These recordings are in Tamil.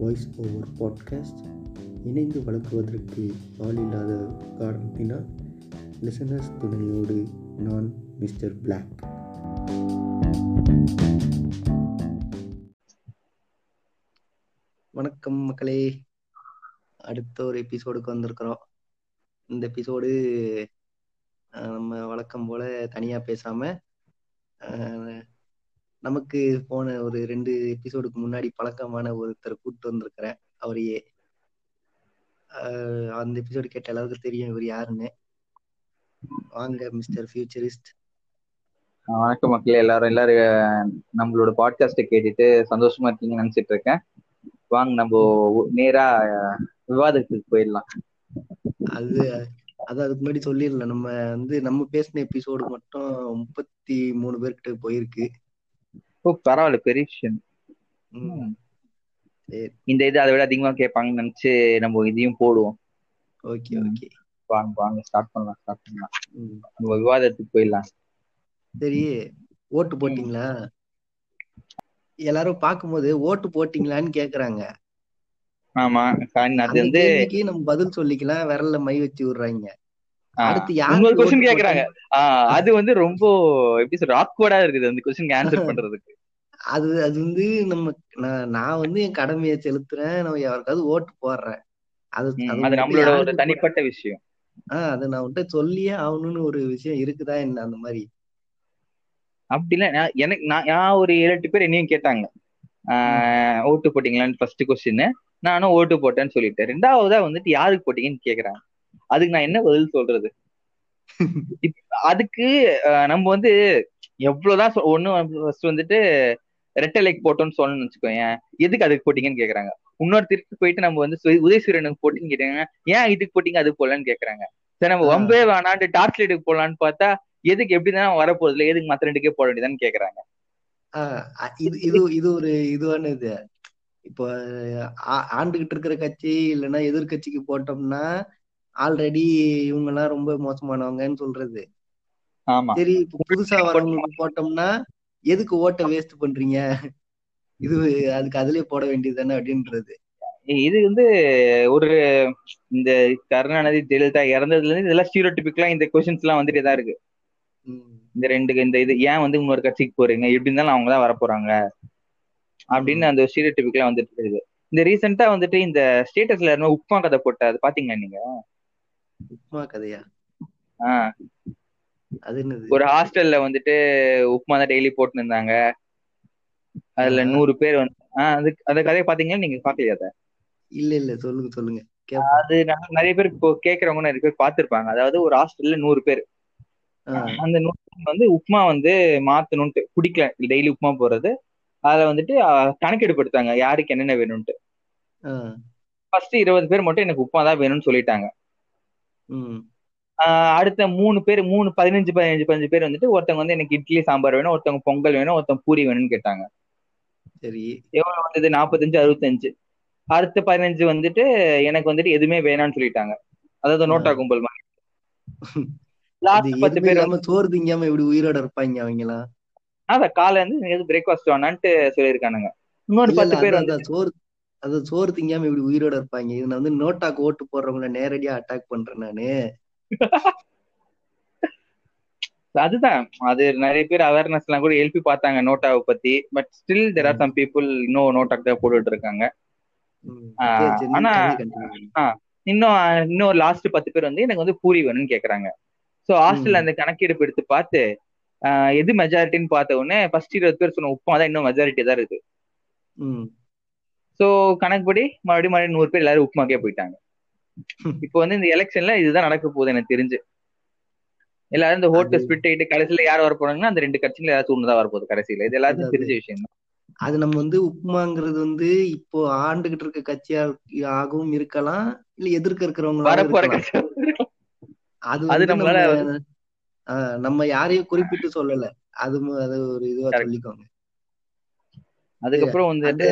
வாய்ஸ் ஓவர் பாட்காஸ்ட் இணைந்து வழங்குவதற்கு ஆள் இல்லாத காரணத்தினால் லிசனர்ஸ் துணையோடு நான் மிஸ்டர் பிளாக் வணக்கம் மக்களே. அடுத்த ஒரு எபிசோடுக்கு வந்திருக்கிறோம். இந்த எபிசோடு நம்ம வழக்கம் போல தனியாக பேசாமல் நமக்கு போன ஒரு ரெண்டு எபிசோடுக்கு முன்னாடி பழக்கமான ஒருத்தர் கூப்பிட்டு வந்திருக்கிறேன். அவரையே. அந்த எபிசோடு கேட்ட எல்லாருக்கும் தெரியும் இவர் யாருன்னு. வாங்க மிஸ்டர் ஃபியூச்சரிஸ்ட் வணக்கம் மக்களே எல்லாரும் எல்லாரும் நம்மளோட பாட்காஸ்ட்டை கேட்டுட்டு சந்தோஷமா இருக்கீங்கன்னு நினைச்சிட்டு இருக்கேன். வாங்க நம்ம நேரா விவாதத்துக்கு போயிடலாம். அது அது அதுக்கு முன்னாடி சொல்லிடலாம். நம்ம வந்து நம்ம பேசின எபிசோடு மட்டும் முப்பத்தி மூணு பேர்கிட்ட போயிருக்கு. ஓ பரவாயில்ல பெரிய விஷயம். இந்த இது அதை விட அதிகமா கேட்பாங்கன்னு நினைச்சு நம்ம இதையும் போடுவோம். ஓகே. ஓகே. வாங்க வாங்க ஸ்டார்ட் பண்ணலாம் ஸ்டார்ட் பண்ணலாம். நம்ம விவாதத்துக்கு போயிடலாம். சரி ஓட்டு போட்டீங்களா? எல்லாரும் பார்க்கும்போது ஓட்டு போட்டீங்களான்னு கேக்குறாங்க. ஆமா அது வந்து நம்ம பதில் சொல்லிக்கலாம் விரல்ல மை வச்சு விடுறாங்க. அடுத்து யாருக்கு கொஸ்டின் கேக்குறாங்க. அது வந்து ரொம்ப எப்படி சொல்ற ஆக்வர்டா இருக்குது அந்த கொஸ்டின் ஆன்சர் பண்றதுக்கு. அது அது வந்து நம்ம நான் வந்து என் கடமையை செலுத்துறேன். நம்ம யாருக்காவது ஓட்டு போடுறேன். அது நம்மளோட ஒரு தனிப்பட்ட விஷயம். ஆஹ் அதை நான் உன்கிட்ட சொல்லியே ஆகணும்னு ஒரு விஷயம் இருக்குதா என்ன அந்த மாதிரி? அப்படி இல்ல. நான் எனக்கு நான் நான் ஒரு ஏழு எட்டு பேர் என்னையும் கேட்டாங்க. ஆஹ் ஓட்டு போட்டீங்களான்னு ஃபர்ஸ்ட் கொஸ்டின் நானும் ஓட்டு போட்டேன்னு சொல்லிட்டேன். ரெண்டாவதா வந்துட்டு யாருக்கு போட்டீங்கன்னு கேக்குறாங்க. அதுக்கு நான் என்ன பதில் சொல்றது? அதுக்கு நம்ம வந்து எவ்வளவுதான் ஒண்ணு ஃபர்ஸ்ட் வந்துட்டு ரெட்டை லைக் போட்டோம்னு சொல்லணும்னு வச்சுக்கோங்க எதுக்கு அதுக்கு போட்டீங்கன்னு கேக்குறாங்க. இன்னொருத்தருக்கு போயிட்டு நம்ம வந்து உதயசூரியனுக்கு போட்டீங்கன்னு கேட்டாங்க ஏன் இதுக்கு போட்டீங்க அது போடலன்னு கேக்குறாங்க. சரி நம்ம ஆஹ் வம்பே வேணான்ட்டு டார்ச் லைட்டுக்கு போடலான்னு பார்த்தா எதுக்கு எப்படி தானே வரப்போகுது இல்லை எதுக்கு மத்த ரெண்டுக்கே போட வேண்டியதான்னு கேக்குறாங்க. இது இது இது ஒரு இதுவான இது. இப்போ ஆண்டுகிட்டு இருக்கிற கட்சி இல்லைன்னா எதிர்க்கட்சிக்கு போட்டோம்னா ஆல்ரெடி இவங்க எல்லாம் ரொம்ப மோசமானவங்கன்னு சொல்றது. சரி இப்போ புதுசா வரவங்களுக்கு போட்டோம்னா எதுக்கு ஓட்டை வேஸ்ட் பண்றீங்க? இது அதுக்கு அதுலயே போட வேண்டியது தானே அப்படின்றது இது வந்து ஒரு இந்த கருணாநிதி ஜெயலலிதா இறந்ததுல இருந்து இதெல்லாம் ஸ்டீரியோடிபிக்கலா இந்த கொஸ்டின்ஸ் எல்லாம் வந்துட்டே தான் இருக்கு. இந்த ரெண்டு இந்த இது ஏன் வந்து இன்னொரு கட்சிக்கு போறீங்க? எப்படி இருந்தாலும் அவங்க தான் வரப்போறாங்க. அப்படின்னு அந்த ஸ்டீரியோடிபிக்கலா வந்துட்டு இருக்குது. இந்த ரீசெண்டா வந்துட்டு இந்த ஸ்டேட்டஸ்ல யாருமே உப்மா கதை போட்ட அது பாத்தீங்களா நீங்க? உப்மா கதையா? ஆஹ் ஒரு ஹாஸ்டல்ல வந்துட்டு உப்மா தான் டெய்லி போட்டுன்னு இருந்தாங்க. அதுல நூறு பேர் வந்து ஆஹ் அது அந்த கதையை பாத்தீங்களா? நீங்க பாக்கலையா அதை? இல்ல இல்ல சொல்லுங்க சொல்லுங்க. அது நான் நிறைய பேர் இப்போ கேக்குறவங்க நிறைய பேர் பார்த்திருப்பாங்க அதாவது ஒரு ஹாஸ்டல்ல நூறு பேர். அந்த நூறு வந்து உப்புமா வந்து மாத்தணும்ட்டு பிடிக்கல. டெய்லி உப்புமா போறது அதை வந்துட்டு கணக்கெடுப்பு எடுத்தாங்க யாருக்கு என்னென்ன வேணும்ட்டு ஃபர்ஸ்ட் இருபது பேர் மட்டும் எனக்கு உப்புமா தான் வேணும்னு சொல்லிட்டாங்க. அடுத்த மூணு பேர் மூணு பதினஞ்சு பதினஞ்சு பதினஞ்சு பேர் வந்துட்டு ஒருத்தவங்க வந்து எனக்கு இட்லி சாம்பார் வேணும் ஒருத்தவங்க பொங்கல் வேணும் ஒருத்தவங்க பூரி வேணும்னு கேட்டாங்க. சரி. எவ்வளவு வந்தது? நாற்பத்தஞ்சு அறுபத்தஞ்சு. அடுத்த பதினஞ்சு வந்துட்டு எனக்கு வந்துட்டு எதுவுமே வேணாம்னு சொல்லிட்டாங்க. அதாவது நோட்டா கும்பல் மாதிரி. லாஸ்ட் பத்து பேர் வந்து சோறு திங்காம இப்படி உயிரோட இருப்பாங்க அவங்கலாம் அதான் காலை வந்து எனக்கு பிரேக்ஃபாஸ்ட் வேணான்ட்டு சொல்லியிருக்கானுங்க. இன்னொரு பத்து பேர் வந்து சோறு அது சோறு திங்காம இப்படி உயிரோட இருப்பாங்க. இது நான் வந்து நோட்டாக்கு ஓட்டு போடுறவங்கள நேரடியா அட்டாக் பண்றேன் நானு. அதுதான். அது நிறைய பேர் அவேர்னஸ் எல்லாம் கூட எழுப்பி பார்த்தாங்க நோட்டாவை பத்தி. But still there are some people இன்னும் நோட்டாக்கு தான் போட்டுட்டு இருக்காங்க. ஆனா இன்னும் இன்னும் லாஸ்ட் பத்து பேர் வந்து எனக்கு வந்து பூரி வேணும்னு கேக்குறாங்க. ஸோ ஹாஸ்டல்ல அந்த கணக்கெடுப்பு எடுத்து பார்த்து எது மெஜாரிட்டின்னு பார்த்த உடனே ஃபர்ஸ்ட் இருபது பேர் சொன்ன உப்புமா தான் இன்னும் மெஜாரிட்டி தான் இருக்கு. ம். ஸோ கணக்குப்படி மறுபடியும் மறுபடியும் நூறு பேர் எல்லாரும் உப்புமாக்கே போயிட்டாங்க. இப்போ வந்து இந்த எலெக்ஷன்ல இதுதான் நடக்க போகுது எனக்கு தெரிஞ்சு. எல்லாரும் இந்த ஓட்டை ஸ்பிட் ஆயிட்டு கடைசியில யார் வர போறாங்கன்னா அந்த ரெண்டு கட்சியில ஏதாச்சும் ஒன்று தான் வரப்போகுது கடைசியில. இது அது தெரிஞ்ச விஷயம் தான். அது நம்ம வந்து உப்புமாங்கிறது வந்து இப்போ ஆண்டுகிட்டு இருக்க கட்சியா ஆகவும் இருக்கலாம் இல்ல எதிர்க்க கட்சி அது அது நம்மளால நம்ம யாரையும் குறிப்பிட்டு சொல்லல. அது அது ஒரு இதுவா. சொல்லிக்கோங்க. அதுக்கப்புறம் வந்துட்டு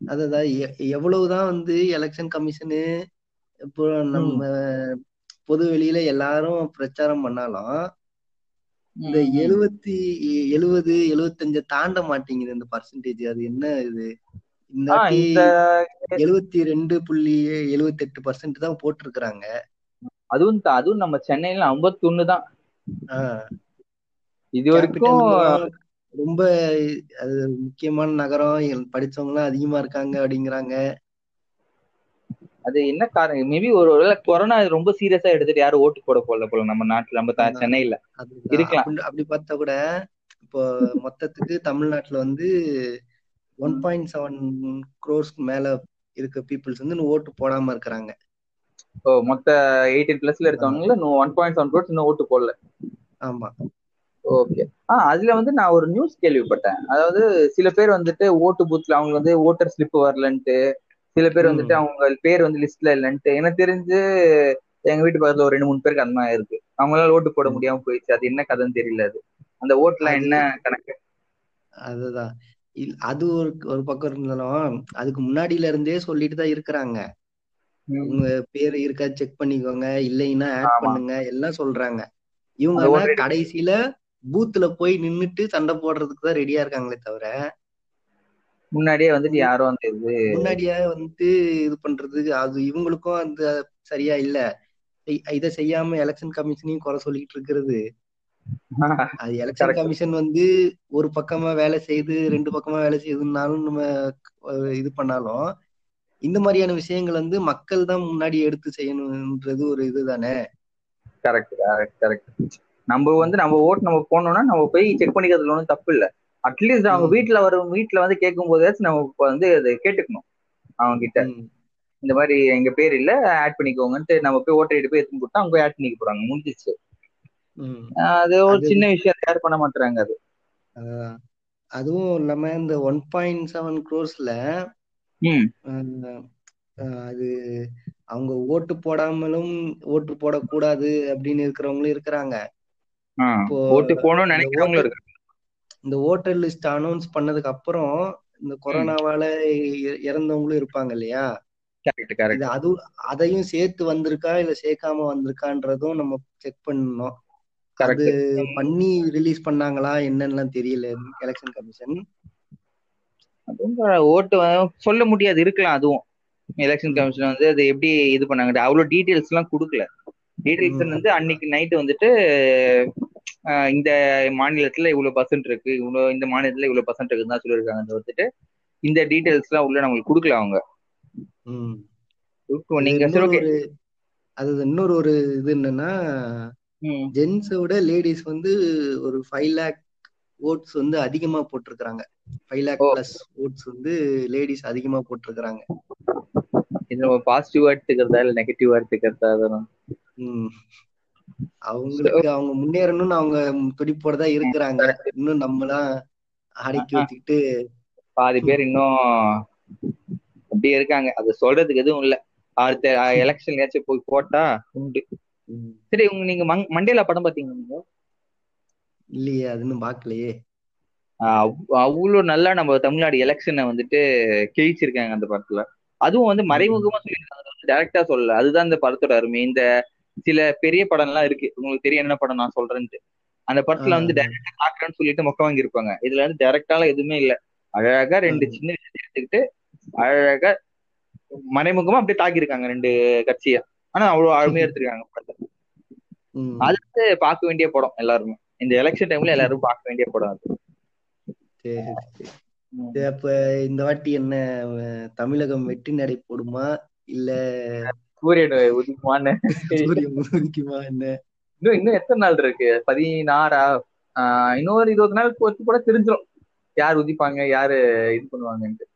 அதான் எவ்வளவுதான் வந்து எலெக்ஷன் கமிஷனு இப்போ நம்ம பொது வெளியில எல்லாரும் பிரச்சாரம் பண்ணாலும் இந்த எழுபத்தி எழுபது எழுபத்தஞ்ச தாண்ட மாட்டேங்குது இந்த பர்சன்டேஜ் அது என்ன இது? இந்த எழுபத்தி ரெண்டு புள்ளி எழுபத்தி எட்டு பர்சன்ட் தான் போட்டிருக்கிறாங்க. அதுவும் அதுவும் நம்ம சென்னையில 51 தான். ஆஹ் இது வரைக்கும் ரொம்ப அது முக்கியமான நகரம். படிச்சவங்க எல்லாம் அதிகமா இருக்காங்க அப்படிங்கிறாங்க. அது என்ன காரணம்? மேபி ஒரு ஒருவேளை கொரோனா ரொம்ப சீரியஸா எடுத்துட்டு யாரும் ஓட்டு போட போடல போல நம்ம நாட்டுல. நம்ம. சென்னையில. இருக்கலாம். அப்படி அப்படி பார்த்தா கூட இப்போ மொத்தத்துக்கு தமிழ்நாட்டுல வந்து ஒன் பாயிண்ட் செவன் க்ரோர்ஸ்க்கு மேல இருக்க பீப்புள்ஸ் வந்து இன்னும் ஓட்டு போடாம இருக்கிறாங்க. ஓ மொத்த எயிட்டீன் பிளஸ்ல இருக்கவங்கள ஒன் பாயிண்ட் செவன் க்ரோர்ஸ் இன்னும் ஓட்டு போடல. ஆமா. ஓகே ஆ அதுல வந்து நான் ஒரு நியூஸ் கேள்விப்பட்டேன். அதாவது சில பேர் வந்துட்டு ஓட்டு பூத்ல அவங்க வந்து ஓட்டர் ஸ்லிப் வரலன்ட்டு சில பேர். வந்துட்டு அவங்க பேர் வந்து லிஸ்ட்ல இல்லைன்ட்டு எனக்கு தெரிஞ்சு எங்க வீட்டு பக்கத்துல ஒரு ரெண்டு மூணு பேருக்கு அந்த மாதிரி இருக்கு. அவங்களால ஓட்டு போட முடியாம போயிடுச்சு. அது என்ன கதைன்னு தெரியல அது. அந்த ஓட்டுல அது- என்ன கணக்கு? அதுதான். அது ஒரு ஒரு பக்கம் இருந்தாலும் அதுக்கு முன்னாடியில இருந்தே சொல்லிட்டு தான் இருக்கிறாங்க. உங்க பேர் இருக்கா செக் பண்ணிக்கோங்க. இல்லைன்னா ஆட். பண்ணுங்க. எல்லாம் சொல்றாங்க. இவங்க கடைசியில பூத்துல போய் நின்னுட்டு சண்டை போடுறதுக்கு தான் ரெடியா இருக்காங்களே தவிர முன்னாடியே வந்துட்டு யாரும் அந்த இது முன்னாடியே வந்து இது பண்றதுக்கு அது இவங்களுக்கும் அந்த சரியா இல்ல. இதை செய்யாம எலெக்ஷன் கமிஷனையும் குறை சொல்லிட்டு இருக்கிறது. அது எலெக்ஷன். கமிஷன் வந்து ஒரு பக்கமா வேலை செய்து ரெண்டு பக்கமா வேலை செய்யுதுனாலும் நம்ம இது பண்ணாலும் இந்த மாதிரியான விஷயங்கள் வந்து மக்கள் தான் முன்னாடி எடுத்து செய்யணும்ன்றது ஒரு இதுதானே? கரெக்ட் கரெக்ட் நம்ம வந்து நம்ம ஓட்டு நம்ம போனோம்னா நம்ம போய் செக் பண்ணிக்கிறதுல ஒன்றும் தப்பு இல்ல. அட்லீஸ்ட் அவங்க. வீட்டுல வரும் வீட்டுல வந்து கேட்கும் போதாச்சும் நம்ம வந்து அதை கேட்டுக்கணும். அவங்க கிட்ட. இந்த மாதிரி எங்க பேர் இல்ல ஆட் பண்ணிக்கோங்கன்ட்டு நம்ம போய் ஓட்டர் ஐடி போய் எடுத்து கொடுத்தா அவங்க போய் ஆட் பண்ணிக்க போறாங்க. முடிஞ்சிச்சு அது ஒரு சின்ன விஷயம். யாரும் பண்ண மாட்டாங்க அது. அதுவும் இல்லாம இந்த ஒன் பாயிண்ட் செவன் க்ரோர்ஸ்ல ம். அது அவங்க ஓட்டு போடாமலும் ஓட்டு போடக்கூடாது அப்படின்னு இருக்கிறவங்களும் இருக்கிறாங்க. ஓட்டு போகணும்னு நினைக்கிறவங்களும் இருக்கு இந்த ஓட்டர் லிஸ்ட் அனௌன்ஸ் பண்ணதுக்கு அப்புறம் இந்த கொரோனாவால இறந்தவங்களும் இருப்பாங்க இல்லையா? கரெக்ட் கரெக்ட் இது அது அதையும் சேர்த்து வந்திருக்கா இல்ல சேர்க்காம வந்திருக்கான்றதும் நம்ம செக் பண்ணணும். அது கரெக்ட் பண்ணி ரிலீஸ் பண்ணாங்களா என்னன்னுலாம் தெரியல எலெக்ஷன் கமிஷன் ஓட்டு சொல்ல முடியாது இருக்கலாம் அதுவும். எலெக்ஷன். கமிஷன் வந்து அது எப்படி இது பண்ணாங்க அவ்வளவு டீடைல்ஸ் எல்லாம் கொடுக்கல. டீடைல்ஸ். வந்து அன்னைக்கு நைட்டு வந்துட்டு இந்த மாநிலத்துல இவ்வளவு பர்சன்ட் இருக்கு இவ்வளவு இந்த மாநிலத்துல இவ்வளவு பர்சன்ட் இருக்குன்னு தான் சொல்லியிருக்காங்க. தவிர்த்துட்டு இந்த டீடைல்ஸ் எல்லாம் உள்ள நம்மளுக்கு கொடுக்கல அவங்க. நீங்க அது இன்னொரு ஒரு இது என்னன்னா ஜென்ஸை விட லேடிஸ் வந்து ஒரு ஃபைவ் லேக் ஓட்ஸ் வந்து அதிகமா போட்டிருக்கிறாங்க. ஃபைவ் லேக். பிளஸ் ஓட்ஸ் வந்து லேடிஸ் அதிகமா போட்டிருக்கிறாங்க. இது நம்ம பாசிட்டிவா எடுத்துக்கிறதா இல்ல நெகட்டிவா எடுத்துக்கிறதா? அதெல்லாம். அவங்களுக்கு அவங்க முன்னேறணும்னு அவங்க துடிப்போட தான் இருக்கிறாங்க இன்னும் நம்மலாம் அடக்கி வச்சுக்கிட்டு பாதி பேர் இன்னும் அப்படியே இருக்காங்க. அது சொல்றதுக்கு எதுவும் இல்ல. அடுத்த எலெக்ஷன்லயாச்சும் போய் போட்டா உண்டு. சரி உங்க நீங்க மண்டேலா படம் பாத்தீங்களா நீங்க? இல்லையே அது இன்னும் பாக்கலையே. ஆஹ் அவ்- அவ்வளவு நல்லா நம்ம தமிழ்நாடு எலெக்ஷனை வந்துட்டு கிழிச்சிருக்காங்க அந்த படத்துல. அதுவும் வந்து மறைமுகமா சொல்லியிருக்காங்க. டைரக்டா சொல்லல. அதுதான் இந்த படத்தோட அருமை. இந்த சில பெரிய படம் எல்லாம் இருக்கு. உங்களுக்கு தெரியும் என்ன படம் நான் சொல்றேன்ட்டு. அந்த படத்துல வந்து. டைரக்டா காட்டுறேன்னு சொல்லிட்டு மொக்க வாங்கியிருப்பாங்க. இதுல வந்து டைரக்டால எதுவுமே இல்ல. அழகா ரெண்டு. சின்ன விஷயத்தை எடுத்துக்கிட்டு அழகா மறைமுகமா அப்படியே தாக்கியிருக்காங்க ரெண்டு கட்சியா. ஆனா அவ்வளவு அருமையா எடுத்திருக்காங்க படத்தை. வந்து பார்க்க வேண்டிய படம் எல்லாருமே. இந்த எலெக்ஷன் டைம்ல எல்லாரும் பார்க்க வேண்டிய படம் அது. அப்ப இந்த வாட்டி என்ன தமிழகம் வெற்றி நடை போடுமா? இல்ல சூரியன் உதிக்குமான்னு. உதிக்குமா என்ன இன்னும் இன்னும் எத்தனை நாள் இருக்கு? பதினாறா? இன்னொரு இருபது நாள் பொறுத்து கூட தெரிஞ்சிடும் யார் உதிப்பாங்க யாரு இது பண்ணுவாங்கன்ட்டு.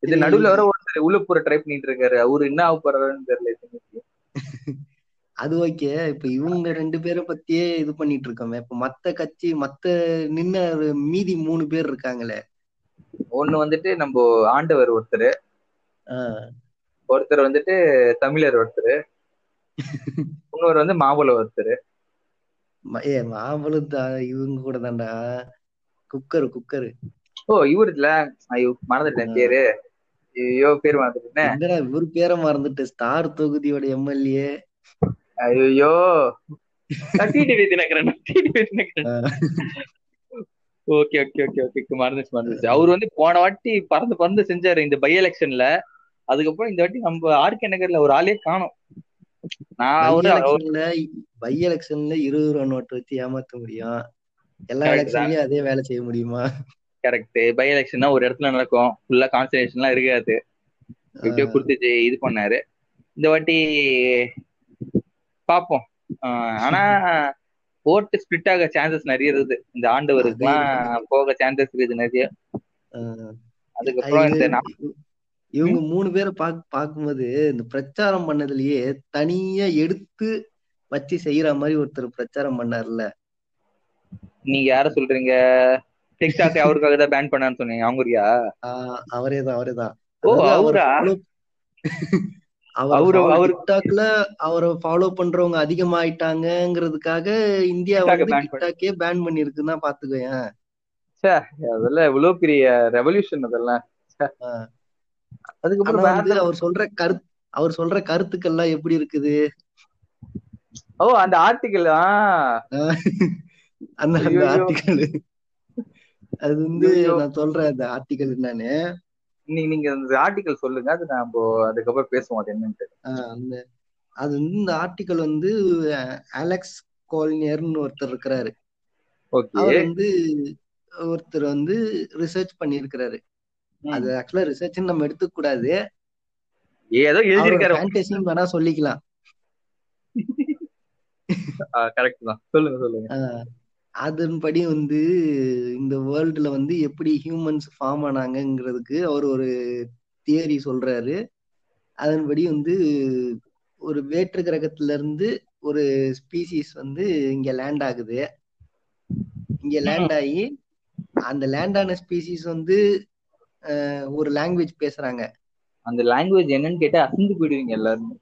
இது. நடுவுல வர ஒருத்தர் உள்ளுப்புற ட்ரை பண்ணிட்டு இருக்காரு. அவரு என்ன ஆக போறாருன்னு தெரியல. அது ஓகே. இப்ப இவங்க ரெண்டு பேரை பத்தியே இது பண்ணிட்டு இருக்கோமே. இப்ப மத்த கட்சி மத்த நின்ன மீதி மூணு பேர் இருக்காங்களே. ஒண்ணு வந்துட்டு நம்ம ஆண்டவர் ஒருத்தர். ஒருத்தர் வந்துட்டு தமிழர் ஒருத்தர். இன்னொரு வந்து மாவுள ஒருத்தர். ஏ மாம்பழம் இவங்க கூட தான்டா. Cooker cooker. ஓ இவரு இல்ல. ஐயோ மறந்துட்டேன் பேரு. ஐயோ பேர் மறந்துட்டேன். என்னடா இவரு பேரை மறந்துட்டு ஸ்டார் தொகுதியோட எம்எல்ஏ. ஐயோ. நான் TTV Dinakaran TTV Dinakaran. Okay okay okay okay. மறந்துச்சு மறந்துச்சு. அவர் வந்து போன வாட்டி பறந்து பறந்து செஞ்சாரு இந்த பை எலெக்ஷன்ல. அதுக்கப்புறம் இந்த வாட்டி நம்ம ஆர்கே நகர்ல ஒரு ஆளே காணும். நான் பை எலெக்ஷன்ல பை எலெக்ஷன்ல இருபது ரூபா நோட்டு வச்சு ஏமாத்த முடியும். எல்லா. எலெக்ஷன்லயும் அதே வேலை செய்ய முடியுமா? கரெக்ட் பை எலெக்ஷன்னா ஒரு இடத்துல நடக்கும். ஃபுல்லா கான்சன்ட்ரேஷன்லாம் இருக்காது. எப்படியோ ஆஹ் கொடுத்துச்சு இது பண்ணாரு. இந்த வாட்டி பாப்போம். ஆனா ஓட்டு ஸ்பிளிட் ஆக சான்சஸ் நிறைய இருக்குது. இந்த ஆண்டவருக்குலாம் போக சான்சஸ் இருக்குது நிறைய. அதுக்கப்புறம் இந்த இவங்க மூணு பேரை பாக் பார்க்கும்போது இந்த பிரச்சாரம் பண்ணதுலயே தனியா எடுத்து வச்சு செய்யற மாதிரி ஒருத்தர் பிரச்சாரம் பண்ணார்ல. நீங்க யார சொல்றீங்க? டிக்டாக் அவருக்காக தான் பேன் பண்ணான்னு சொன்னீங்க அவரேதான் ஓ, அதாவது அவரை அவரா? follow- அவரை அவரு- அவரு- டிக்டாக்ல அவரை ஃபாலோ பண்றவங்க அதிகமாயிட்டாங்கங்கிறதுக்காக இந்தியா வந்து டிக்டாக்கே பேன் பண்ணிருக்குன்னா பாத்துக்கோயேன் அதெல்லாம் இவ்வளவு பெரிய ரெவல்யூஷன் அதெல்லாம். அதுக்கப்புறம் வந்து அவர் சொல்ற கருத்து அவர் சொல்ற கருத்துக்கள்லாம் எப்படி இருக்குது? ஓ அந்த ஆர்டிகல்? அந்த அந்த. ஆர்டிக்கல் அது வந்து. நான் சொல்றேன் அந்த ஆர்டிக்கல் என்னன்னு. நீங்க நீங்க அந்த ஆர்டிகல் சொல்லுங்க அது நம்ம அதுக்கப்புறம் பேசுவோம் அது என்னன்ட்டு அந்த அது வந்து இந்த ஆர்டிக்கல் வந்து அலெக்ஸ் கோல்னியர்னு ஒருத்தர் இருக்கிறாரு. ஓகே. அவர் வந்து ஒருத்தர் வந்து ரிசர்ச் பண்ணியிருக்கிறாரு. அது ஆக்சுவலா ரிசர்ச் நம்ம எடுத்துக்க கூடாது ஏதோ எழுதியிருக்காரு. ஃபேண்டசின்னு வேணா சொல்லிக்கலாம். கரெக்ட் தான். சொல்லுங்க சொல்லுங்க. அதன்படி வந்து இந்த வேர்ல்டுல வந்து எப்படி ஹியூமன்ஸ் ஃபார்ம் ஆனாங்கங்கிறதுக்கு அவர் ஒரு தியரி சொல்றாரு. அதன்படி வந்து ஒரு வேற்று கிரகத்துல இருந்து ஒரு ஸ்பீசிஸ் வந்து இங்க லேண்ட் ஆகுது. இங்க லேண்ட் ஆகி அந்த லேண்ட் ஆன ஸ்பீசிஸ் வந்து ஒரு லாங்குவேஜ் பேசுறாங்க. அந்த லாங்குவேஜ் என்னன்னு கேட்டா அசந்து போயிடுவீங்க எல்லாரும்.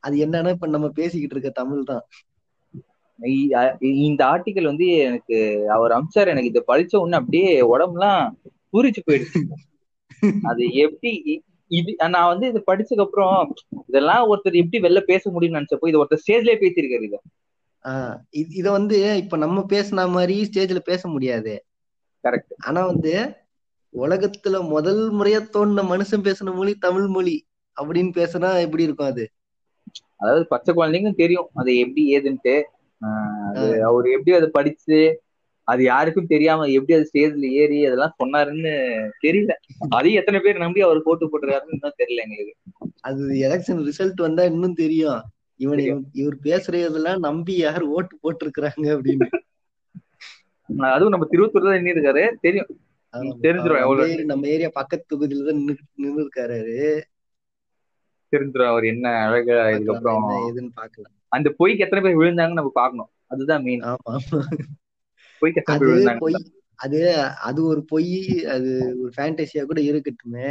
அது என்னன்னா இப்ப நம்ம பேசிக்கிட்டு இருக்க தமிழ் தான். இந்த ஆர்டிகல் வந்து எனக்கு அவர் அமிச்சார் எனக்கு இதை படிச்ச உடனே அப்படியே உடம்புலாம் பூரிச்சு போயிடுச்சு. அது எப்படி இது நான் வந்து இதை படிச்சதுக்கு அப்புறம் இதெல்லாம் ஒருத்தர் எப்படி வெளில பேச முடியும்னு நினைச்சப்போ இது ஒருத்தர் ஸ்டேஜ்லயே பேசியிருக்காரு இதை. இத வந்து இப்ப நம்ம பேசின மாதிரி ஸ்டேஜ்ல பேச முடியாது. கரெக்ட் ஆனா வந்து உலகத்துல முதல் முறையா தோணுன மனுஷன் பேசின மொழி தமிழ் மொழி அப்படின்னு பேசினா எப்படி இருக்கும் அது? அதாவது பச்சை குழந்தைங்களும் தெரியும் அது எப்படி ஏதுன்ட்டு. அவர் எப்படி அதை படிச்சு அது யாருக்கும் தெரியாம எப்படி அது ஸ்டேஜ்ல ஏறி அதெல்லாம் சொன்னாருன்னு தெரியல. அதையும் எத்தனை பேர் நம்பி அவர் போட்டு போட்டுருக்காருன்னு இன்னும் தெரியல எங்களுக்கு. அது எலெக்ஷன் ரிசல்ட் வந்தா இன்னும் தெரியும். இவன். இவர் பேசுறதெல்லாம் நம்பி யார் ஓட்டு போட்டிருக்கிறாங்க அப்படின்னு. அதுவும் நம்ம திருவத்தூர்ல தான் நின்று இருக்காரு தெரியும். ஆமா. தெரிஞ்சிரும் நம்ம ஏரியா பக்கத்து தொகுதியில தான் நின்னு இருக்காரு தெரிஞ்சிரும் அவர் என்ன அழகா இதுக்கப்புறம் ஏதுன்னு பாக்கலாம் அந்த பொய்க்கு எத்தனை பேர் விழுந்தாங்கன்னு நம்ம பார்க்கணும். அதுதான் மெயின் பொய்க்கு எத்தனை பேர் விழுந்தாங்க? அது அது ஒரு பொய் அது ஒரு ஃபேண்டசியா கூட இருக்கட்டுமே.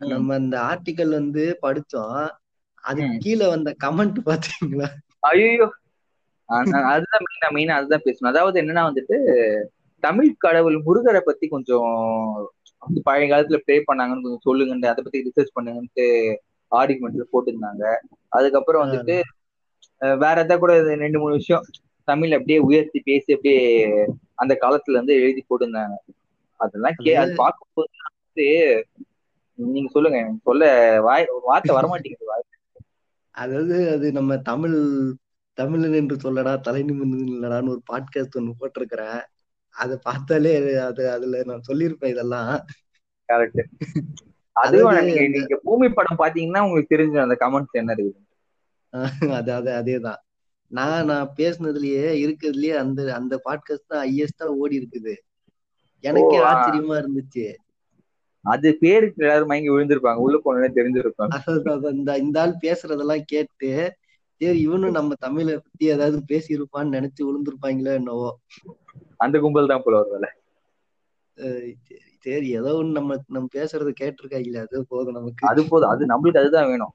நம்ம அந்த ஆர்டிக்கல் வந்து படிச்சோம் அது. கீழே வந்த கமெண்ட் பாத்தீங்களா ஐயோ அதுதான் மெயினா மெயினா அதுதான் பேசணும். அதாவது என்னன்னா வந்துட்டு தமிழ் கடவுள் முருகரை பத்தி கொஞ்சம் பழைய காலத்துல ப்ளே பண்ணாங்கன்னு கொஞ்சம் சொல்லுங்கன்னு அதை பத்தி ரிசர்ச் பண்ணுங்கன்ட்டு ஆர்குமெண்ட்ல போட்டிருந்தாங்க. அதுக்கப்புறம் வந்துட்டு வேற எதாவது கூட ரெண்டு மூணு விஷயம் தமிழ் அப்படியே உயர்த்தி பேசி அப்படியே அந்த காலத்துல இருந்து எழுதி போட்டிருந்தாங்க. அதெல்லாம் கே அது பார்க்கும்போது வந்து நீங்க சொல்லுங்க சொல்ல வாய் வார்த்தை வரமாட்டேங்குது வாய். அதாவது அது நம்ம தமிழ் தமிழன் என்று சொல்லடா தலை நிமிர்ந்து இல்லடான்னு ஒரு பாட்காஸ்ட் ஒண்ணு போட்டிருக்கிறேன். அதை பார்த்தாலே அது அதுல நான் சொல்லியிருப்பேன் இதெல்லாம். கரெக்ட் அதுவும் நீங்க பூமி படம் பாத்தீங்கன்னா உங்களுக்கு தெரிஞ்ச அந்த கமெண்ட்ஸ் என்ன இருக்குது? அது அது அதேதான். நான் நான் பேசுனதுலயே இருக்கிறதுலயே அந்த அந்த பாட்காஸ்ட் தான் ஹையஸ்டா ஓடி இருக்குது. எனக்கே. ஆச்சரியமா இருந்துச்சு. அது பேருக்கு எல்லாரும் மயங்கி விழுந்திருப்பாங்க. உள்ள போனே தெரிஞ்சிருப்பாங்க இந்த இந்த ஆள் பேசுறதெல்லாம் கேட்டு சரி இவனும் நம்ம தமிழை பத்தி ஏதாவது பேசியிருப்பான்னு நினைச்சு விழுந்திருப்பாங்களோ என்னவோ. அந்த கும்பல் தான் போல ஒரு வேலை. அஹ் சரி ஏதோ ஒண்ணு நம்ம நம்ம பேசுறத கேட்டிருக்காங்களே அது போதும் நமக்கு. அது போதும். அது நம்மளுக்கு அதுதான் வேணும்.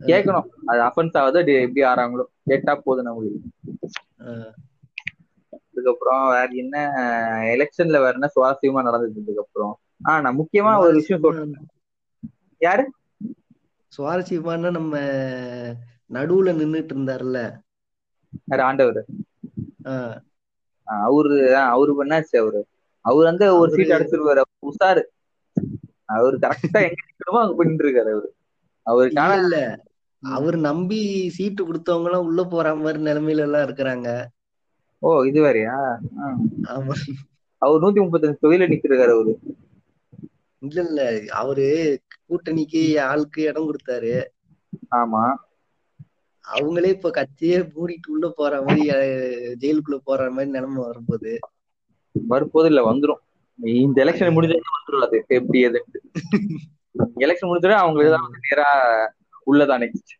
கேட்கணும். அது அஃபென்ஸ் ஆகுதோ எப்படி ஆறாங்களோ. கேட்டா போதும் நம்மளுக்கு. அதுக்கப்புறம் வேற என்ன? எலெக்ஷன்ல வேற என்ன சுவாரஸ்யமா நடந்தது இதுக்கப்புறம் ஆஹ் நான் முக்கியமா ஒரு விஷயம் சொல்றேன். யாரு? சுவாரஸ்யமான நம்ம நடுவுல நின்னுட்டு இருந்தாருல்ல. ஆண்டவர். ஆஹ் அவரு அவரு பண்ணாச்சு அவரு. அவர் வந்து ஒரு அவரு- சீட் அடிச்சிருவாரு அவர் உஷாரு. அவரு கரெக்டா எங்க நிக்கணுமோ அங்க பண்ணிட்டு இருக்காரு அவரு அவருக்கான இல்ல. அவர் நம்பி சீட்டு கொடுத்தவங்க எல்லாம் உள்ள போற மாதிரி நிலைமையில எல்லாம் இருக்கிறாங்க. ஓ இது வேறயா? அவர் நூத்தி முப்பத்தஞ்சு தொகையில நிக்கிறாரு அவரு. இல்ல இல்ல. அவரு கூட்டணிக்கு ஆளுக்கு இடம் கொடுத்தாரு. ஆமா. அவங்களே இப்ப கட்சியே மூடிட்டு உள்ள போற மாதிரி ஜெயிலுக்குள்ள போற மாதிரி நிலைமை வரும்போது. வரும்போது இல்ல வந்துரும். இந்த எலெக்ஷன் முடிஞ்சா வந்துரும் அது. எப்படி எதுன்ட்டு எலெக்ஷன் முடிஞ்சா அவங்களுக்கு தான் வந்து நேரா உள்ளதான் நெக்ஸ்ட்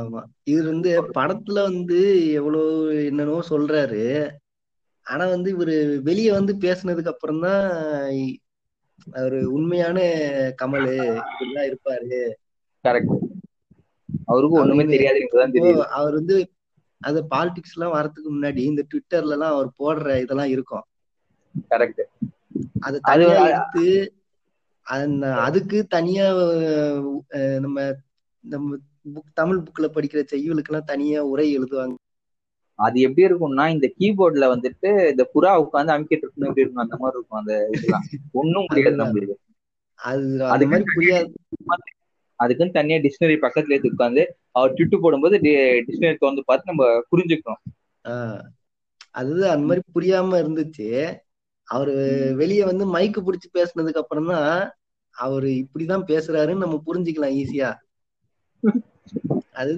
ஆமா. இவர் வந்து படத்துல வந்து எவ்வளவு என்னென்னவோ சொல்றாரு. ஆனா வந்து இவரு வெளிய வந்து பேசுனதுக்கு அப்புறம் தான் அவரு உண்மையான கமலு. இப்படிலாம் இருப்பாரு. கரெக்ட் அவருக்கு ஒண்ணுமே தெரியாது அவர் வந்து அந்த பாலிடிக்ஸ் எல்லாம் வரதுக்கு முன்னாடி இந்த ட்விட்டர்ல எல்லாம் அவர் போடுற இதெல்லாம் இருக்கும். கரெக்ட் அதை அது அது- எடுத்து அந்த அதுக்கு தனியா நம்ம நம்ம புக் தமிழ் புக்ல படிக்கிற செய்யுளுக்கு எல்லாம் தனியா உரை எழுதுவாங்க. அது எப்படி இருக்கும்னா இந்த கீபோர்ட்ல வந்துட்டு இந்த புறா உட்காந்து அமுக்கிட்டு இருக்கணும் எப்படி இருக்கும் அந்த மாதிரி இருக்கும் அந்த இதெல்லாம். ஒண்ணும் புரியாது. நம்மளுக்கு. அது அதுக்கு மாதிரி புரியாது. அதுக்குன்னு தனியா டிக்ஷனரி பக்கத்துல எடுத்து உட்காந்து அவர் ட்விட்டு போடும்போது டிக்ஷனரி திறந்து பார்த்து நம்ம புரிஞ்சுக்கணும் அதுதான் அந்த மாதிரி புரியாம இருந்துச்சு. அவரு வெளிய வந்து மைக்கு பிடிச்சு பேசுனதுக்கு அப்புறம் தான் அவரு இப்படிதான் பேசுறாருன்னு நம்ம புரிஞ்சுக்கலாம் ஈஸியா அது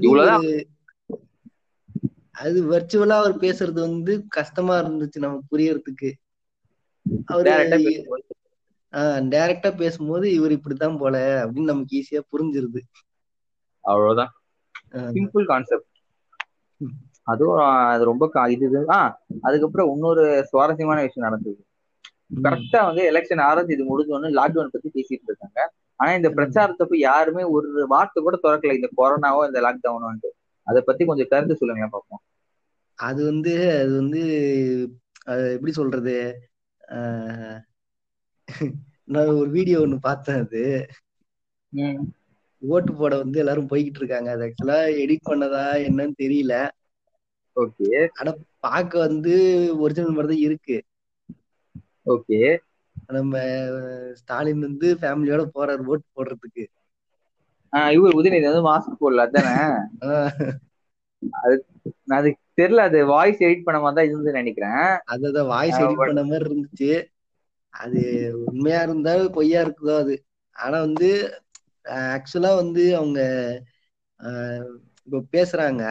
அது வர்ச்சுவலா அவர் பேசுறது வந்து கஷ்டமா இருந்துச்சு நமக்கு புரியறதுக்கு. அவரு ஆஹ் டைரக்டா பேசும்போது இவர் இப்படித்தான் போல அப்படின்னு நமக்கு ஈஸியா புரிஞ்சிருது. அவ்வளவுதான். ஆஹ் சிம்பிள் கான்செப்ட். அதுவும் அது ரொம்ப இது இது- ஆ அதுக்கப்புறம் இன்னொரு சுவாரஸ்யமான விஷயம் நடந்தது. கரெக்டா வந்து எலெக்ஷன் ஆரம்பிச்சு இது முடிஞ்சோன்னு லாக்டவுன் பத்தி பேசிட்டு இருக்காங்க. ஆனா இந்த பிரச்சாரத்தப்ப யாருமே ஒரு வார்த்தை கூட திறக்கல. இந்த கொரோனாவோ இந்த லாக்டவுனோ அதை பத்தி கொஞ்சம் கருத்து சொல்லுங்க பார்ப்போம். அது வந்து அது வந்து எப்படி சொல்றது? ஆஹ் நான் ஒரு வீடியோ ஒண்ணு பார்த்தேன் அது. ஓட்டு போட வந்து எல்லாரும் போய்கிட்டு இருக்காங்க. அது ஆக்சுவலா எடிட் பண்ணதா என்னன்னு தெரியல. ஓகே. பார்க்க வந்து ஒரிஜினல் மாதிரி தான் இருக்கு. ஓகே. நம்ம ஸ்டாலின் வந்து ஃபேமிலியோட போறாரு ஓட்டு போடுறதுக்கு. இவர் உதயநிதி வந்து மாஸ்க் போடல அதானே? நான் அது தெரியல அது வாய்ஸ் எடிட் பண்ண மாதிரி தான் இருந்ததுன்னு நினைக்கிறேன். அததான் வாய்ஸ் எடிட் பண்ண மாதிரி இருந்துச்சு. அது உண்மையா இருந்தா பொய்யா இருக்குதோ அது. ஆனா வந்து ஆக்சுவலா வந்து அவங்க இப்போ பேசுறாங்க.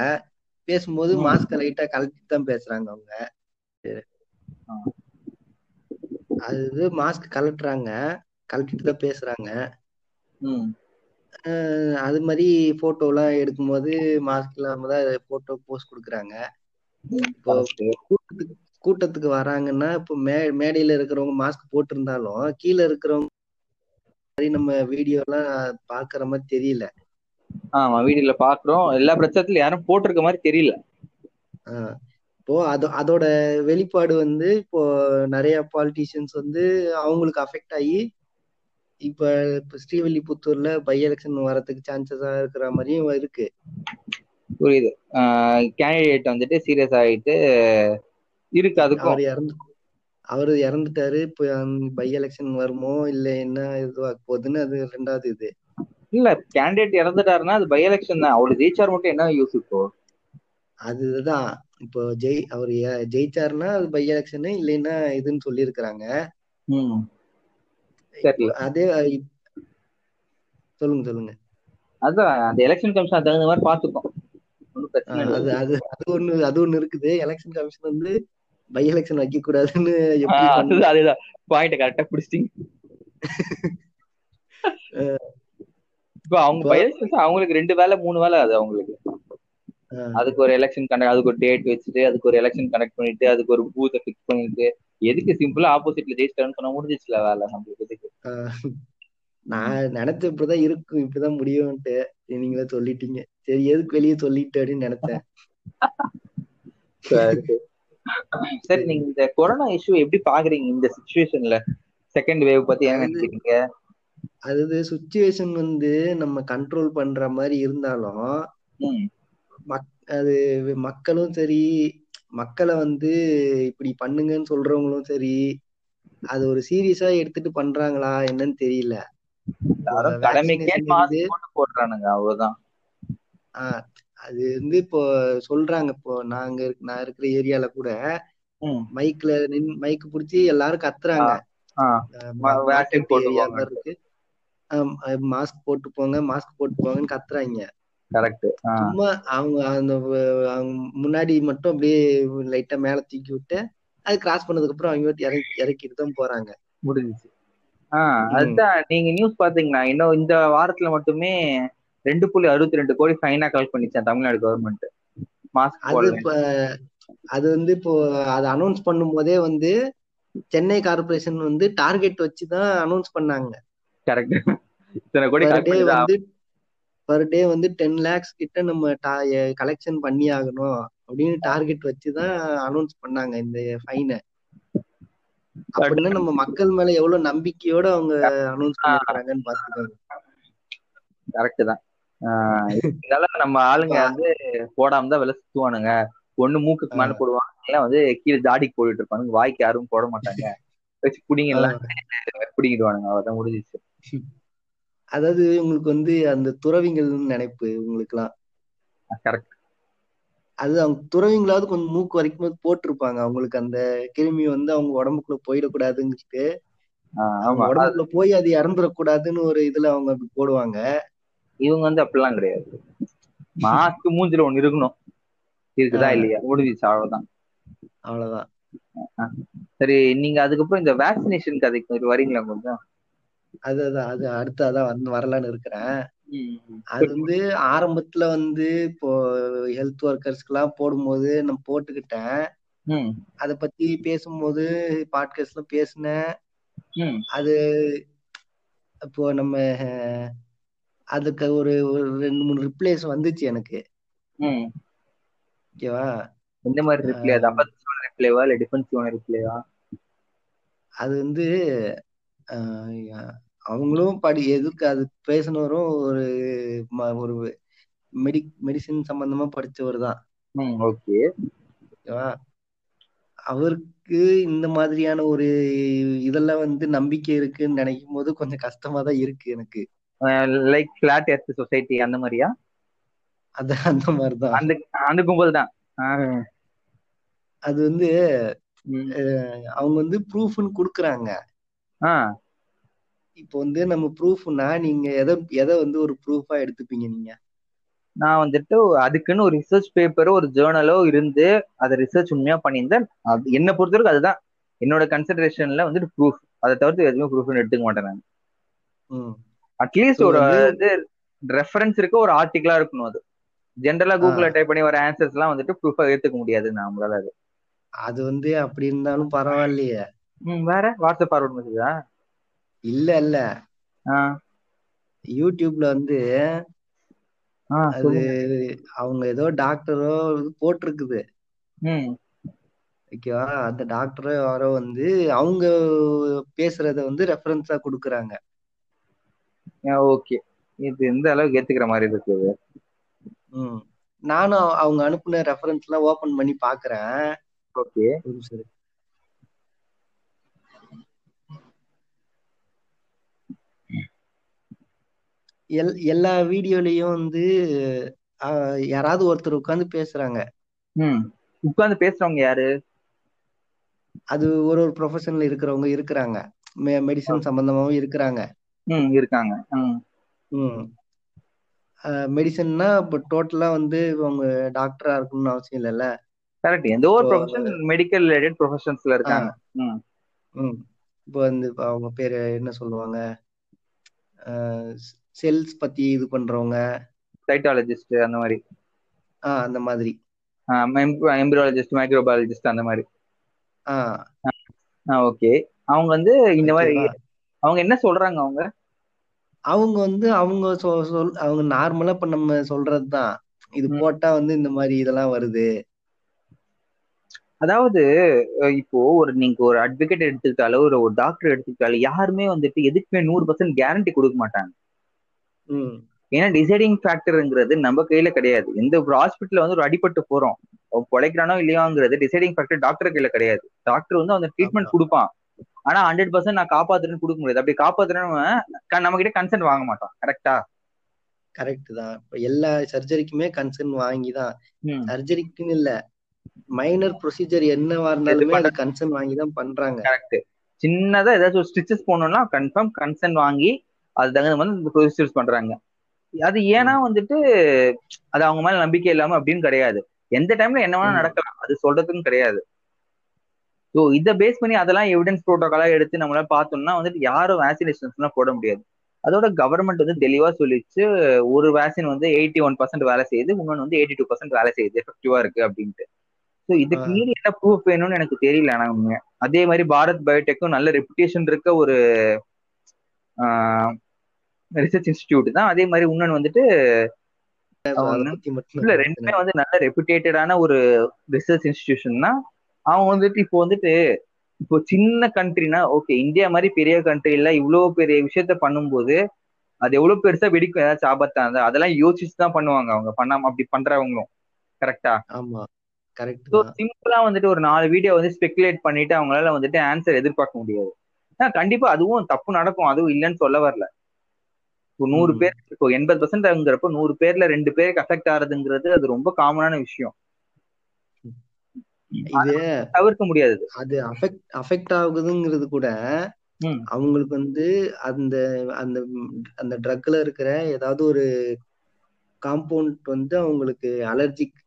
பேசும்போது. மாஸ்க லைட்டா கழட்டிட்டு தான் பேசுறாங்க அவங்க. அது மாஸ்க் கழட்டுறாங்க. கழட்டிட்டு தான் பேசுறாங்க. அது மாதிரி போட்டோ எல்லாம் எடுக்கும்போது மாஸ்க் இல்லாம தான் போட்டோ போஸ்ட் கொடுக்குறாங்க. இப்போ. கூட்டத்துக்கு கூட்டத்துக்கு வராங்கன்னா இப்போ மே மேடையில இருக்கிறவங்க மாஸ்க் போட்டிருந்தாலும் கீழே இருக்கிறவங்க மாதிரி நம்ம வீடியோ எல்லாம் பாக்குற மாதிரி தெரியல. ஆமா வீடியோல பாக்குறோம். எல்லா பிரச்சனத்துல யாரும் போட்டிருக்க மாதிரி தெரியல. இப்போ அது அதோட வெளிப்பாடு வந்து இப்போ நிறைய பாலிட்டிஷியன்ஸ் வந்து அவங்களுக்கு அஃபெக்ட் ஆகி இப்ப இப்ப ஸ்ரீவில்லிபுத்தூர்ல பை எலெக்ஷன் வரதுக்கு சான்சஸா இருக்கிற மாதிரியும் இருக்கு. புரியுது. கேண்டிடேட் வந்துட்டு சீரியஸ் ஆயிட்டு இருக்கு அதுக்கும். அவர் இறந்து அவர் இறந்துட்டாரு இப்போ பை எலெக்ஷன் வருமோ இல்ல என்ன இதுவாக போகுதுன்னு அது ரெண்டாவது இது. இல்ல கேண்டிடேட் இறந்துட்டாருன்னா அது பை எலெக்ஷன் தான். அவரு ஜெயிச்சார் மட்டும் என்ன யூஸ் இப்போ அதுதான் இப்போ ஜெய் அவர் ஜெயிச்சாருன்னா அது பை எலெக்ஷன் இல்லைன்னா இதுன்னு சொல்லியிருக்கிறாங்க. அதே சொல்லுங்க சொல்லுங்க. அதான் அந்த எலெக்ஷன் கமிஷன் தகுந்த மாதிரி ஆஹ் அது அது அது ஒண்ணு அது ஒண்ணு இருக்குது. எலெக்ஷன் கமிஷன் வந்து பை எலெக்ஷன் வைக்க கூடாதுன்னு அதுதான் அதுதான். பாயிண்ட் கரெக்டா பிடிச்சிட்டீங்க. இப்போ அவங்க பை எலெக்ஷன்ஸ் அவங்களுக்கு ரெண்டு வேலை மூணு வேலை அது அவங்களுக்கு. அதுக்கு ஒரு எலெக்ஷன் கண்டக்ட் அதுக்கு ஒரு டேட் வச்சுட்டு அதுக்கு ஒரு எலெக்ஷன் கனெக்ட் பண்ணிட்டு அதுக்கு ஒரு பூத்தை ஃபிக்ஸ் பண்ணிட்டு எதுக்கு சிம்பிளா ஆப்போசிட்ல ஜெயிச்சிட்டாருன்னு சொன்னா முடிஞ்சிச்சுல வேலை நம்மளுக்கு எதுக்கு? நான் நினைச்ச இப்படிதான் இருக்கும் இப்படிதான் முடியும்ட்டு நீங்களே சொல்லிட்டீங்க. சரி எதுக்கு வெளியே சொல்லிட்டு அப்படின்னு நினைச்சேன் சரி நீங்க இந்த கொரோனா இஷ்யூ எப்படி பாக்குறீங்க இந்த சுச்சுவேஷன்ல செகண்ட் வேவ் பத்தி என்ன நினைக்கிறீங்க? அது சுச்சுவேஷன் வந்து நம்ம கண்ட்ரோல் பண்ற மாதிரி இருந்தாலும் அது மக்களும் சரி மக்களை வந்து இப்படி பண்ணுங்கன்னு சொல்றவங்களும் சரி அது ஒரு சீரியஸா எடுத்துட்டு பண்றாங்களா என்னன்னு தெரியல. போடுறானுங்க அவ்வளவுதான். அது வந்து இப்போ சொல்றாங்க. இப்போ நாங்க நான் இருக்கிற ஏரியால கூட. மைக்ல நின் மைக் புடிச்சு எல்லாரும் கத்துறாங்க. இருக்கு மாஸ்க் போட்டு போங்க மாஸ்க் போட்டு போங்கன்னு கத்துறாங்க. கரெக்ட் சும்மா அவங்க அந்த முன்னாடி மட்டும் அப்படியே லைட்டா மேல தூக்கி விட்டு அது கிராஸ் பண்ணதுக்கு அப்புறம் அவங்க இறக்கி இறக்கிட்டு தான் போறாங்க. முடிஞ்சுச்சு. ஆஹ் அதுதான் நீங்க நியூஸ் பாத்தீங்கன்னா இன்னும் இந்த வாரத்துல மட்டுமே ரெண்டு புள்ளி அறுபத்தி ரெண்டு கோடி ஃபைனா கலெக்ட் பண்ணிச்சான் தமிழ்நாடு கவர்மெண்ட் மாஸ்க் அது இப்ப அது வந்து இப்போ அதை அனௌன்ஸ் பண்ணும் போதே வந்து சென்னை கார்பரேஷன் வந்து டார்கெட் வச்சு தான் அனௌன்ஸ் பண்ணாங்க. கரெக்ட் இத்தனை கோடி வந்து பர் டே வந்து டென் லேக்ஸ் கிட்ட நம்ம கலெக்ஷன் பண்ணி ஆகணும் அப்படின்னு டார்கெட் வச்சு தான் அனௌன்ஸ் பண்ணாங்க இந்த ஃபைனை அப்படின்னா நம்ம மக்கள் மேல எவ்வளவு நம்பிக்கையோட அவங்க அனௌன்ஸ் பண்ணிருக்காங்கன்னு பாத்துக்கோங்க கரெக்ட் தான். இதனால நம்ம ஆளுங்க வந்து போடாம தான் விலை சுத்துவானுங்க. ஒண்ணு மூக்குக்கு மேல போடுவாங்க இல்ல வந்து கீழே தாடிக்கு போட்டுட்டு இருப்பாங்க வாய்க்கு யாரும் போட மாட்டாங்க. வச்சு புடிங்கலாம். புடிங்கிடுவானுங்க. அவ்வளவுதான் முடிஞ்சிச்சு அதாவது உங்களுக்கு வந்து அந்த துறவிங்கள் நினைப்பு உங்களுக்குலாம் கரெக்ட் அது அவங்க துறவிங்களாவது கொஞ்சம் மூக்கு வரைக்கும் போட்டிருப்பாங்க. அவங்களுக்கு அந்த கிருமி வந்து அவங்க உடம்புக்குள்ள போயிடக்கூடாதுன்னு அவங்க உடம்புக்குள்ள போய் அது இறந்துடக்கூடாதுன்னு ஒரு இதுல அவங்க போடுவாங்க. இவங்க வந்து அப்படிலாம் கிடையாது. மாஸ்க் மூஞ்சில ஒண்ணு இருக்கணும். இருக்குதா இல்லையா? முடிஞ்சிச்சு அவ்வளவுதான். அவ்வளவுதான். சரி நீங்க அதுக்கப்புறம் இந்த வேக்சினேஷன் கதைக்கு வரீங்களா கொஞ்சம்? அது அதான் அது அடுத்து அதான் வந்து வரலான்னு இருக்கிறேன். அது வந்து ஆரம்பத்துல வந்து இப்போ ஹெல்த் ஒர்க்கர்ஸ்க்கு எல்லாம் போடும்போது நான் போட்டுக்கிட்டேன். அத பத்தி பேசும்போது பாட்காஸ்ட்ல பேசினேன். அது இப்போ நம்ம அதுக்கு ஒரு ரெண்டு மூணு ரிப்ளைஸ் வந்துச்சு எனக்கு. ஓகேவா? எந்த மாதிரி ரிப்ளை அது அப்போசிஷன் ரிப்ளைவா இல்ல டிஃபென்சிவான ரிப்ளைவா அது வந்து அவங்களும் படி எதுக்கு அது பேசினவரும் ஒரு ஒரு மெடி மெடிசின் சம்பந்தமா படிச்சவர் தான். ஓகே. ஓகேவா? அவருக்கு இந்த மாதிரியான ஒரு இதெல்லாம் வந்து நம்பிக்கை இருக்குன்னு நினைக்கும் போது கொஞ்சம் கஷ்டமா தான் இருக்கு எனக்கு. லைக் பிளாட் எர்த் சொசைட்டி அந்த மாதிரியா? அது அந்த மாதிரிதான். அந்த அந்த கும்பல் தான் அது வந்து அவங்க வந்து ப்ரூஃப்னு கொடுக்குறாங்க. இப்போ வந்து நம்ம ப்ரூஃப்னா நீங்க எதை எதை வந்து ஒரு ப்ரூஃபா எடுத்துப்பீங்க நீங்க? நான் வந்துட்டு அதுக்குன்னு ஒரு ரிசர்ச் பேப்பரோ ஒரு ஜேர்னலோ இருந்து அதை ரிசர்ச் உண்மையா பண்ணியிருந்தேன். அது என்னை பொறுத்தவரைக்கும் அதுதான். என்னோட கன்சிடரேஷன்ல வந்துட்டு ப்ரூஃப் அதை தவிர்த்து எதுவுமே ப்ரூஃப்னு எடுத்துக்க மாட்டேன் நான். அட்லீஸ்ட் ஒரு இது ரெஃபரன்ஸ் இருக்க ஒரு ஆர்டிகலா இருக்கணும் அது. ஜென்ரலா கூகுள்ல டைப் பண்ணி வர ஆன்சர்ஸ் எல்லாம் வந்துட்டு ப்ரூஃபா ஏத்துக்க முடியாது நம்மளால அது. அது வந்து அப்படி இருந்தாலும் பரவாயில்லையே. வேற? வாட்ஸ்அப் ஃபார்வர்ட் மெசேஜா இல்ல இல்ல. யூடியூப்ல வந்து அது அவங்க ஏதோ டாக்டரோ போட்டிருக்குது. ஓகேவா? அந்த டாக்டரோ யாரோ வந்து அவங்க பேசுறத வந்து ரெஃபரன்ஸா கொடுக்குறாங்க. ஓகே. இது எந்த அளவுக்கு ஏத்துக்கிற மாதிரி இருக்குது நானும் அவங்க அனுப்புன ரெஃபரன்ஸ் எல்லாம் ஓபன் பண்ணி பாக்குறேன். ஓகே. இரு. எல் எல்லா வீடியோலயும் வந்து யாராவது ஒருத்தர் உட்கார்ந்து பேசுறாங்க. ம். உட்கார்ந்து பேசுறவங்க யாரு? அது ஒரு ஒரு ப்ரொஃபஷன்ல இருக்கிறவங்க இருக்கிறாங்க. மெடிசன் சம்பந்தமாவும் இருக்கிறாங்க. ம் இருக்காங்க. ம். ம். மெடிசன்னா இப்போ டோட்டலா வந்து அவங்க டாக்டரா இருக்கணும்னு அவசியம் இல்லைல்ல? கரெக்ட் எந்த ஒரு ப்ரொஃபஷன் மெடிக்கல் ரிலேட்டட் ப்ரொஃபஷன்ஸ்ல இருக்காங்க. ம். ம். இப்போ வந்து அவங்க பேரு என்ன சொல்லுவாங்க? செல்ஸ் பத்தி இது பண்றவங்க. சைட்டாலஜிஸ்ட் அந்த மாதிரி. ஆ அந்த மாதிரி. எம்பிரியாலஜிஸ்ட் மைக்ரோபயாலஜிஸ்ட் அந்த மாதிரி. ஆ. ஓகே அவங்க வந்து இந்த மாதிரி அவங்க என்ன சொல்றாங்க அவங்க? அவங்க வந்து அவங்க சொல் அவங்க நார்மலா இப்ப நம்ம சொல்றதுதான். இது. போட்டா வந்து இந்த மாதிரி இதெல்லாம் வருது. அதாவது இப்போ ஒரு நீங்க ஒரு அட்வொகேட் எடுத்துக்கிட்டாலோ ஒரு ஒரு டாக்டர் எடுத்துக்கிட்டாலோ யாருமே வந்துட்டு எதுக்குமே நூறு பர்சன்ட் கேரண்டி கொடுக்க மாட்டாங்க. ஏன்னா டிசைடிங் ஃபேக்டர்ங்கிறது நம்ம கையில கிடையாது. எந்த ஒரு ஹாஸ்பிட்டல்ல வந்து ஒரு அடிபட்டு போறோம். பொழைக்கிறானோ இல்லையோங்கிறது டிசைடிங் ஃபேக்டர் டாக்டர் கையில கிடையாது. டாக்டர் வந்து அந்த ட்ரீட்மெண்ட். கொடுப்பான். ஆனா ஹண்ட்ரட் பர்சன்ட் நான் காப்பாத்துறேன்னு கொடுக்க முடியாது. அப்படி காப்பாத்துறேன்னு நம்ம கிட்ட கன்சென்ட் வாங்க மாட்டான். கரெக்டா கரெக்ட் தான். இப்ப எல்லா சர்ஜரிக்குமே கன்சர்ன் வாங்கி தான். சர்ஜரிக்குன்னு இல்ல. மைனர் ப்ரொசீஜர் என்னவா இருந்தாலுமே அது கன்சர்ன் வாங்கி தான் பண்றாங்க. கரெக்ட் சின்னதா ஏதாச்சும் ஒரு ஸ்டிச்சஸ் போடணும்னா கன்ஃபார்ம் கன்சென்ட் வாங்கி அது தகுந்த மாதிரி இந்த ப்ரொசீஜர்ஸ் பண்றாங்க. அது ஏன்னா வந்துட்டு அது அவங்க மேல நம்பிக்கை இல்லாம அப்படின்னு கிடையாது. எந்த டைம்ல என்ன வேணா ம். நடக்கலாம். அது சொல்றதுக்கும் கிடையாது. ஸோ இதை பேஸ் பண்ணி அதெல்லாம் எவிடன்ஸ் ப்ரோட்டோகாலா எடுத்து நம்மளால பார்த்தோம்னா வந்துட்டு யாரும் வேக்சினேஷன்ஸ்லாம் போட முடியாது. அதோட கவர்மெண்ட் வந்து தெளிவா சொல்லிச்சு ஒரு வேக்சின் வந்து எயிட்டி ஒன் பர்சன்ட் வேலை செய்யுது இன்னொன்று வந்து எயிட்டி டூ பர்சன்ட் வேலை செய்யுது எஃபெக்டிவா இருக்கு அப்படின்ட்டு. ஸோ இதுக்கு. மீறி என்ன ப்ரூஃப் வேணும்னு எனக்கு தெரியல ஆனா உண்மையா. அதே மாதிரி பாரத் பயோடெக்கும் நல்ல ரெப்புடேஷன் இருக்க ஒரு ரிசர்ச் இன்ஸ்டிடியூட் தான். அதே மாதிரி இன்னொன்று வந்துட்டு இல்ல ரெண்டுமே. வந்து நல்ல ரெப்புடேட்டடான ஒரு ரிசர்ச் இன்ஸ்டிடியூஷன் தான். அவங்க வந்துட்டு இப்போ வந்துட்டு இப்போ சின்ன கண்ட்ரினா ஓகே இந்தியா மாதிரி பெரிய கண்ட்ரில இவ்வளவு பெரிய விஷயத்த பண்ணும்போது அது எவ்வளவு பெருசா வெடிக்கும்? ஏதாச்சும் ஆபத்தா இருந்தா அதெல்லாம் யோசிச்சு தான் பண்ணுவாங்க அவங்க. பண்ணாம அப்படி பண்றவங்களும். கரெக்டா ஆமா. கரெக்ட் சிம்பிளா வந்துட்டு ஒரு நாலு வீடியோ வந்து ஸ்பெகுலேட் பண்ணிட்டு அவங்களால வந்துட்டு ஆன்சர் எதிர்பார்க்க முடியாது. கண்டிப்பா அதுவும் தப்பு நடக்கும். அதுவும் இல்லைன்னு சொல்ல வரல. இப்போ நூறு. பேர் இப்போ எண்பது பர்சன்ட்ங்கிறப்போ நூறு பேர்ல ரெண்டு பேருக்கு அஃபெக்ட் ஆகுறதுங்கிறது அது ரொம்ப காமனான விஷயம். இது தவிர்க்க முடியாது அது அஃபெக்ட் அஃபெக்ட் ஆகுதுங்கிறது கூட. அவங்களுக்கு வந்து அந்த அந்த அந்த ட்ரக்ல இருக்கிற ஏதாவது ஒரு காம்பவுண்ட் வந்து அவங்களுக்கு அலர்ஜிக்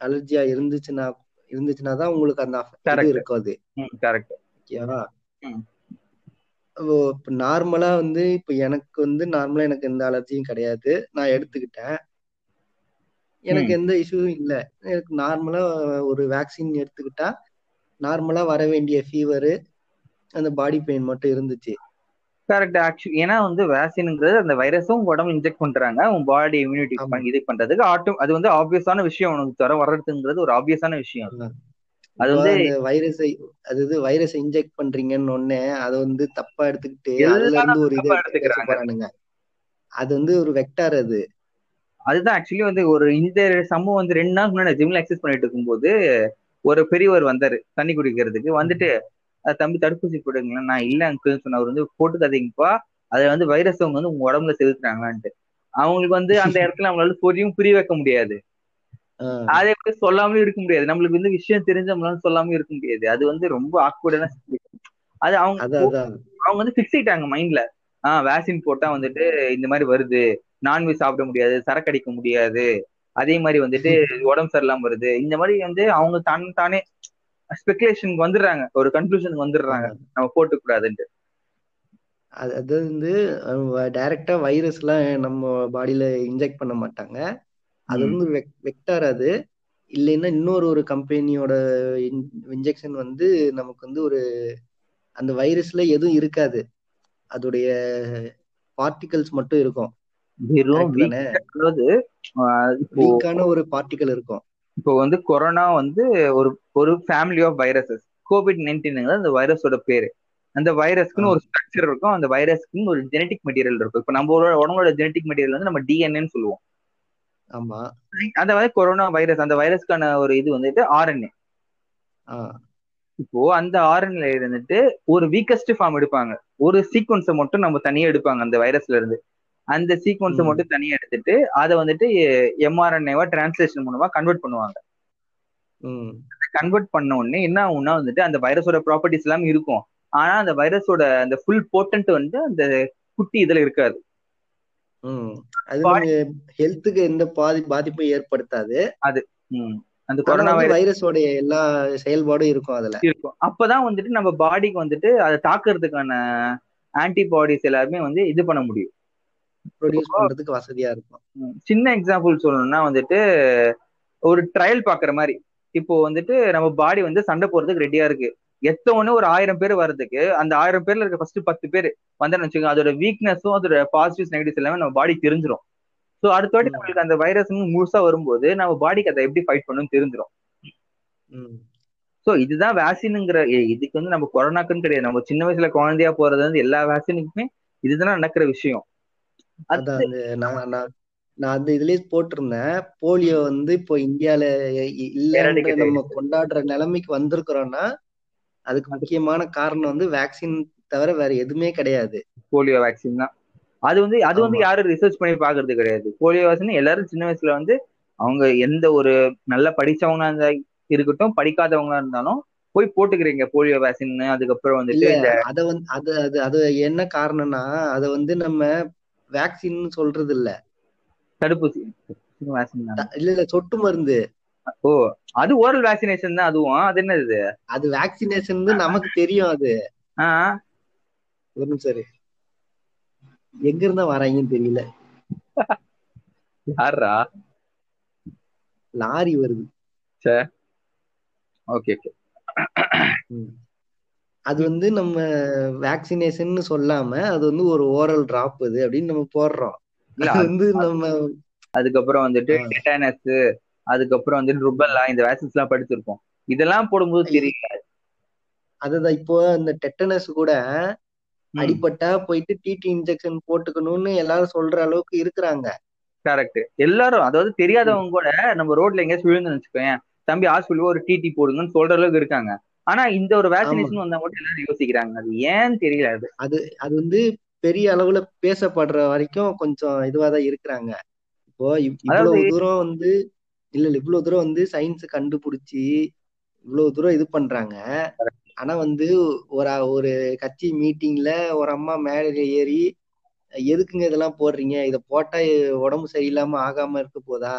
அலர்ஜியா இருந்துச்சுன்னா இருந்துச்சுன்னா தான் உங்களுக்கு அந்த. இது இருக்கும் அது கரெக்ட் ஓகேவா. இப்போ நார்மலா வந்து இப்போ எனக்கு வந்து நார்மலா எனக்கு எந்த அலர்ஜியும் கிடையாது நான் எடுத்துக்கிட்டேன் எனக்கு எந்த இஷ்யூவும் இல்லை. எனக்கு நார்மலா ஒரு வேக்சின் எடுத்துக்கிட்டா நார்மலா வர வேண்டிய ஃபீவரு அந்த பாடி பெயின் மட்டும் இருந்துச்சு. கரெக்ட் ஆக்சுவலி ஏன்னா வந்து வேக்சின்ங்கிறது அந்த வைரஸும் உடம்பு இன்ஜெக்ட் பண்றாங்க. உன் பாடி இம்யூனிட்டி. இது பண்றதுக்கு ஆட்டோ அது வந்து ஆப்வியஸான விஷயம். உனக்கு தர வர்றதுங்கிறது ஒரு ஆப்வியஸான விஷயம். அது வந்து வைரஸை அதாவது வைரஸ் இன்ஜெக்ட் பண்றீங்கன்னு ஒன்னே அதை வந்து தப்பா எடுத்துக்கிட்டு அதுல இருந்து ஒரு இதை எடுத்துக்கிறாங்க. அது வந்து ஒரு வெக்டார் அது. அதுதான் ஆக்சுவலி வந்து ஒரு இந்த சம்பவம் வந்து ரெண்டு நாள் முன்னாடி ஜிம்ல எக்ஸசைஸ் பண்ணிட்டு இருக்கும்போது ஒரு பெரியவர் வந்தாரு தண்ணி குடிக்கிறதுக்கு. வந்துட்டு "அஹ் தம்பி தடுப்பூசி போடுங்களேன். நான் இல்ல அங்கிள் சொன்னவர் வந்து போட்டுக்காதீங்கப்பா அதுல வந்து வைரஸ் அவங்க வந்து உங்க உடம்புல செலுத்துறாங்களான்ட்டு அவங்களுக்கு வந்து அந்த இடத்துல அவங்களால புரியும் புரிய வைக்க முடியாது. அதே மாதிரி சொல்லாமலும் இருக்க முடியாது. நம்மளுக்கு வந்து விஷயம் தெரிஞ்ச நம்மளால சொல்லாம இருக்க முடியாது. அது வந்து ரொம்ப ஆக்வர்டான அது அவங்க அவங்க வந்து ஃபிக்ஸ் ஆயிட்டாங்க மைண்ட்ல ஆஹ் வேக்சின் போட்டா வந்துட்டு இந்த மாதிரி வருது. நான்வெஜ் சாப்பிட முடியாது சரக்கு அடிக்க முடியாது. அதே மாதிரி வந்துட்டு உடம்பு சரியில்லாம வருது. இந்த மாதிரி வந்து அவங்க தான் தானே ஸ்பெகுலேஷனுக்கு வந்துடுறாங்க. ஒரு கன்க்ளூஷனுக்கு வந்துடுறாங்க. நம்ம போட்டுக்க கூடாதுன்ட்டு அது அது வந்து டைரக்டா வைரஸ் எல்லாம் நம்ம பாடியில இன்ஜெக்ட் பண்ண மாட்டாங்க. அது. வந்து வெக்டார் அது. இல்லைன்னா இன்னொரு ஒரு கம்பெனியோட இன்ஜெக்ஷன் வந்து நமக்கு வந்து ஒரு அந்த வைரஸ்ல எதுவும் இருக்காது. அதோடைய பார்ட்டிகல்ஸ் மட்டும் இருக்கும். வெறும் அதாவது வீக்கான ஒரு பார்ட்டிகல் இருக்கும். இப்போ வந்து கொரோனா வந்து ஒரு ஒரு ஃபேமிலி ஆஃப் வைரஸஸ் கோவிட் நைன்டீன்ங்கிறது அந்த வைரஸோட பேரு. அந்த வைரஸ்க்குன்னு ஒரு ஸ்ட்ரக்சர் இருக்கும். அந்த வைரஸ்க்குன்னு ஒரு ஜெனடிக் மெட்டீரியல் இருக்கும். இப்போ நம்ம உடம்போட ஜெனடிக் மெட்டீரியல் வந்து நம்ம டிஎன்ஏன்னு சொல்லுவோம். ஆமா. அந்த வந்து கொரோனா வைரஸ் அந்த வைரஸ்க்கான ஒரு இது வந்துட்டு ஆர்என்ஏ இப்போ அந்த ஆர்என்ல இருந்துட்டு ஒரு வீக்கஸ்ட் ஃபார்ம் எடுப்பாங்க. ஒரு சீக்வன்ஸை மட்டும் நம்ம தனியா எடுப்பாங்க அந்த வைரஸ்ல இருந்து. அந்த சீக்வன்ஸை. மட்டும் தனியா எடுத்துட்டு அதை வந்துட்டு எம்ஆர்என்ஏவா டிரான்ஸ்லேஷன் மூலமா கன்வெர்ட் பண்ணுவாங்க. கன்வெர்ட் பண்ண உடனே என்ன ஆகும்னா வந்துட்டு அந்த வைரஸோட ப்ராப்பர்ட்டிஸ் எல்லாமே இருக்கும். ஆனா அந்த வைரஸோட அந்த ஃபுல் போட்டன்ட் வந்து அந்த குட்டி இதுல இருக்காது. அது ஹெல்த்துக்கு எந்த பாதி பாதிப்பும் ஏற்படுத்தாது. ம். அந்த கொரோனா வைரஸோட எல்லா செயல்பாடும் இருக்கும் அதுல. இருக்கும். அப்பதான் வந்துட்டு நம்ம பாடிக்கு வந்துட்டு அதை தாக்குறதுக்கான ஆன்டிபாடிஸ் எல்லாருமே வந்து இது பண்ண முடியும். ப்ரொடியூஸ் பண்றதுக்கு வசதியா இருக்கும். சின்ன எக்ஸாம்பிள் சொல்லணும்னா வந்துட்டு ஒரு ட்ரையல் பாக்குற மாதிரி. இப்போ வந்துட்டு நம்ம பாடி வந்து சண்டை போறதுக்கு ரெடியா இருக்கு. எத்த உடனே ஒரு ஆயிரம் பேர் வர்றதுக்கு அந்த ஆயிரம் பேர்ல இருக்க ஃபர்ஸ்ட் பத்து பேர் வந்தேன்னு வச்சுக்கோங்க அதோட வீக்னஸும் அதோட பாசிட்டிவ்ஸ் நெகட்டிவ்ஸ் எல்லாமே நம்ம பாடி தெரிஞ்சிடும் ஸோ அடுத்த வாட்டி. நம்மளுக்கு அந்த வைரஸ் முழுசா வரும்போது நம்ம பாடிக்கு அதை எப்படி ஃபைட் பண்ணணும்னு தெரிஞ்சிடும் ஸோ இதுதான் வேக்சினுங்கிற இதுக்கு வந்து நம்ம கொரோனாக்குன்னு கிடையாது. நம்ம சின்ன வயசுல குழந்தையா போறது வந்து எல்லா வேக்சினுக்குமே இதுதான் நடக்கிற விஷயம். நான் நான் அந்த இதுலயே போட்டிருந்தேன். போலியோ வந்து இப்போ இந்தியால இ- இல்லைன்ற Eradicate நம்ம கொண்டாடுற நிலைமைக்கு வந்திருக்கிறோம்னா அதுக்கு முக்கியமான காரணம் வந்து வேக்சின் தவிர வேற எதுவுமே கிடையாது. போலியோ வேக்சின் தான். அது வந்து அது வந்து. யாரும் ரிசர்ச் பண்ணி பாக்குறது கிடையாது. போலியோ வேக்சின் எல்லாரும் சின்ன வயசுல வந்து அவங்க எந்த ஒரு நல்லா படிச்சவங்க இருந்தா இருக்கட்டும் படிக்காதவங்களா இருந்தாலும் போய் போட்டுக்கிறீங்க போலியோ வேக்சின் அதுக்கப்புறம் வந்துட்டு இல்ல இந்த அத வந்து அது அது அது என்ன காரணம்னா அத வந்து நம்ம வேக்சின் சொல்றது இல்ல தடுப்பூசி. இல்ல இல்ல சொட்டு மருந்து. ஓ அது ஓரல் வேக்சினேஷன் தான் அதுவும். அது என்னது அது வேக்சினேஷன் நமக்கு தெரியும் அது. ஒரு நிமிஷம் இரு. எங்க இருந்தா வராங்கன்னு தெரியல. யாரா லாரி வருது. Okay okay. ம். அது வந்து நம்ம வேக்சினேஷன் சொல்லாம அது வந்து ஒரு ஓரல் டிராப் அது அப்படின்னு நம்ம போடுறோம். வந்து நம்ம அதுக்கப்புறம் வந்துட்டு. டெட்டானஸ் அதுக்கப்புறம் வந்துட்டு ருபல்லா இந்த வேக்சின்ஸ் எல்லாம் படிச்சிருப்போம். இதெல்லாம் போடும்போது தெரியல அதுதான் இப்போ இந்த டெட்டனஸ் கூட ம். அடிபட்டா போயிட்டு டிடி இன்ஜெக்ஷன் போட்டுக்கணும்னு எல்லாரும் சொல்ற அளவுக்கு இருக்கிறாங்க. கரெக்ட் எல்லாரும் அதாவது தெரியாதவங்க கூட நம்ம ரோட்ல எங்கேயாச்சும் விழுந்து வச்சுக்கோயேன் தம்பி ஹாஸ்பிட்டல் ஒரு டிடி போடுங்கன்னு சொல்ற அளவுக்கு இருக்காங்க. ஆனா இந்த ஒரு வேக்சினேஷன் வந்தா மட்டும் எல்லாரும் யோசிக்கிறாங்க. அது ஏன்னு தெரியல அது? அது அது வந்து பெரிய அளவுல பேசப்படுற வரைக்கும் கொஞ்சம் இதுவாதான் இருக்கிறாங்க. இப்போ இவ்- இவ்வளவு தூரம் வந்து இல்ல இல்ல இவ்வளவு தூரம் வந்து சயின்ஸ் கண்டுபிடிச்சி இவ்வளவு தூரம் இது பண்றாங்க. ஆனா வந்து ஒரு ஒரு கட்சி மீட்டிங்ல ஒரு அம்மா மேடையில ஏறி எதுக்குங்க இதெல்லாம் போடுறீங்க? இத போட்டா உடம்பு சரியில்லாம ஆகாம இருக்க போதா?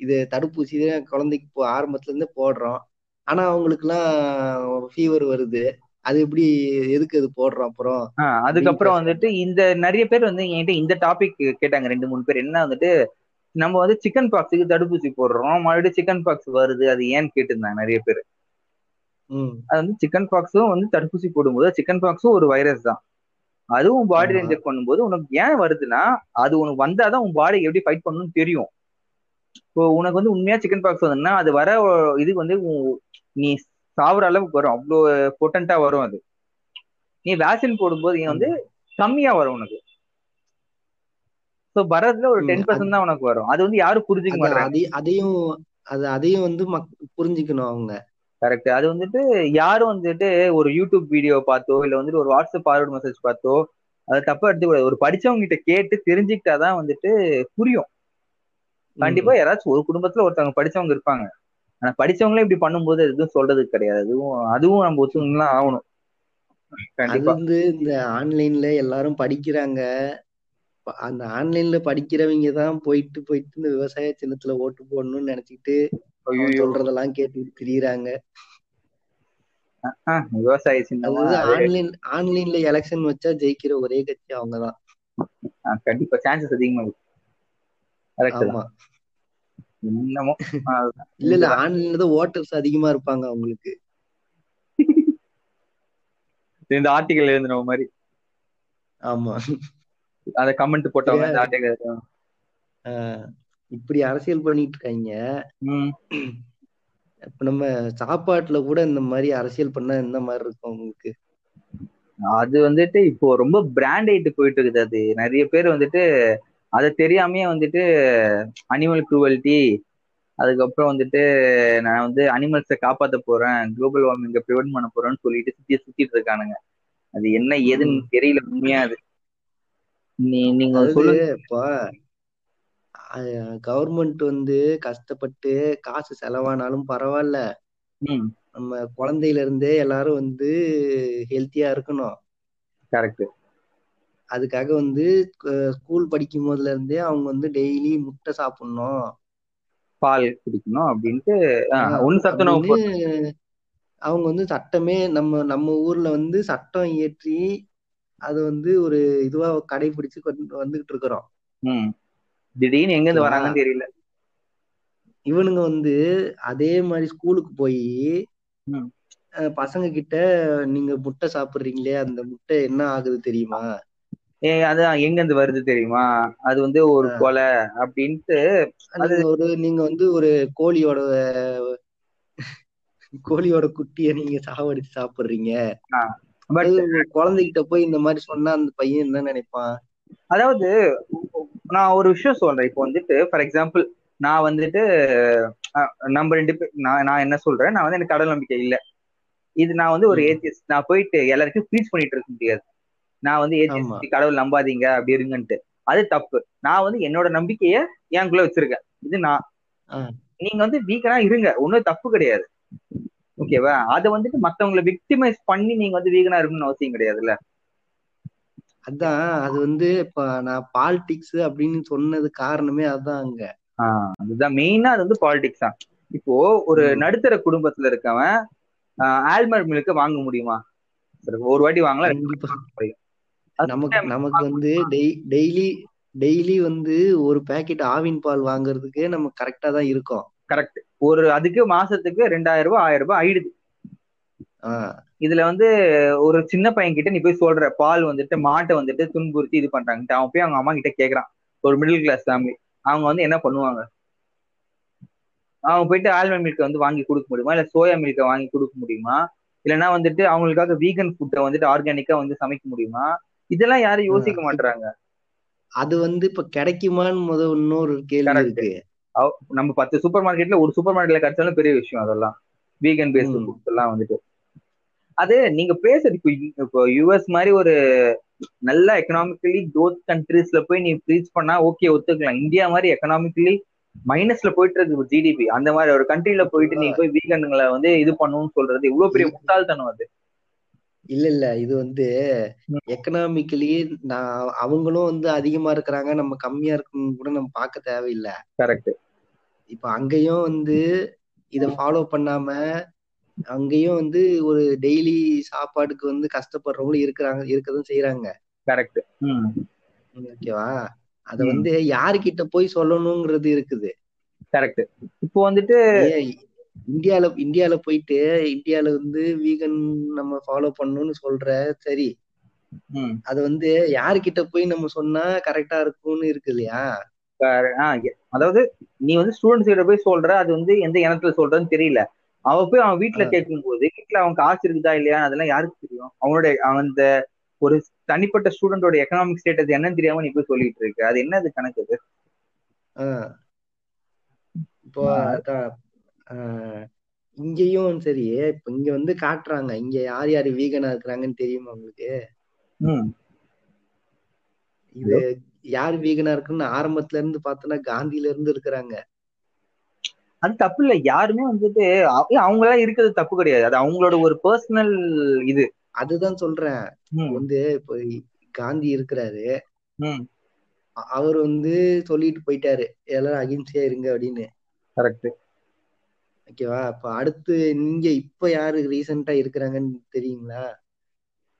இது தடுப்பூசி குழந்தைக்கு இப்போ ஆரம்பத்துல இருந்து போடுறோம். ஆனா அவங்களுக்கு எல்லாம் ஃபீவர் வருது. அது எப்படி எதுக்கு அது போடுறோம் அப்புறம்? அதுக்கப்புறம். வந்துட்டு இந்த நிறைய பேர் வந்து என்கிட்ட இந்த டாபிக் கேட்டாங்க ரெண்டு மூணு பேர். என்ன வந்துட்டு நம்ம வந்து சிக்கன் பாக்ஸுக்கு தடுப்பூசி போடுறோம். மறுபடியும் சிக்கன் பாக்ஸ் வருது அது ஏன்னு கேட்டிருந்தாங்க நிறைய பேர். அது வந்து சிக்கன் பாக்ஸும் வந்து தடுப்பூசி போடும்போது சிக்கன் பாக்ஸும் ஒரு வைரஸ் தான். அதுவும் ஆமா. இன்ஜெக்ட் பண்ணும்போது உனக்கு ஏன் வருதுன்னா அது உனக்கு வந்தாதான் உன் பாடி எப்படி ஃபைட் பண்ணணும்னு தெரியும். இப்போ உனக்கு வந்து உண்மையா சிக்கன் பாக்ஸ் வந்ததுன்னா அது வர இது வந்து நீ சாவுற அளவுக்கு வரும். அவ்வளோ பொட்டண்டா வரும் அது. நீ வேக்சின் போடும்போது நீ வந்து கம்மியா வரும் உனக்கு. ஸோ வரதுல ஒரு டென் பர்சன்ட் தான் உனக்கு வரும். அது வந்து யாரும் புரிஞ்சுக்க மாட்டாங்க அதையும் அதையும் அது அதையும் வந்து மக் புரிஞ்சுக்கணும் அவங்க. கரெக்ட் அது வந்துட்டு யாரும் வந்துட்டு ஒரு யூடியூப் வீடியோ பார்த்தோ இல்ல வந்துட்டு ஒரு வாட்ஸ்அப் ஃபார்வர்ட் மெசேஜ் பார்த்தோ அது தப்பா எடுத்துக்கூடாது. ஒரு படிச்சவங்க கிட்ட கேட்டு தெரிஞ்சுக்கிட்டாதான் வந்துட்டு புரியும். கண்டிப்பா யாராச்சும் ஒரு குடும்பத்துல ஒருத்தவங்க படிச்சவங்க இருப்பாங்க. ஆனா படிச்சவங்களே இப்படி பண்ணும்போது எதுவும் சொல்றதுக்கு கிடையாது. அதுவும் அதுவும் நம்ம ஒத்துக்கலாம் ஆகணும். அது வந்து இந்த ஆன்லைன்ல எல்லாரும் படிக்கிறாங்க. அந்த ஆன்லைன்ல படிக்கிறவங்க தான் போயிட்டு போயிட்டு இந்த விவசாய சின்னத்துல ஓட்டு போடணும்னு நினைச்சிட்டு சொல்றதெல்லாம் கேட்டுட்டு திரியுறாங்க. விவசாய சின்னமா ஆன்லைன் ஆன்லைன்ல எலெக்ஷன் வச்சா ஜெயிக்கிற ஒரே கட்சி அவங்கதான் கண்டிப்பா. சான்சஸ் அதிகமா இருக்கு. என்னமோ. இல்ல இல்ல ஆன்லைன்ல தான் ஓட்டர்ஸ் அதிகமா இருப்பாங்க அவங்களுக்கு. இந்த ஆர்டிகல் எழுதுன மாதிரி. ஆமா. அத கமெண்ட் போட்டவங்க இந்த ஆர்டிகல் இப்படி அரசியல் பண்ணிட்டு இருக்காங்க. இப்ப நம்ம சாப்பாட்டுல கூட இந்த மாதிரி அரசியல் பண்ணா எந்த மாதிரி இருக்கும் உங்களுக்கு? அது வந்துட்டு இப்போ ரொம்ப பிராண்ட் ஆயிட்டு போயிட்டு இருக்குது அது. நிறைய பேர் வந்துட்டு அதை தெரியாமயே வந்துட்டு அனிமல் குரூவல்ட்டி அதுக்கப்புறம் வந்துட்டு நான் வந்து அனிமல்ஸை காப்பாத்த போறேன் குளோபல் வார்மிங்கை ப்ரிவென்ட் பண்ண போறேன்னு சொல்லிட்டு சுத்தி சுத்திட்டு இருக்கானுங்க. அது என்ன ஏதுன்னு தெரியல உண்மையா அது. நீ நீங்க சொல்லுங்க இப்போ கவர்மெண்ட் வந்து கஷ்டப்பட்டு காசு செலவானாலும் பரவாயில்ல. நம்ம குழந்தையில இருந்தே எல்லாரும் வந்து ஹெல்த்தியா இருக்கணும். கரெக்ட் அதுக்காக வந்து ஸ்கூல் படிக்கும் போதுல இருந்தே அவங்க வந்து டெய்லி முட்டை சாப்பிடணும். பால் குடிக்கணும் அப்படின்ட்டு அவங்க வந்து சட்டமே நம்ம நம்ம ஊர்ல வந்து சட்டம் இயற்றி அது வந்து ஒரு இதுவா கடைபிடிச்சு வந்துகிட்டு இருக்கிறோம். திடீர்னு எங்க இருந்து? வராங்கன்னு தெரியல. இவனுங்க வந்து அதே மாதிரி ஸ்கூலுக்கு போய். பசங்க கிட்ட நீங்க முட்டை சாப்பிடுறீங்களே அந்த முட்டை என்ன ஆகுது தெரியுமா? அதான் எங்க இருந்து வருது தெரியுமா? அது வந்து ஒரு கொலை அப்படின்ட்டு அது- ஒரு நீங்க வந்து ஒரு கோழியோட கோழியோட குட்டிய நீங்க சாவடிச்சு சாப்பிடுறீங்க. பட் குழந்தைகிட்ட போய் இந்த மாதிரி சொன்னா அந்த பையன் என்ன நினைப்பான்? அதாவது நான் ஒரு விஷயம் சொல்றேன். இப்போ வந்துட்டு ஃபார் எக்ஸாம்பிள் நான் வந்துட்டு நம்ம ரெண்டு பேர் நான் நான் என்ன சொல்றேன்? நான் வந்து எனக்கு கடவுள் நம்பிக்கை இல்லை. இது நான் வந்து ஒரு. ஏத்தியஸ் நான் போயிட்டு எல்லாருக்கும் ப்ரீச் பண்ணிட்டு இருக்க முடியாது. நான் வந்து ஏத்தியஸ் கடவுள் நம்பாதீங்க அப்படி இருங்கன்ட்டு. அது தப்பு. நான் வந்து என்னோட நம்பிக்கைய எனக்குள்ள வச்சிருக்கேன். இது நான். நீங்க வந்து வீக்கனா இருங்க. ஒன்றும் தப்பு கிடையாது. ஓகேவா? அதை வந்துட்டு மத்தவங்களை விக்டிமைஸ் பண்ணி நீங்க வந்து வீகனா இருக்கணும்னு அவசியம் கிடையாதுல்ல? அதான். அது வந்து இப்ப நான் பாலிடிக்ஸ் அப்படின்னு சொன்னது காரணமே அதான் அங்க. அதுதான் மெயினா அது வந்து பாலிடிக்ஸ் தான். இப்போ ஒரு. நடுத்தர குடும்பத்துல இருக்கவன் ஆல்மர் மில்க வாங்க முடியுமா? ஒரு வாட்டி வாங்கலாம். நமக்கு நமக்கு வந்து டெய்லி டெய்லி வந்து ஒரு பாக்கெட் ஆவின் பால் வாங்குறதுக்கே நம்ம கரெக்டா தான் இருக்கோம். கரெக்ட் ஒரு அதுக்கு மாசத்துக்கு ரெண்டாயிரம் ரூபாய் ஆயிரம் ரூபாய் ஆயிடுது. இதுல வந்து ஒரு சின்ன பையன் கிட்ட நீ போய் சொல்ற பால் வந்துட்டு மாட்டை வந்துட்டு துன்புறுத்தி இது பண்றாங்க. அவன் போய் அவங்க அம்மா கிட்ட கேக்குறான். ஒரு மிடில் கிளாஸ் ஃபேமிலி அவங்க வந்து என்ன பண்ணுவாங்க? அவங்க போயிட்டு ஆல்மண்ட் மில்க் வந்து வாங்கி கொடுக்க முடியுமா? இல்ல சோயா மில்கை வாங்கி கொடுக்க முடியுமா? இல்லைன்னா வந்துட்டு அவங்களுக்காக வீகன் ஃபுட்டை வந்துட்டு ஆர்கானிக்கா வந்து சமைக்க முடியுமா? இதெல்லாம் யாரும் யோசிக்க மாட்டாங்க அது வந்து இப்ப கிடைக்குமான்னு முத இன்னொரு கேள்வி. இருக்கு. நம்ம பத்து சூப்பர் மார்க்கெட்ல ஒரு சூப்பர் மார்க்கெட்ல கிடைச்சாலும் பெரிய விஷயம் அதெல்லாம். Vegan paste. ஃபுட்ஸ் எல்லாம் வந்துட்டு. அது நீங்க பேசுறது இப்போ இப்போ யூஎஸ் மாதிரி ஒரு நல்ல எக்கனாமிக்கலி க்ரோத் கண்ட்ரீஸ்ல போய் நீ ப்ரீச் பண்ணா ஓகே ஒத்துக்கலாம். இந்தியா மாதிரி எக்கனாமிக்கலி மைனஸ்ல போயிட்டு இருக்கு ஜிடிபி அந்த மாதிரி ஒரு கண்ட்ரில போயிட்டு நீங்க போய் வீகன்களை வந்து இது பண்ணணும்னு சொல்றது இவ்வளவு பெரிய முட்டாள்தனம் அது. இல்ல இல்ல. இது வந்து. எக்கனாமிக்கலி நான் அவங்களும் வந்து அதிகமா இருக்கிறாங்க. நம்ம கம்மியா இருக்குன்னு கூட நம்ம பார்க்க தேவையில்லை. கரெக்ட் இப்ப அங்கேயும் வந்து இத ஃபாலோ பண்ணாம அங்கேயும் வந்து ஒரு டெய்லி சாப்பாடுக்கு வந்து கஷ்டப்படுறவங்களும் இருக்கிறாங்க இருக்கதான் செய்யறாங்க கரெக்ட் ஓகேவா? அத. வந்து யாருக்கிட்ட போய் சொல்லணுங்கிறது இருக்குது. கரெக்ட் இப்போ வந்துட்டு இந்தியால இந்தியால போயிட்டு இந்தியால வந்து வீகன் நம்ம ஃபாலோ பண்ணணும்னு சொல்ற சரி. அது வந்து யாருக்கிட்ட போய் நம்ம சொன்னா கரெக்டா இருக்கும்னு இருக்கு இல்லையா? அதாவது நீ வந்து ஸ்டூடெண்ட்ஸ் கிட்ட போய் சொல்ற அது வந்து எந்த இனத்துல சொல்றன்னு தெரியல. அவ போய் அவன் வீட்டுல. கேட்கும் போது வீட்டுல அவன் காசு இருக்குதா இல்லையா? அதெல்லாம் யாருக்கு தெரியும்? அவனோட அந்த ஒரு தனிப்பட்ட ஸ்டூடெண்டோட எக்கனாமிக் ஸ்டேட்டஸ் என்னன்னு தெரியாம நீ போய் சொல்லிட்டு இருக்க. அது என்னது கணக்கு அது? ஆஹ் இப்போ இங்கேயும் சரி இப்ப இங்க வந்து காட்டுறாங்க. இங்க யார் யாரு வீகனா இருக்கிறாங்கன்னு தெரியுமா உங்களுக்கு? இது யார் வீகனா இருக்குன்னு ஆரம்பத்துல இருந்து பார்த்தோன்னா காந்தியில இருந்து இருக்கிறாங்க. அது தப்பு இல்ல. யாருமே வந்துட்டு அவங்க எல்லாம் இருக்கிறது தப்பு கிடையாது. அது அவங்களோட ஒரு பர்சனல் இது. அதுதான் சொல்றேன். வந்து இப்போ காந்தி இருக்கிறாரு. அவர் வந்து சொல்லிட்டு போயிட்டாரு. எல்லாரும் அகிம்சையா இருங்க அப்படின்னு. கரெக்ட் ஓகேவா இப்ப அடுத்து நீங்க இப்ப யாரு ரீசெண்டா இருக்கிறாங்கன்னு தெரியுங்களா?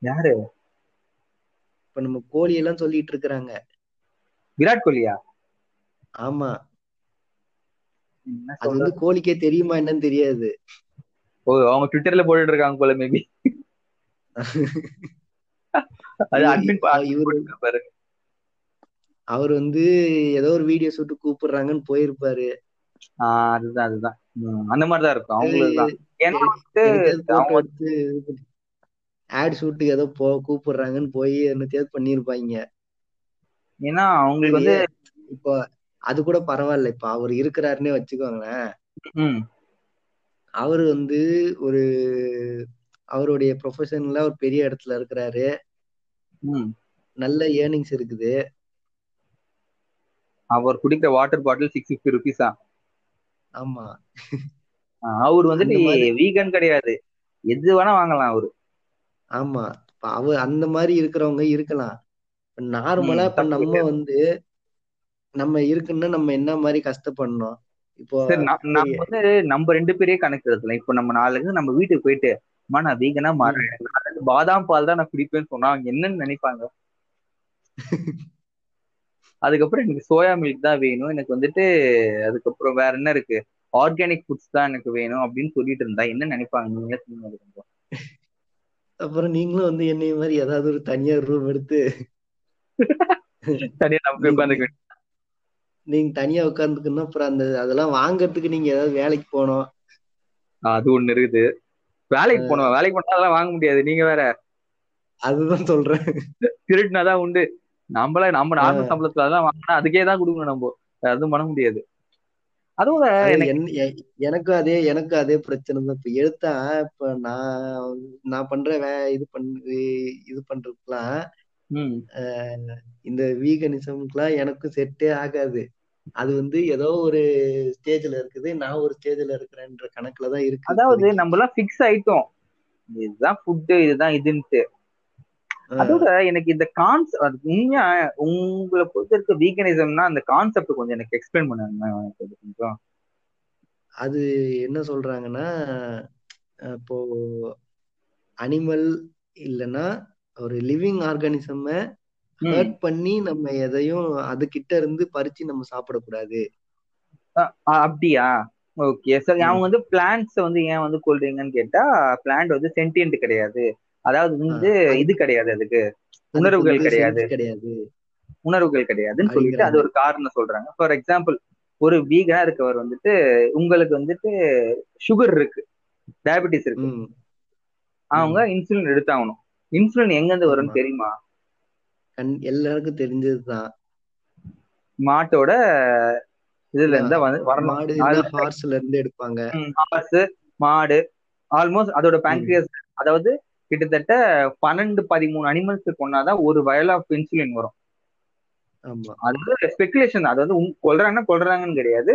யாரு? இப்ப நம்ம கோழி எல்லாம் சொல்லிட்டு இருக்கிறாங்க. விராட் கோலியா? ஆமா. அது வந்து கோழிக்கே தெரியுமா என்னன்னு தெரியாது. ஓ அவங்க ட்விட்டர்ல போட்டுட்டு இருக்காங்க போல மேபி அது அட்மின் பாரு. அவர் வந்து ஏதோ ஒரு வீடியோ சுட்டு கூப்பிடுறாங்கன்னு போயிருப்பாரு. அதுதான் அதுதான். அந்த மாதிரிதான் இருக்கும். அவங்களுக்கு தான் ஏன்னா எடுத்து ஆட் ஷூட்டுக்கு ஏதோ போ கூப்பிடுறாங்கன்னு போய் என்னத்தையாவது பண்ணிருப்பாங்க ஏன்னா அவங்களுக்கு வந்து இப்போ அது கூட பரவாயில்ல. இப்ப அவர் இருக்கிறாருன்னே வச்சுக்கோங்களேன். அவர் வந்து ஒரு அவருடைய ப்ரொஃபஷன்ல ஒரு பெரிய இடத்துல இருக்கிறாரு. நல்ல ஏர்னிங்ஸ் இருக்குது. அவர் குடிக்கிற வாட்டர் பாட்டில் சிக்ஸ் ஃபிஃப்டி ருபீஸா ஆமா. அவர் வந்துட்டு வீகன் கிடையாது. எது வேணா வாங்கலாம் அவரு. ஆமா. இப்ப அவ அந்த மாதிரி இருக்கிறவங்க இருக்கலாம். நார்மலா இப்ப நம்ம வந்து நம்ம இருக்குன்னா நம்ம என்ன மாதிரி கஷ்டப்படணும்? இப்போ நான் வந்து நம்ம ரெண்டு பேரே கணக்கு எடுத்துல இப்போ நம்ம நாளைக்கு நம்ம வீட்டுக்கு போயிட்டு அம்மா நான் வீகனா மாறேன். பாதாம் பால் தான் நான் குடிப்பேன்னு சொன்னா அவங்க என்னன்னு நினைப்பாங்க? அதுக்கப்புறம் எனக்கு சோயா மில்க் தான் வேணும். எனக்கு வந்துட்டு அதுக்கப்புறம் வேற என்ன இருக்கு? ஆர்கானிக் ஃபுட்ஸ் தான் எனக்கு வேணும் அப்படின்னு சொல்லிட்டு இருந்தா என்ன நினைப்பாங்க? நீங்களே சொல்லுங்க. அப்புறம்? நீங்களும் வந்து என்னைய மாதிரி ஏதாவது ஒரு தனியார் ரூம் எடுத்து நம்ம போய் உட்காந்துக்க நீங்க தனியா உட்காந்துக்கணும் அப்புறம் அந்த அதெல்லாம் வாங்குறதுக்கு நீங்க ஏதாவது வேலைக்கு போகணும். அது ஒண்ணு இருக்குது. வேலைக்கு போனோம் வேலைக்கு போனா அதெல்லாம் வாங்க முடியாது. நீங்க வேற. அதுதான் சொல்றேன். திருட்டுனாதான் உண்டு. நம்மள நம்ம நார்மல் சம்பளத்துல அதெல்லாம் வாங்கினா அதுக்கே தான் கொடுக்கணும் நம்ம. வேற எதுவும் பண்ண முடியாது. அதோட அது எனக்கு அதே எனக்கும் அதே பிரச்சனை தான். இப்ப எடுத்தா இப்ப நான் நான் பண்ற வே இது பண்ணு இது பண்றதுக்குலாம் இந்த வீகனிசம்க்குலாம் எனக்கும் செட்டே ஆகாது. அது வந்து ஏதோ ஒரு ஸ்டேஜ்ல இருக்குது. நான் ஒரு ஸ்டேஜ்ல இருக்கிறேன்ற கணக்குல தான் இருக்கு. அதாவது நம்ம எல்லாம் ஃபிக்ஸ் ஆயிட்டோம். இதுதான் ஃபுட்டு இதுதான் இதுன்ட்டு அதோட எனக்கு இந்த கான்செப்ட் உண்மையா உங்களை பொறுத்த இருக்க வீகனிசம்னா அந்த கான்செப்ட் கொஞ்சம் எனக்கு எக்ஸ்பிளைன் பண்ணுங்க கொஞ்சம் அது என்ன சொல்றாங்கன்னா இப்போ அனிமல் இல்லைன்னா ஒரு லிவிங் ஆர்கானிசம் ஹர்ட் பண்ணி நம்ம எதையும் அது கிட்ட இருந்து பறிச்சு நம்ம சாப்பிடக்கூடாது. அ- அ- அப்படியா? ஓகே சார் அவங்க வந்து பிளான்ட்ஸ் வந்து ஏன் வந்து கொல்றீங்கன்னு கேட்டா பிளான்ட் வந்து சென்டியன்ட் கிடையாது. அதாவது வந்து இது கிடையாது அதுக்கு. உணர்வுகள் கிடையாது. கிடையாது. உணர்வுகள் கிடையாதுன்னு சொல்லிட்டு அது ஒரு காரணம் சொல்றாங்க. ஃபார் எக்ஸாம்பிள் ஒரு வீகனா இருக்கவர் வந்துட்டு உங்களுக்கு வந்துட்டு சுகர் இருக்கு. டயபெட்டிஸ் இருக்கு. அவங்க இன்சுலின் எடுத்தாகணும். இன்சுலின் எங்க இருந்து வரும்னு தெரியுமா? கண் எல்லாருக்கும் தெரிஞ்சதுதான். மாட்டோட இதுல இருந்தா வந்து வரணும். ஹார்ஸ்ல இருந்து எடுப்பாங்க. ஹார்ஸ் மாடு ஆல்மோஸ்ட் அதோட பேங்க்ரியாஸ் அதாவது கிட்டத்தட்ட பன்னெண்டு பதிமூணு அனிமல்ஸ் கொண்டாதான் ஒரு வயல் ஆஃப் இன்சுலின் வரும். அது வந்து ஸ்பெகுலேஷன் அது வந்து கொல்றாங்கன்னா கொல்றாங்கன்னு கிடையாது.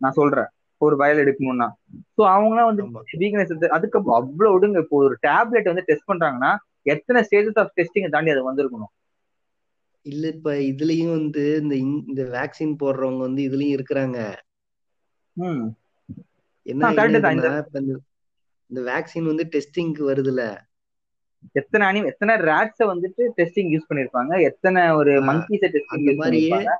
நான் சொல்றேன். ஒரு வயல் எடுக்கணும்னா. ஸோ அவங்களாம் வந்து வீக்னஸ் அதுக்கு அவ்வளவு விடுங்க. இப்போ ஒரு டேப்லெட் வந்து டெஸ்ட் பண்றாங்கன்னா எத்தனை ஸ்டேஜஸ் ஆஃப் டெஸ்டிங் தாண்டி அது வந்திருக்கணும்? இல்ல இப்ப இதுலயும் வந்து இந்த இந்த வேக்சின் போடுறவங்க வந்து இதுலயும் இருக்கிறாங்க. என்ன இந்த வேக்சின் வந்து டெஸ்டிங்க்கு வருதுல்ல. எத்தனை அனி எத்தனை ரேட்ஸை வந்துட்டு டெஸ்டிங் யூஸ் பண்ணிருப்பாங்க? எத்தனை ஒரு மங்கீஸை டெஸ்டிங் யூஸ் மாதிரியே பண்ணிருப்பாங்க?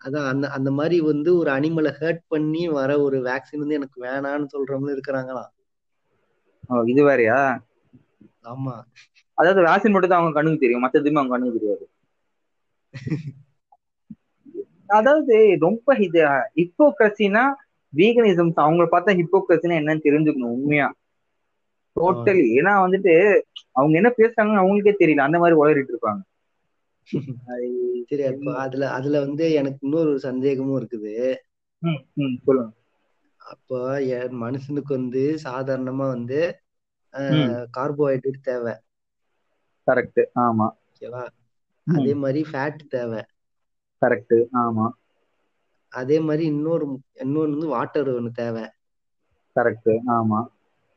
அதான் அந்த அந்த மாதிரி வந்து ஒரு அனிமலை ஹர்ட் பண்ணி வர ஒரு வேக்சின் வந்து எனக்கு வேணான்னு சொல்றவங்களும் இருக்கிறாங்களாம். ஓ இது வேறயா? ஆமா. அதாவது வேக்சின் மட்டும் தான் அவங்க கண்ணுக்கு தெரியும் மத்த எதுவுமே அவங்க கண்ணுக்கு தெரியாது. அதாவது ரொம்ப இது ஹிப்போக்ரஸினா வீகனிசம்ஸ் அவங்க பார்த்தா ஹிப்போக்ரஸினா என்னன்னு தெரிஞ்சுக்கணும் உண்மையா? டோட்டலி ஏன்னா வந்துட்டு அவங்க என்ன பேசுறாங்கன்னு அவங்களுக்கே தெரியல. அந்த மாதிரி உளறிட்டு இருப்பாங்க. சரி அப்ப அதுல அதுல வந்து எனக்கு இன்னொரு சந்தேகமும் இருக்குது. சொல்லுங்க. அப்போ மனுஷனுக்கு வந்து சாதாரணமா வந்து கார்போஹைட்ரேட் தேவை. கரெக்ட் ஆமா. ஓகேவா? அதே மாதிரி ஃபேட் தேவை. கரெக்ட் ஆமா. அதே மாதிரி இன்னொரு இன்னொன்னு வந்து வாட்டர் ஒன்று தேவை. கரெக்ட் ஆமா.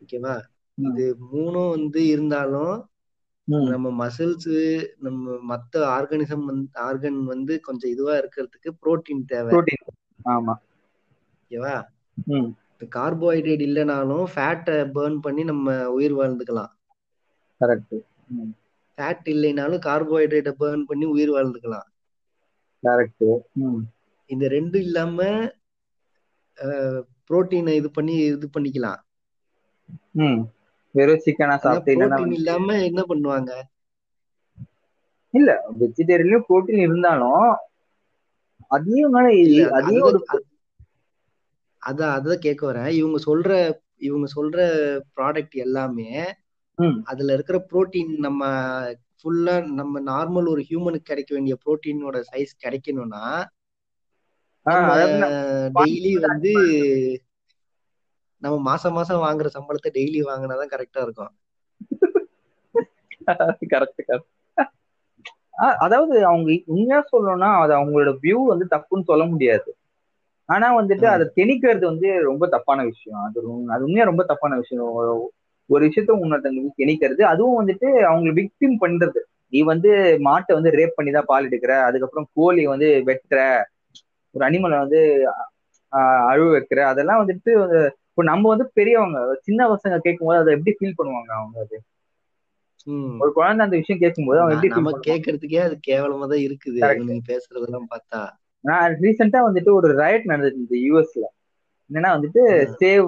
ஓகேவா? இது மூணும் வந்து இருந்தாலும் நம்ம மசில்ஸ் நம்ம மத்த ஆர்கானிசம் வந்து ஆர்கன் வந்து கொஞ்சம் இதுவா இருக்கிறதுக்கு புரோட்டீன் தேவை. ஆமா. ஓகேவா? கார்போஹைட்ரேட் இல்லைனாலும் ஃபேட்டை பேர்ன் பண்ணி நம்ம உயிர் வாழ்ந்துக்கலாம். கரெக்ட் ஃபேட் இல்லைனாலும் கார்போஹைட்ரேட்டை பேர்ன் பண்ணி உயிர் வாழ்ந்துக்கலாம். கரெக்ட் இந்த ரெண்டும் இல்லாம புரோட்டீனை இது பண்ணி இது பண்ணிக்கலாம். ம். வெறும் சிக்கனா சாப்பிட்டு இல்லாம என்ன பண்ணுவாங்க? இல்ல வெஜிடேரியன்லயும் புரோட்டீன் இருந்தாலும் அதையும் அதையும் ஒரு அதான் அதான் கேட்க வரேன். இவங்க சொல்ற இவங்க சொல்ற ப்ராடக்ட் எல்லாமே அதுல இருக்கிற புரோட்டீன் நம்ம ஃபுல்லா நம்ம நார்மல் ஒரு ஹியூமனுக்கு கிடைக்க வேண்டிய புரோட்டீனோட சைஸ் கிடைக்கணும்னா டெய்லி வந்து நம்ம மாசம் மாசம் வாங்குற சம்பளத்தை டெய்லி வாங்கினாதான் கரெக்டா இருக்கும். கரெக்ட் கரெக்ட் அதாவது அவங்க உண்மையா சொல்லணும்னா அது அவங்களோட வியூ வந்து தப்புன்னு சொல்ல முடியாது. ஆனா வந்துட்டு அதை திணிக்கிறது வந்து ரொம்ப தப்பான விஷயம். அது அது உண்மையா ரொம்ப தப்பான விஷயம். ஒரு- விஷயத்த உன்னொருத்தங்களுக்கு திணிக்கிறது. அதுவும் வந்துட்டு அவங்க விக்டிம் பண்றது. நீ வந்து மாட்டை வந்து ரேப் பண்ணி தான் பால் எடுக்கிற. அதுக்கப்புறம் கோழி வந்து வெட்டுற. ஒரு அனிமலை வந்து அழுவ வைக்கிற. அதெல்லாம் வந்துட்டு இப்போ நம்ம வந்து பெரியவங்க சின்ன பசங்க கேட்கும்போது அதை எப்படி ஃபீல் பண்ணுவாங்க அவங்க அது? ஒரு குழந்தை அந்த விஷயம் கேட்கும்போது அவன் ந- எப்படி நம்ம பண்ணுவான்? கேட்கறதுக்கே அது கேவலமா தான் இருக்குது. இவனுங்க பேசுறதெல்லாம் பார்த்தா. நான் ரீசெண்டா வந்துட்டு ஒரு ரயட் நடந்துச்சு யூஎஸ்ல என்னன்னா வந்துட்டு சேவ்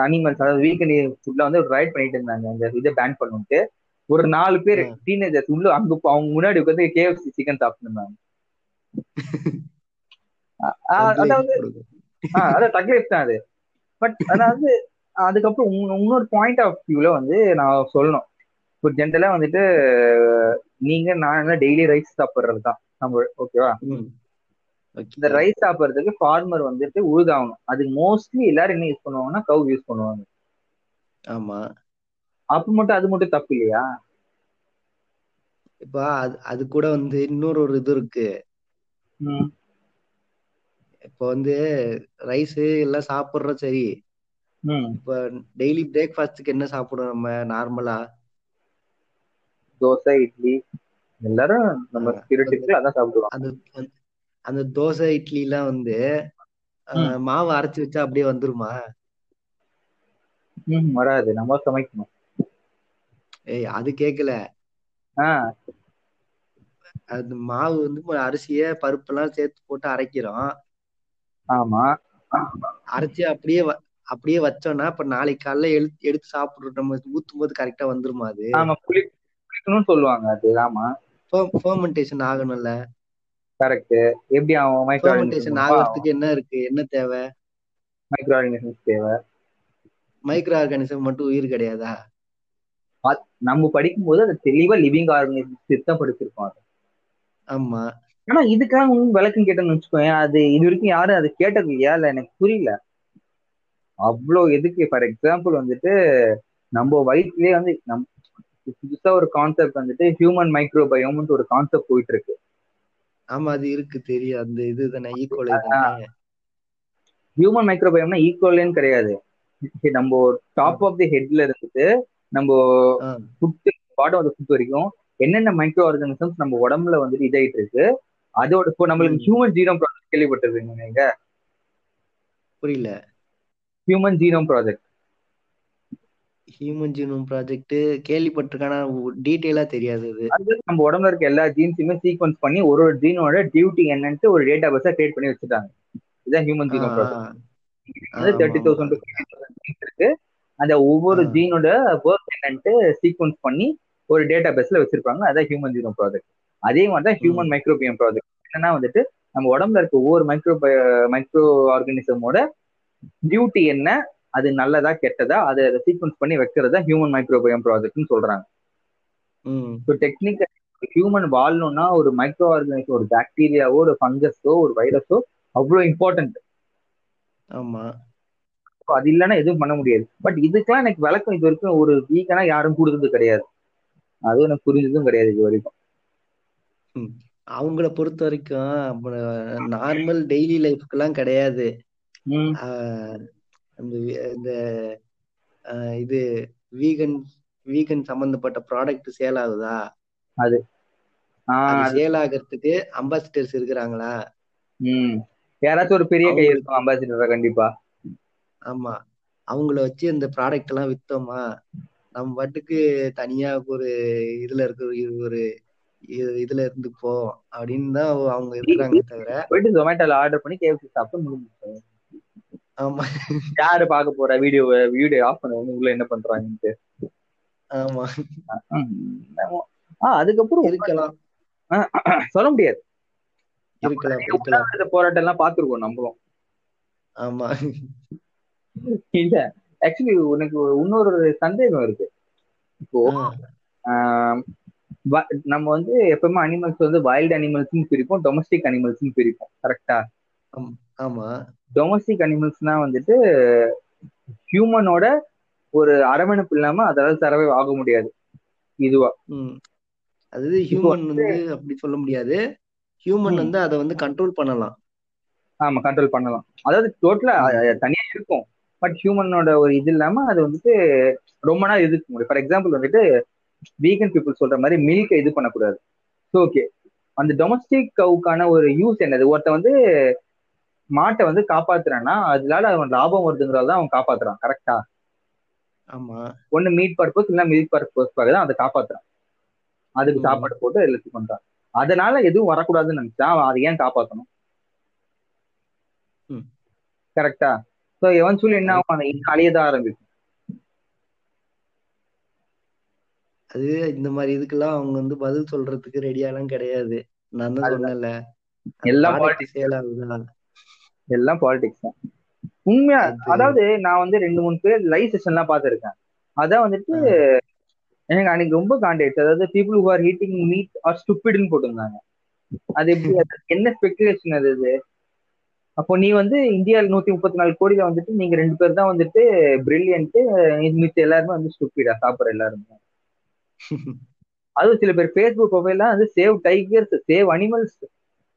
அனிமல்ஸ் அதாவது வீக்கெண்ட் ஃபுட்ல வந்து ஒரு ரைட் பண்ணிட்டு இருந்தாங்க. அந்த இதை பேன் பண்ணிட்டு ஒரு நாலு பேர் டீனேஜர்ஸ் உள்ள அங்க அவங்க முன்னாடி உட்காந்து கேஎஃப்சி சிக்கன் சாப்பிட்டுருந்தாங்க. அதாவது அதான் தக் லைஃப் தான் அது. பட் அதாவது அதுக்கப்புறம் இன்னொ- இன்னொரு பாயிண்ட் ஆஃப் வியூல வந்து நான் சொல்லணும். இப்போ ஜென்ரலா வந்துட்டு நீங்க நான் டெய்லி ரைஸ் சாப்பிட்றது தான் நம்ம ஓகேவா இந்த ரைஸ் சாப்பிட்றதுக்கு ஃபார்மர் வந்துட்டு உழுதாகணும். அதுக்கு மோஸ்ட்லி எல்லாரும் என்ன யூஸ் பண்ணுவாங்கன்னா கவு யூஸ் பண்ணுவாங்க. ஆமா. அப்ப மட்டும் அது மட்டும் தப்பு இல்லையா? இப்ப அது அது கூட வந்து இன்னொரு ஒரு இது இருக்கு. இப்போ வந்து ரைஸ் எல்லாம் சாப்பிடுறோம் சரி. இப்ப டெய்லி பிரேக்ஃபாஸ்ட்டுக்கு என்ன சாப்பிடுவோம் நம்ம? நார்மலா தோசை இட்லி. எல்லாரும் நம்ம அதான் சாப்பிடுவாங்க அந்த அந்த- தோசை இட்லி எல்லாம் வந்து மாவு அரைச்சு வச்சா அப்படியே வந்துருமா? ம். வராது. நம்ம சமைக்கணும். ஏய் அது கேக்கல. ஆ. அது மாவு வந்து அரிசிய பருப்பெல்லாம் சேர்த்து போட்டு அரைக்கிறோம். ஆமா. அரைச்சு அப்படியே அப்படியே வச்சோம்னா இப்ப நாளைக்கு காலைல எடுத்து எடுத்து சாப்பிடுறோம் நம்ம ஊத்தும் போது கரெக்டா வந்துருமா அது? ஆமா புளி புளிக்கணும்னு சொல்லுவாங்க அது ஆமா. ஃபெர்மெண்டேஷன் ஆகணும்ல. கரெக்ட் எப்படி அவன் மைக்ரோ ஃபெர்மெண்டேஷன் ஆகிறதுக்கு என்ன இருக்கு? என்ன தேவை? மைக்ரோ ஆர்கனிசம்ஸ் தேவை. மைக்ரோ ஆர்கானிசம் மட்டும் உயிர் கிடையாதா? நம்ம படிக்கும்போது அது தெளிவா லிவிங் ஆர்கனிசம் சித்தம் படிச்சிருக்கோம் ஆமா. ஆனா இதுக்காக விளக்கம் கேட்டேன்னு வச்சுக்கோயேன் அது இது வரைக்கும் யாரும் அது கேட்டது இல்லையா? இல்ல எனக்கு புரியல. அவ்வளோ எதுக்கு? ஃபார் எக்ஸாம்பிள் வந்துட்டு நம்ம வயிற்றுலயே வந்து நம் புதுசா ஒரு கான்செப்ட் வந்துட்டு ஹியூமன் மைக்ரோபயோம்னு ஒரு கான்செப்ட் போயிட்டு இருக்கு ஆமா அது இருக்கு தெரியும். அந்த இது தானே ஈக்குவலை தானே. ஹியூமன் மைக்ரோபயோம்னா ஈக்குவல்னு கிடையாது. நம்ம டாப் ஆஃப் தி ஹெட்ல இருந்துட்டு நம்ம ஃபுட் பாடம் ஆஃப் ஃபுட் வரைக்கும் என்னென்ன மைக்ரோ ஆர்கானிசம்ஸ் நம்ம உடம்புல வந்துட்டு இதாயிட்டு இருக்கு அதோட இப்போ நம்மளுக்கு. ஹியூமன் ஜீனோம் ப்ராஜெக்ட் கேள்விப்பட்டிருக்கீங்க நீங்க? புரியல. Human genome project human genome project கேள்விப்பட்டிருக்கான டீட்டெயிலா தெரியாது அது. நம்ம உடம்புல இருக்க எல்லா ஜீன்ஸுமே சீக்வன்ஸ் பண்ணி ஒரு ஒரு ஜீனோட டியூட்டி என்னன்ட்டு ஒரு டேட்டா பேஸா கிரியேட் பண்ணி வச்சுட்டாங்க. இதுதான் human genome project thirty. Thousand இருக்கு. அந்த ஒவ்வொரு. ஜீனோட ஒர்க் என்னன்ட்டு சீக்வன்ஸ் பண்ணி ஒரு டேட்டா பேஸ்ல வச்சிருப்பாங்க. அதான் ஹியூமன் ஜீனோம் ப்ராஜெக்ட் அதே மாதிரி தான் ஹியூமன் மைக்ரோபியம் ப்ராஜெக்ட் என்னன்னா வந்துட்டு நம்ம உடம்புல இருக்க ஒவ்வொரு மைக்ரோ மைக்ரோ ஆர்கானிசமோட டியூட்டி என்ன? அது நல்லதா கெட்டதா? அதை சீக்வன்ஸ் பண்ணி வைக்கிறதா ஹியூமன் மைக்ரோபயம் ப்ராஜெக்ட்னு சொல்றாங்க. ஸோ டெக்னிக்கல் ஹியூமன் வாழணும்னா ஒரு மைக்ரோ ஆர்கானிசம் ஒரு பாக்டீரியாவோ ஒரு ஃபங்கஸோ ஒரு வைரஸோ அவ்வளோ இம்பார்ட்டன்ட் ஆமா. அது இல்லைன்னா எதுவும் பண்ண முடியாது. பட் இதுக்கெல்லாம் எனக்கு விளக்கம் இது வரைக்கும் ஒரு வீக்கனா யாரும் கொடுத்தது கிடையாது. அதுவும் எனக்கு புரிஞ்சதும் கிடையாது இது வரைக்கும். அவங்கள பொறுத்த வரைக்கும் நார்மல் டெய்லி லைஃப்க்குலாம் கிடையாது. ம். ஆஹ் அந்த வி- இந்த இது வீகன் வீகன் சம்பந்தப்பட்ட ப்ராடக்ட் சேல் ஆகுதா அது சேல் ஆகிறதுக்கு அம்பாசிடர்ஸ் இருக்கிறாங்களா? யாராச்சும் ஒரு பெரிய கை இருக்கும் அம்பாசிடரா கண்டிப்பா. ஆமா. அவங்கள வச்சு இந்த ப்ராடக்ட் எல்லாம் வித்தோமா? நம்ம பாட்டுக்கு தனியா ஒரு இதுல இருக்க ஒரு இது- இதுல இருந்துப்போம் அப்படின்னு தான் அவங்க இருக்கிறாங்க தவிர. போயிட்டு ஜொமேட்டோல ஆர்டர் பண்ணி கேஎஃப்சி சாப்பிட்டு முடிஞ்சு ஆமா. யாரு பார்க்க போற வீடியோ வீடியோ ஆஃப் பண்ண உள்ள என்ன பண்றாங்கன்ட்டு. ஆமா. ஆ அதுக்கப்புறம் இருக்கலாம். சொல்ல முடியாது. இருக்கலாம் இருக்கலாம். போராட்டம் எல்லாம் பாத்துருக்கோம் நம்மளும். ஆமா. இல்ல ஆக்சுவலி உனக்கு இன்னொரு சந்தேகம் இருக்கு. இப்போ ஆஹ் நம்ம வந்து எப்பவுமே அனிமல்ஸ் வந்து வைல்ட் அனிமல்ஸ்னு பிரிப்போம் டொமஸ்டிக் அனிமல்ஸ்னு பிரிப்போம் கரெக்டா ஆம்- டொமஸ்டிக் அனிமல்ஸ்னா வந்துட்டு ஹியூமனோட ஒரு அரவணைப்பு இல்லாம அதால சரவே ஆக முடியாது இதுவா. அதாவது ஹியூமன் வந்து அப்படி சொல்ல முடியாது. ஹியூமன். வந்து அதை வந்து கண்ட்ரோல் பண்ணலாம். ஆமா கண்ட்ரோல் பண்ணலாம். அதாவது டோட்டலா தனியா இருக்கும். பட் ஹியூமனோட ஒரு இது இல்லாம அது வந்துட்டு ரொம்ப நாள் இருக்க முடியும் ஃபார் எக்ஸாம்பிள் வந்துட்டு வீகன் பீப்புள் சொல்ற மாதிரி மில்க் இது பண்ணக்கூடாது. ஸோ ஓகே அந்த டொமஸ்டிக் கவுக்கான ஒரு யூஸ் என்னது? ஒருத்தன் வந்து மாட்டை வந்து காப்பாத்துறான்னா அதனால அவன் லாபம் வருதுங்கிறத தான் அவன் காப்பாத்துறான். கரெக்டா ஆமா. ஒன்னு மீட் பர்பஸ் இல்ல மில்க் பர்பஸ்க்காக தான் அதை காப்பாத்துறான். அதுக்கு. சாப்பாடு போட்டு எல்லாத்தையும் பண்றான். அதனால எதுவும் வரக்கூடாதுன்னு நினைச்சா அவன் அதை ஏன் காப்பாத்தணும். கரெக்டா ஸோ எவன்ச்சுவலி என்ன ஆகும்? இன்னும் அழியதான் ஆரம்பிக்கும். அது இந்த மாதிரி இதுக்கெல்லாம் அவங்க வந்து பதில் சொல்றதுக்கு ரெடியாலாம் கிடையாது. நான் தான். சொன்னேன்ல. எல்லாம் ஆகுதா எல்லாம் பாலிடிக்ஸ் தான். உண்மையா அது- அதாவது நான் வந்து ரெண்டு மூணு பேர் லைவ் செஷன்லாம் பார்த்துருக்கேன். அதான் வந்துட்டு எனக்கு அன்னைக்கு ரொம்ப காண்டாயிடுச்சு அதாவது people who are eating meat are ஸ்டூப்பிட்னு போட்டிருந்தாங்க. அது எப்படி என்ன ஸ்பெகுலேஷன் அது இது அப்போ நீ வந்து இந்தியாவில் நூத்தி முப்பத்தி நாலு கோடியில வந்துட்டு நீங்க ரெண்டு பேர் தான் வந்துட்டு பிரில்லியன்ட் மிச்ச எல்லாருமே வந்து ஸ்டூப்பிடா சாப்பிடுற எல்லாருமே. அதுவும் சில பேர் ஃபேஸ்புக் ப்ரொஃபைல்லாம் வந்து save tigers save animals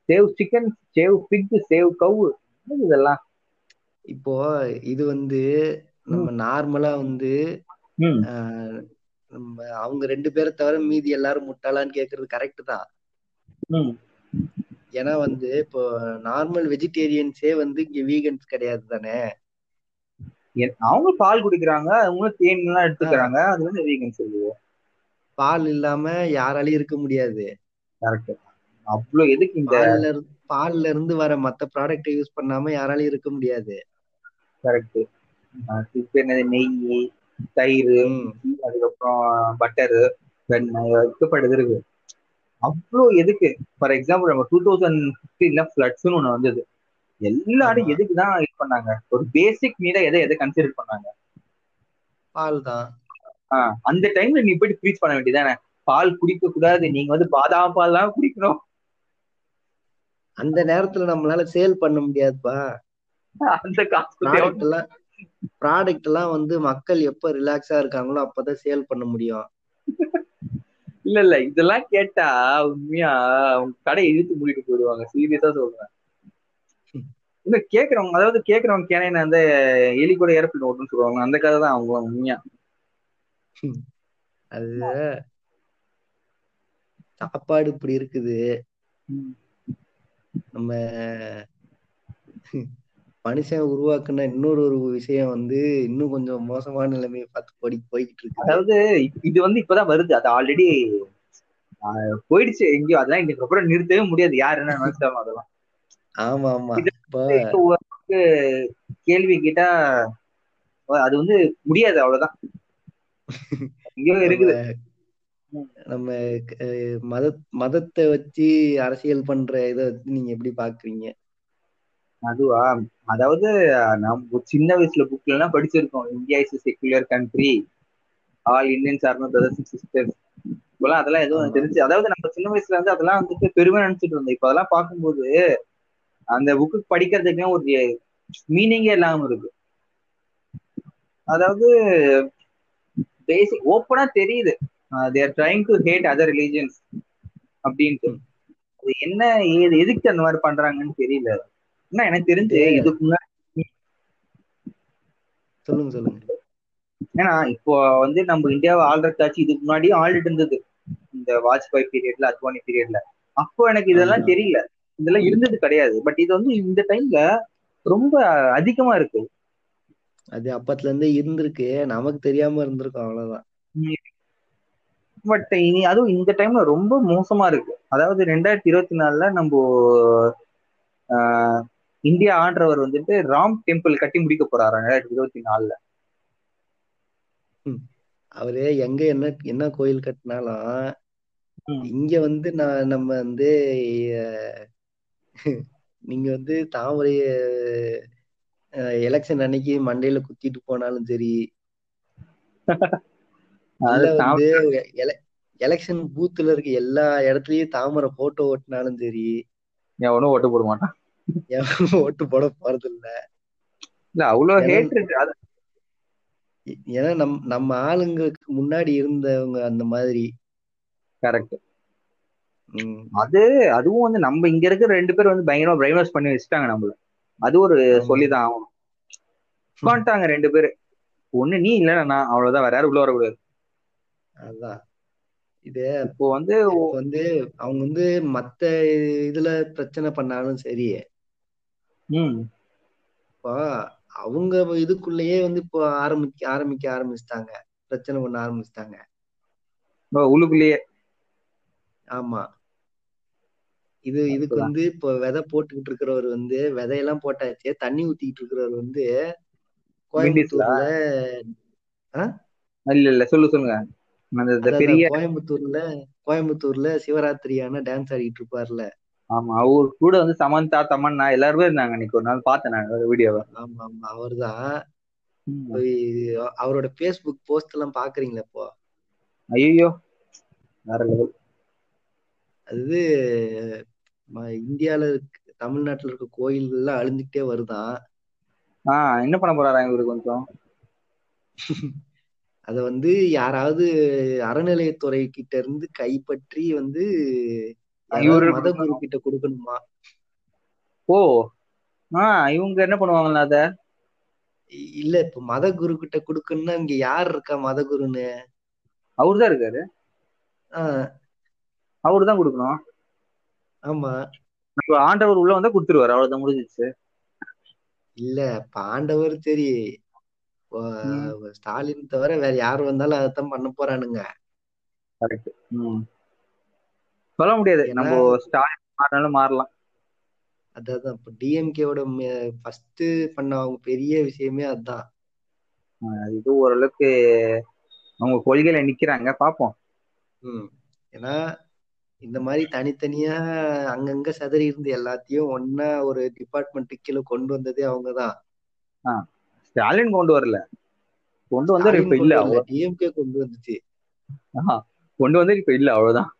save chicken save pig save cow இதெல்லாம்? இப்போ இது வந்து நம்ம நார்மலா வந்து நம்ம அவங்க ரெண்டு பேரை தவிர மீதி எல்லாரும் முட்டாளான்னு கேக்குறது கரெக்ட் தான். ஏன்னா வந்து இப்போ நார்மல் வெஜிடேரியன்ஸே வந்து இங்க வீகன்ஸ் கிடையாது தானே? அவங்க பால் குடிக்கிறாங்க அவங்களும் தேன் எல்லாம் எடுத்துக்கிறாங்க அது வந்து வீகன் சொல்லுது பால் இல்லாம யாராலையும் இருக்க முடியாது. கரெக்ட் அவ்வளவு எதுக்கு இந்த பால்ல இருந்து வர மத்த ப்ராடக்ட் யூஸ் பண்ணாம யாராலையும் இருக்க முடியாது. கரெக்ட் இப்போ என்னது நெய் தயிர் அதுக்கப்புறம் பட்டரு வெண்ணெய் வைக்கப்படுது இருக்கு. அவ்வளோ எதுக்கு? ஃபார் எக்ஸாம்பிள் நம்ம டூ தௌசண்ட் ஃபிஃப்டீன்ல ஃபிளட்ஸ்னு ஒன்று வந்தது. எல்லாரும். எதுக்கு தான் இது பண்ணாங்க? ஒரு பேசிக் நீடா எதை எதை கன்சிடர் பண்ணாங்க? பால் தான். அந்த டைம்ல நீ போயிட்டு ப்ரீச் பண்ண வேண்டியதானே பால் குடிக்க கூடாது. நீங்க வந்து பாதாம் பால் தான் குடிக்கணும். அந்த நேரத்துல நம்மளால சேல் பண்ண முடியாதுப்பா. அந்த ப்ராடக்ட் எல்லாம் ப்ராடக்ட் எல்லாம் வந்து மக்கள் எப்ப ரிலாக்ஸா இருக்காங்களோ அப்பதான் சேல் பண்ண முடியும். இல்ல இல்ல. இதெல்லாம் கேட்டா உண்மையா அவங்க கடையை இழுத்து மூடிட்டு போயிடுவாங்க. சீரியஸா சொல்றேன். இல்ல கேக்குறவங்க அதாவது கேக்குறவங்க கேனேன் அந்த எலி கூட ஏரோப்ளேன் ஓட்டுன்னு சொல்லுவாங்க. அந்த கதை தான் அவங்க உண்மையா. அது சாப்பாடு இப்படி இருக்குது. நம்ம மனுஷன் உருவாக்குன இன்னொரு ஒரு விஷயம் வந்து இன்னும் கொஞ்சம் மோசமான நிலைமையை பார்த்து போடி போய்கிட்டு இருக்கு அதாவது இது வந்து இப்பதான் வருது. அது ஆல்ரெடி போயிடுச்சு. எங்கேயோ அதெல்லாம் இன்னைக்கு அப்புறம் நிறுத்தவே முடியாது. யார் என்ன நினைச்சாலும் அதெல்லாம். ஆமா ஆமா. கேள்வி கேட்டா அது வந்து முடியாது அவ்வளவுதான். இருக்குது. நம்ம- மத மதத்தை வச்சு அரசியல் பண்ற இதை வச்சு நீங்க எப்படி பாக்குறீங்க? அதுவா? அதாவது நம்ம சின்ன வயசுல புக்ல எல்லாம் படிச்சிருக்கோம். India is secular country all Indians are brothers and sisters இப்பெல்லாம் அதெல்லாம் எதுவும். தெரிஞ்சு அதாவது நம்ம சின்ன வயசுல வந்து அதெல்லாம் வந்துட்டு பெருமை நினைச்சிட்டு இருந்தோம். இப்ப அதெல்லாம் பார்க்கும்போது அந்த புக்கு படிக்கிறதுக்குமே ஒரு மீனிங்கே இல்லாம இருக்கு. அதாவது பேசிக் ஓப்பனா தெரியுது. They're trying to hate other religions அப்படின்ட்டு. அது என்ன ஏது எதுக்கு அந்த மாதிரி பண்றாங்கன்னு தெரியல. என்ன எனக்கு தெரிஞ்சு இது- இதுக்கு முன்னாடி சொல்லுங்க சொல்லுங்க. ஏன்னா இப்போ வந்து நம்ம இந்தியாவை ஆள்றதாச்சு இதுக்கு முன்னாடி ஆள்கிட்டு இருந்தது. இந்த வாஜ்பாய் பீரியட்ல அத்வானி பீரியட்ல அப்போ எனக்கு இதெல்லாம். தெரியல. இதெல்லாம் இருந்தது கிடையாது. பட் இது வந்து இந்த டைம்ல ரொம்ப அதிகமா இருக்கு. அது அப்பத்துல இருந்தே இருந்திருக்கு. நமக்கு தெரியாம இருந்திருக்கும் அவ்வளவுதான். பட் இனி அதுவும் இந்த டைம்ல ரொம்ப மோசமா இருக்கு. அதாவது ரெண்டாயிரத்தி இருபத்தி நாலுல நம்ம இந்தியா ஆண்டவர் வந்துட்டு ராம் டெம்பிள் கட்டி முடிக்க போறாரு ரெண்டாயிரத்தி இருபத்தி நாலுல. அவரு எங்க என்ன என்ன கோயில் கட்டினாலும். இங்க வந்து நான் நம்ம வந்து நீங்க வந்து தாமரை எலெக்ஷன் அன்னைக்கு மண்டையில குத்திட்டு போனாலும் சரி. வந்து எலெக்ஷன் பூத்துல இருக்க எல்லா இடத்துலயும் தாமரை போட்டோ ஓட்டினாலும் சரி. எவனும் ஓட்டு போட மாட்டான்? எவனும் ஓட்டு போட போறது இல்ல. இல்ல அவ்வளவு ஏன்னா- நம் நம்ம ஆளுங்களுக்கு முன்னாடி இருந்தவங்க அந்த மாதிரி. கரெக்ட் அது அதுவும் வந்து நம்ம இங்க இருக்கிற ரெண்டு பேரும் வந்து பயங்கரமா பிரைன் வாஷ் பண்ணி வச்சுட்டாங்க நம்மள. அது ஒரு. சொல்லிதான் ஆகணும். உட்காந்துட்டாங்க ரெண்டு பேரு. ஒண்ணு நீ இல்ல நான் அவ்வளவுதான் வேற யாரும் உள்ள வரக்கூடாது. அதான். இது இப்போ வந்து வந்து அவங்க வந்து மத்த இதுல பிரச்சனை பண்ணாலும் சரி. இப்போ அவங்க இதுக்குள்ளேயே வந்து இப்போ ஆரம்பிக்க ஆரம்பிக்க ஆரம்பிச்சிட்டாங்க. பிரச்சனை பண்ண ஆரம்பிச்சிட்டாங்க. உள்ளுக்குள்ளேயே. ஆமா. இது இதுக்கு வந்து இப்போ விதை போட்டுக்கிட்டு இருக்கிறவர் வந்து விதையெல்லாம் போட்டாச்சு தண்ணி ஊத்திக்கிட்டு இருக்கிறவர் வந்து கோயம்புத்தூர்ல இல்ல இல்ல சொல்லு சொல்லுங்க. கோயம்புத்தூர்ல கோயம்புத்தூர்ல சிவராத்திரியான டான்ஸ் ஆடிட்டு இருப்பார்ல. ஆமா அவர் கூட வந்து சமந்தா தமன்னா எல்லாருமே இருந்தாங்க அன்னைக்கு ஒரு நாள். பார்த்தேன் நான் வீடியோவை. ஆமா ஆமா அவர்தான். போய் அவரோட ஃபேஸ்புக் போஸ்ட் எல்லாம் பாக்குறீங்களா இப்போ? ஐயோ வேற லெவல் அது இந்தியால இருக்க தமிழ்நாட்டுல இருக்க கோயில்கள் எல்லாம் அழிஞ்சுக்கிட்டே வருதான் ஆஹ் என்ன பண்ண போறாரா இவரு கொஞ்சம்? அத வந்து யாராவது அறநிலையத்துறை கிட்ட இருந்து கைப்பற்றி வந்து மத குரு கிட்ட கொடுக்கணுமா? ஓ ஆஹ் இவங்க என்ன பண்ணுவாங்களா அத? இல்ல இப்ப மத குரு கிட்ட கொடுக்கணும்னா இங்க யார் இருக்கா மத குருன்னு? அவர்தான் இருக்காரு? ஆஹ் அவரு தான் கொடுக்கணும்? ஆமா. இப்ப ஆண்டவர் உள்ள வந்தா கொடுத்துருவாரு. அவ்வளவுதான் முடிஞ்சிச்சு. இல்ல இப்ப ஆண்டவர் சரி ஸ்டாலின் தவிர வேற யார் வந்தாலும் அதைத்தான் பண்ண போறானுங்க. கரெக்ட் சொல்ல முடியாது. நம்ம ஸ்டாலின் மாறினாலும் மாறலாம். அதான் இப்ப டிஎம்கேவோட ஃபர்ஸ்ட் பண்ண அவங்க பெரிய விஷயமே அதுதான் ஆஹ் அது இது ஓரளவுக்கு அவங்க கொள்கையில நிக்கிறாங்க. பாப்போம். ஏன்னா இந்த மாதிரி தனித்தனியா அங்கங்க சிதறி இருந்து எல்லாத்தையும் ஒன்னா ஒரு டிபார்ட்மெண்ட்டுக்கு கீழே கொண்டு வந்ததே அவங்கதான். ஸ்டாலின் கொண்டு வரல. கொண்டு ஸ்டாலின் இப்ப இல்ல டிஎம்கே கொண்டு வந்துச்சு. கொண்டு வந்தாரு இப்ப இல்ல அவ்வளவுதான்.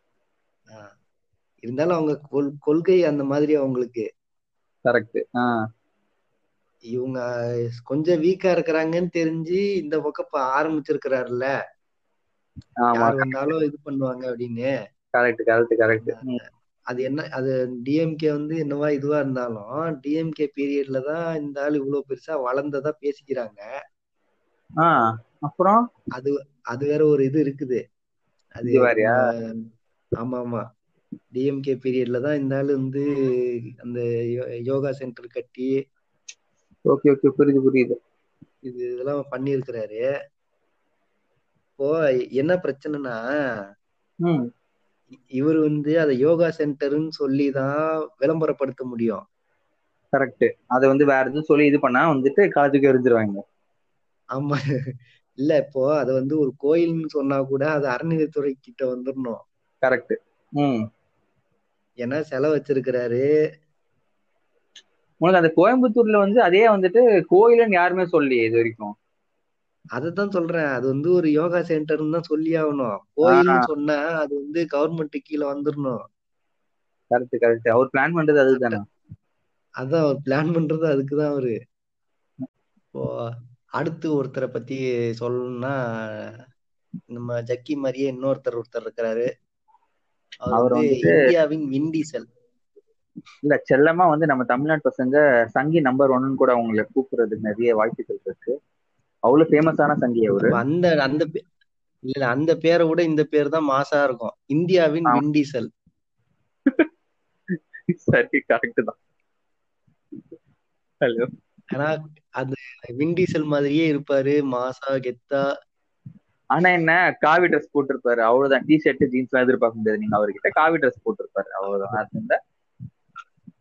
இருந்தாலும் அவங்க கொள் கொள்கை அந்த மாதிரி அவங்களுக்கு. கரெக்ட் இவங்க கொஞ்சம் வீக்கா இருக்கிறாங்கன்னு தெரிஞ்சு இந்த பக்கம் ஆரம்பிச்சிருக்கிறாருல்ல. யார் வந்தாலும் இது பண்ணுவாங்க அப்படின்னு. கரெக்ட் கரெக்ட் கரெக்ட் அது என்ன அது டிஎம்கே வந்து என்னவா இதுவா இருந்தாலும் டிஎம்கே பீரியட்ல தான் இந்த ஆள் இவ்வளவு பெருசா வளர்ந்ததா பேசிக்கிறாங்க. அப்புறம்? அது அது வேற ஒரு இது இருக்குது. அது ஆமா ஆமா. டிஎம்கே பீரியட்ல தான் இந்த ஆள் வந்து அந்த யோகா சென்டர் கட்டி ஓகே ஓகே. புரியுது புரியுது. இது இதெல்லாம் பண்ணியிருக்கிறாரு. இப்போ என்ன பிரச்சனைனா இவர் வந்து அதை யோகா சென்டர்னு சொல்லி தான் விளம்பரப்படுத்த முடியும். கரெக்ட் அதை வந்து வேற எதுவும் சொல்லி இது பண்ணா வந்துட்டு காதுக்கு எரிஞ்சிருவாங்க ஆமா. இல்ல இப்போ அதை வந்து ஒரு கோயில்னு சொன்னா கூட அது அறநிலையத்துறை கிட்ட வந்துடணும் கரெக்ட் ம். ஏன்னா செலவு வச்சிருக்கிறாரு. உங்களுக்கு அந்த கோயம்புத்தூர்ல வந்து அதே வந்துட்டு கோயிலுன்னு யாருமே சொல்லி இது வரைக்கும். அததான் சொல்றேன். அது வந்து ஒரு யோகா சென்டர்னு தான் சொல்லி ஆகணும். கோயில்னு சொன்னா அது வந்து கவர்மெண்ட் கீழே வந்துடணும் கரெக்ட் கரெக்ட் அவர் பிளான் பண்றது அதுதானே அதான் அவர் பிளான் பண்றது அதுக்குதான் அவரு. இப்போ அடுத்து ஒருத்தரை பத்தி சொல்லணும்னா நம்ம ஜக்கி மாதிரியே இன்னொருத்தர் ஒருத்தர் இருக்கிறாரு. அவர் இந்தியாவின் விண்டீசல் இல்ல செல்லமா வந்து நம்ம தமிழ்நாட்டு பசங்க சங்கி நம்பர் ஒன்னு கூட அவங்களை கூப்பிடுறதுக்கு நிறைய வாய்ப்புகள் இருக்கு. அவ்வளவு ஃபேமஸான சங்கி அவரு. அந்த அந்த இல்ல அந்த பேரை விட இந்த பேர் தான் மாசா இருக்கும். இந்தியாவின். விண்டீசல். சரி கரெக்ட் தான். ஹலோ ஏன்னா அது விண்டீசல் மாதிரியே இருப்பாரு மாசா கெத்தா. ஆனா என்ன காவி ட்ரெஸ் போட்டிருப்பாரு அவ்வளவுதான். டி ஷர்ட் ஜீன்ஸ் எல்லாம் எதிர்பார்க்க முடியாது. நீங்க அவர்கிட்ட காவி ட்ரெஸ் போட்டிருப்பாரு அவ்வளவுதான். அது வந்து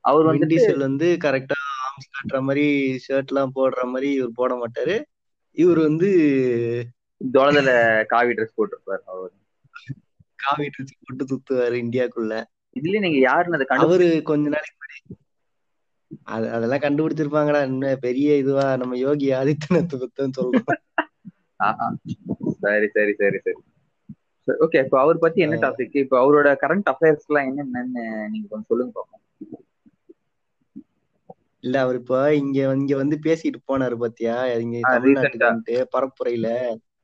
அவர் வந்துட்டு விண்டீசல் வந்து கரெக்டா ஆர்ம்ஸ் காட்டுற மாதிரி ஷர்ட் எல்லாம் போடுற மாதிரி இவர் போட மாட்டாரு. இவர் வந்து தொலைதல காவி ட்ரெஸ் போட்டிருப்பாரு அவர். காவி ட்ரெஸ் போட்டு சுத்துவாரு இந்தியாக்குள்ள. இதுலயே நீங்க யாருன்னு அதை அவரு கொஞ்ச நாளைக்கு முன்னாடி அது அதெல்லாம் கண்டுபிடிச்சிருப்பாங்கடா. இன்னும் பெரிய இதுவா? நம்ம யோகி ஆதித்யநாத் பத்தம் சொல்றோம். சரி சரி சரி சரி. ஓகே இப்போ அவர் பத்தி என்ன டாபிக் இப்போ அவரோட கரண்ட் அஃபேர்ஸ் எல்லாம் என்னென்னு நீங்க கொஞ்சம் சொல்லுங்க பாப்போம். இல்ல அவர் இப்ப இங்க இங்க வந்து பேசிட்டு போனாரு பாத்தியா? இங்க தமிழ்நாட்டுக்கு பரப்புரையில.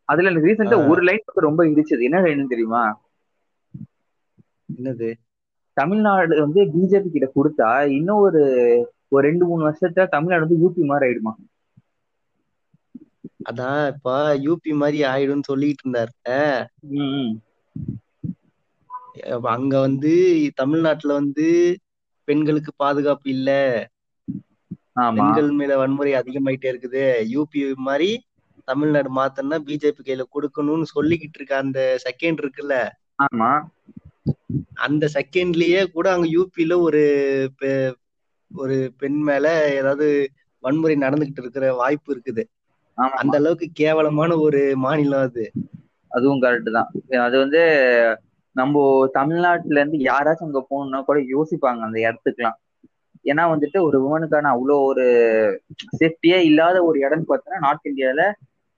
அதுல எனக்கு ரீசெண்டா ஒரு லைன் ரொம்ப இடிச்சது. என்ன லைன் தெரியுமா? என்னது? தமிழ்நாடு வந்து பிஜேபி கிட்ட கொடுத்தா இன்னும் ஒரு ஒரு ரெண்டு மூணு வருஷத்துல தமிழ்நாடு வந்து யூபி மாதிரி ஆயிடுமா? அதான் இப்ப யூபி மாதிரி ஆயிடும்னு சொல்லிட்டு இருந்தாரு. அங்க வந்து தமிழ்நாட்டுல வந்து பெண்களுக்கு பாதுகாப்பு இல்ல. பெண்கள் மேல வன்முறை அதிகமாயிட்டே இருக்குது. யூபி மாதிரி தமிழ்நாடு மாத்தணும்னா பிஜேபி கையில கொடுக்கணும்னு சொல்லிக்கிட்டு இருக்க அந்த செகண்ட் இருக்குல்ல? ஆமா. அந்த செகண்ட்லயே கூட அங்க யூபில ஒரு ஒரு பெண் மேல ஏதாவது வன்முறை நடந்துகிட்டு இருக்கிற வாய்ப்பு இருக்குது. அந்த அளவுக்கு கேவலமான ஒரு மாநிலம் அது. அதுவும் கரெக்ட் தான். அது வந்து நம்ம தமிழ்நாட்டுல இருந்து யாராச்சும் அங்க போகணும்னா கூட யோசிப்பாங்க அந்த இடத்துக்குலாம் ஏன்னா வந்துட்டு ஒரு உமனுக்கான அவ்வளோ ஒரு சேஃப்டியே இல்லாத ஒரு இடம்னு பார்த்தோன்னா நார்த் இந்தியால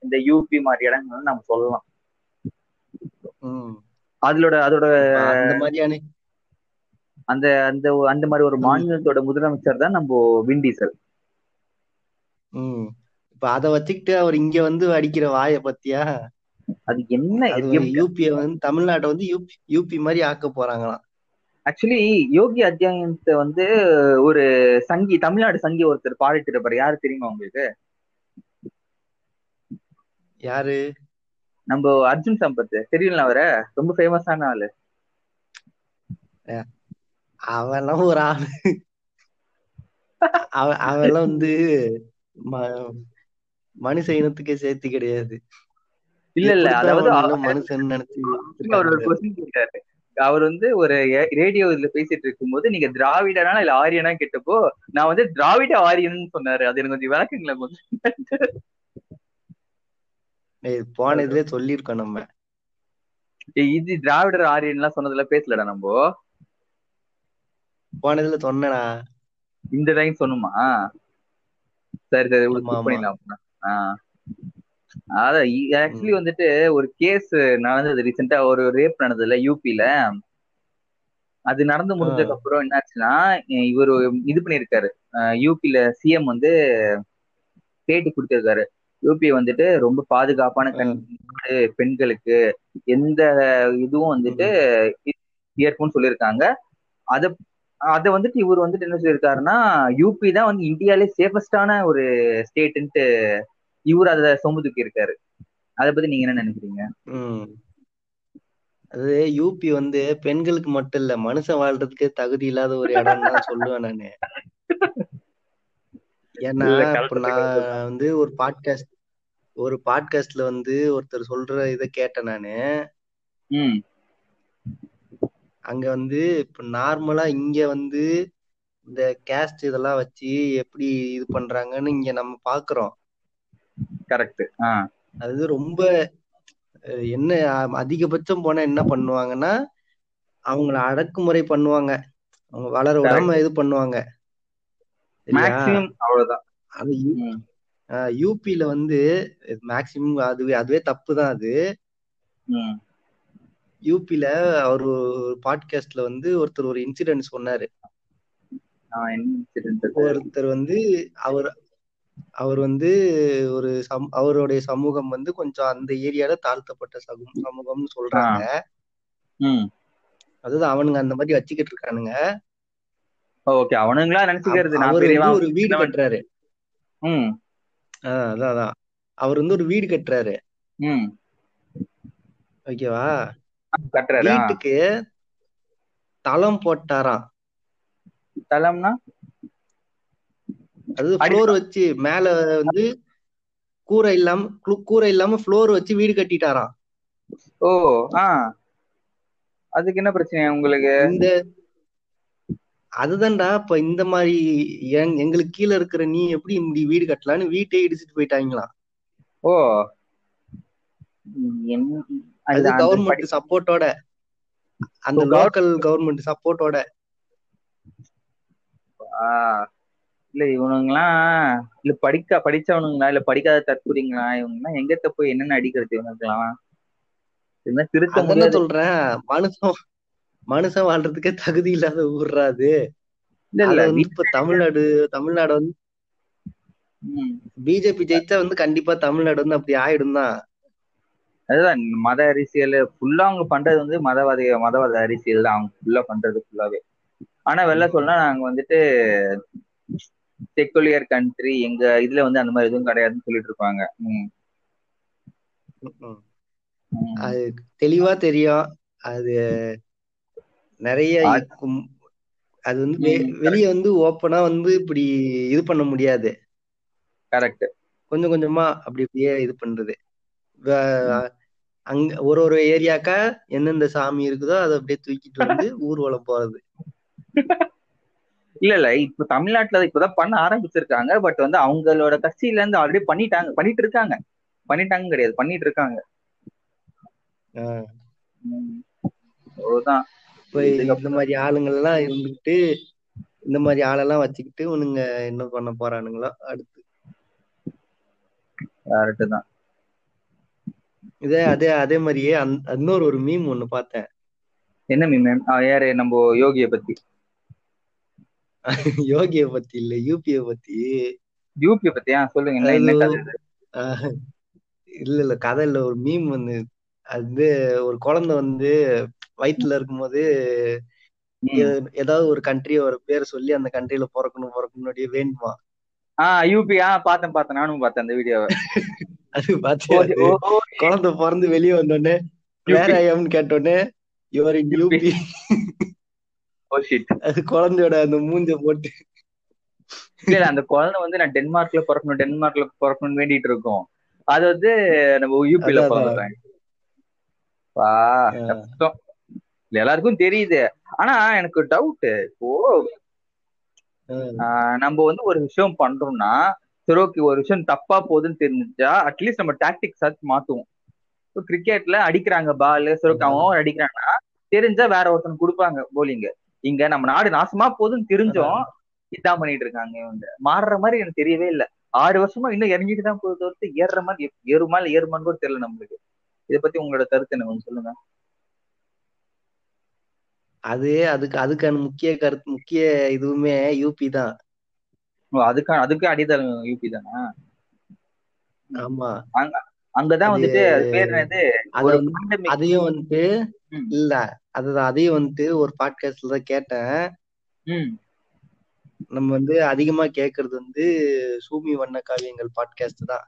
இந்த யூபி மாதிரி இடங்கள் வந்து நம்ம சொல்லலாம். அதோட அதோட மாதிரியான அந்த அந்த அந்த மாதிரி ஒரு. மாநிலத்தோட முதலமைச்சர் தான் நம்ம விண்டீசல் இப்ப அத வச்சுக்கிட்டு அவர் இங்க வந்து அடிக்கிற வாய பத்தியா அது என்ன யூபிய வந்து தமிழ்நாட்டை வந்து யூபி யூபி மாதிரி ஆக்க போறாங்களாம் ஆக்சுவலி யோகி அத்தியாயத்தை வந்து ஒரு சங்கி தமிழ்நாடு சங்கி ஒருத்தர் பாடிட்டு இருப்பாரு யாரு தெரியுமா உங்களுக்கு? யாரு? நம்ம அர்ஜுன் சம்பத். தெரியல அவரை? ரொம்ப ஃபேமஸான ஆளு. அவெல்லாம் ஒரு ஆளு. அவ அவெல்லாம் வந்து மனுஷ இனத்துக்கே சேர்த்து கிடையாது. இல்ல இல்ல. அதாவது மனுஷன் நினைச்சு அவர் வந்து ஒரு ரேடியோ இதுல பேசிட்டு இருக்கும்போது நீங்க திராவிடனா இல்ல ஆரியனா? கேட்டப்போ நான் வந்து திராவிட ஆரியன்னு சொன்னாரு. அது எனக்கு கொஞ்சம் விளக்குங்களேன் கொஞ்சம். போன இதுலயே சொல்லியிருக்கோம் நம்ம. ஏய், இது திராவிடர் ஆரியன்லாம் சொன்னதுல பேசலடா நம்ம. போன இதுல சொன்னடா இந்த டைம் சொன்னுமா? சரி சரி. பண்ணிடலாம். ஆஹ் அதான் ஆக்சுவலி வந்துட்டு ஒரு கேஸ் நடந்தது ரீசெண்டா ஒரு ரேப் நடந்ததுல யூபில அது நடந்து முடிஞ்சதுக்கு அப்புறம் என்னாச்சுன்னா இவர் இது பண்ணிருக்காரு யூபில சிஎம் வந்து பேட்டி கொடுத்திருக்காரு. யூபி வந்துட்டு ரொம்ப பாதுகாப்பான கண் நாடு பெண்களுக்கு எந்த இதுவும் வந்துட்டு ஏற்புன்னு சொல்லியிருக்காங்க. அத அத வந்துட்டு இவர் வந்துட்டு என்ன சொல்லியிருக்காருன்னா யூபி தான் வந்து இந்தியாலே சேஃபஸ்டான ஒரு ஸ்டேட்ன்ட்டு இவர் அத சொம்புதுக்கி இருக்காரு. அத பத்தி நீங்க என்ன நினைக்கிறீங்க? ம். அது யூபி வந்து பெண்களுக்கு மட்டும் இல்ல மனுஷன் வாழ்றதுக்கே தகுதி இல்லாத ஒரு இடம் தான் சொல்லுவேன் நானு. ஏன்னா இப்ப நான். வந்து ஒரு பாட்காஸ்ட் ஒரு பாட்காஸ்ட்ல வந்து ஒருத்தர் சொல்ற இத கேட்டேன் நானு. ம். அங்க வந்து இப்ப நார்மலா இங்க வந்து இந்த கேஸ்ட் இதெல்லாம் வச்சு எப்படி இது பண்றாங்கன்னு இங்க நம்ம பாக்குறோம். கரெக்ட் அது ரொம்ப என்ன அதிகபட்சம் போனா என்ன பண்ணுவாங்கன்னா அவங்கள அடக்குமுறை பண்ணுவாங்க. அவங்க வளர விடாம இது பண்ணுவாங்க. அவ்வளவுதான். அது யூ- ம். அஹ், யூபில வந்து மேக்சிமம் அதுவே அதுவே தப்பு தான் அது. ம். யூபில அவர் ஒரு பாட்காஸ்ட்ல வந்து ஒருத்தர் ஒரு இன்சிடென்ட் சொன்னாரு? ஒருத்தர் வந்து அவர் அவர் வந்து ஒரு சம் அவருடைய சமூகம் வந்து கொஞ்சம் அந்த ஏரியால தாழ்த்தப்பட்ட சமூகம் சமூகம்னு சொல்றாங்க. அதாவது அவனுங்க அந்த மாதிரி வச்சுக்கிட்டு இருக்கானுங்க. ஓகே. அவனுங்களா நினைச்சுக்கிறது? நான் அவர் ஒரு வீடு. கட்டுறாரு. ம். ஆஹ் அதான் அதான். அவர் வந்து ஒரு வீடு கட்டுறாரு. ம். ஓகேவா? கட்டுறாரு. வீட்டுக்கு தளம் போட்டாராம். தலம்னா அது ஃப்ளோர் வச்சு மேல வந்து கூரை இல்லாம கு- கூரை இல்லாம ஃப்ளோர் வச்சு வீடு கட்டிட்டாராம். ஓ ஆ. அதுக்கு என்ன பிரச்சனை உங்களுக்கு? இந்த அதுதான்டா இப்ப இந்த மாதிரி எங்- எங்களுக்கு கீழே இருக்கிற நீ எப்படி இப்படி வீடு கட்டலான்னு வீட்டே இடிச்சிட்டு போயிட்டாங்களாம். ஓ. அது கவர்மெண்ட் சப்போர்ட்டோட அந்த லோக்கல் கவர்மெண்ட் சப்போர்ட்டோட ஆ, இல்ல இவனுங்கலாம் இல்ல படிக்க படிச்சவனுங்களா இல்ல படிக்காத தற்கூறிங்களா இவங்கலாம் எங்கத்த போய் என்னென்ன அடிக்கிறது இவனுக்குலாம் என்ன திருத்த சொல்றேன். மனுஷன் மனுஷன் வாழ்றதுக்கே தகுதி இல்லாத ஊர்றாது இல்ல இல்ல இப்ப தமிழ்நாடு தமிழ்நாடு வந்து. பிஜேபி ஜெயிச்சா வந்து கண்டிப்பா தமிழ்நாடு வந்து அப்படி ஆயிடும் தான் அதுதான் மத அரசியல் ஃபுல்லா அவங்க பண்றது வந்து மதவாதி மதவாத அரசியல் தான். அவங்க ஃபுல்லா பண்றது ஃபுல்லாவே ஆனா வெளில சொன்னா நாங்க வந்துட்டு செக்குலியர் கண்ட்ரி எங்க இதுல வந்து அந்த மாதிரி எதுவும் கிடையாதுன்னு சொல்லிட்டு இருப்பாங்க. அது தெளிவா தெரியும். அது நிறைய அது- வந்து வெளிய வந்து ஓப்பனா வந்து இப்படி இது பண்ண முடியாது. கரெக்ட் கொஞ்சம் கொஞ்சமா அப்படி அப்படியே இது பண்றது. அங்க ஒரு ஒரு ஏரியாக்கா எந்தெந்த சாமி இருக்குதோ அதை அப்படியே தூக்கிட்டு வந்து ஊர்வலம் போறது. இல்ல இல்ல. இப்ப தமிழ்நாட்டுல இப்பதான் பண்ண ஆரம்பிச்சிருக்காங்க. பட் வந்து அவங்களோட கட்சியில இருந்து ஆல்ரெடி பண்ணிட்டாங்க. பண்ணிட்டு இருக்காங்க. பண்ணிட்டாங்க கிடையாது. பண்ணிட்டு இருக்காங்க. அவ்வளவுதான். இந்த மாதிரி ஆளுங்க எல்லாம் இருந்துகிட்டு இந்த மாதிரி ஆளெல்லாம் வச்சுக்கிட்டு உனுங்க என்ன பண்ண போறானுங்களோ அடுத்து. கரெக்ட் தான். இதே அதே அதே மாதிரியே இன்னொரு ஒரு மீம் ஒண்ணு பார்த்தேன். என்ன மீம் யாரு? நம்ம யோகிய பத்தி. யோகிய பத்தி இல்ல யூபிய பத்தி. யூபி பத்தியா? சொல்லுங்க? ஆஹ் இல்ல இல்ல கதை இல்ல. ஒரு மீம் வந்து அது வந்து ஒரு குழந்தை வந்து வயித்துல இருக்கும்போது ஏதாவது ஒரு கண்ட்ரியோட பேர் சொல்லி அந்த கண்ட்ரில பிறக்கணும் பிறக்கணும் அப்படியே வேண்டுமா ஆ யூபி ஆ பார்த்தேன் பார்த்தேன். நானும் பார்த்தேன் அந்த வீடியோவை அது ஓ குழந்தை பிறந்து வெளியே வந்தோடனே வேற ஐயம்னு கேட்டோடனே யுவர் இன் யூபி. அது குழந்தையோட அந்த மூஞ்ச போட்டு. இல்ல அந்த குழந்தை வந்து நான் டென்மார்க்ல பிறக்கணும் டென்மார்க்ல பிறக்கணும்னு வேண்டிட்டு இருக்கோம். அது வந்து நம்ம யூபில பிறந்துட்டாங்க வா கஷ்டம் எல்லாருக்கும் தெரியுது. ஆனா எனக்கு டவுட் இப்போ நம்ம வந்து ஒரு விஷயம் பண்றோம்னா சரி ஓகே ஒரு விஷயம் தப்பா போகுதுன்னு தெரிஞ்சா அட்லீஸ்ட் நம்ம டாக்டிக்ஸ் ஆச்சு மாத்துவோம். இப்போ கிரிக்கெட்ல அடிக்கிறாங்க பால் சரி அவன் அடிக்கிறான்னா தெரிஞ்சா வேற ஒருத்தன் கொடுப்பாங்க போலிங்க இங்க நம்ம நாடு நாசமா போகுதுன்னு தெரிஞ்சும். இதான் பண்ணிட்டு இருக்காங்க இவங்க. மாறுற மாதிரி எனக்கு தெரியவே இல்லை. ஆறு வருஷமா இன்னும் இறங்கிட்டு தான் போகுது தவிர்த்து ஏறுற மாதிரி ஏறுமா இல்ல ஏறுமான்னு கூட தெரியல நம்மளுக்கு. இதை பத்தி உங்களோட கருத்து என்ன கொஞ்சம் சொல்லுங்க. அது அதுக்கு அதுக்கான முக்கிய கருத்து முக்கிய இதுவுமே யூபி தான். ஓ, அதுக்கு அடித்தளம் யூபி தானா? ஆமா. அங்கதான் வந்துட்டு அது பேர் வந்து. அதையும் வந்துட்டு இல்ல. அதுதான் அதையும் வந்துட்டு ஒரு பாட்காஸ்ட்ல தான் கேட்டேன். நம்ம வந்து அதிகமா கேக்குறது வந்து சூமி வண்ண காவியங்கள் பாட்காஸ்ட் தான்.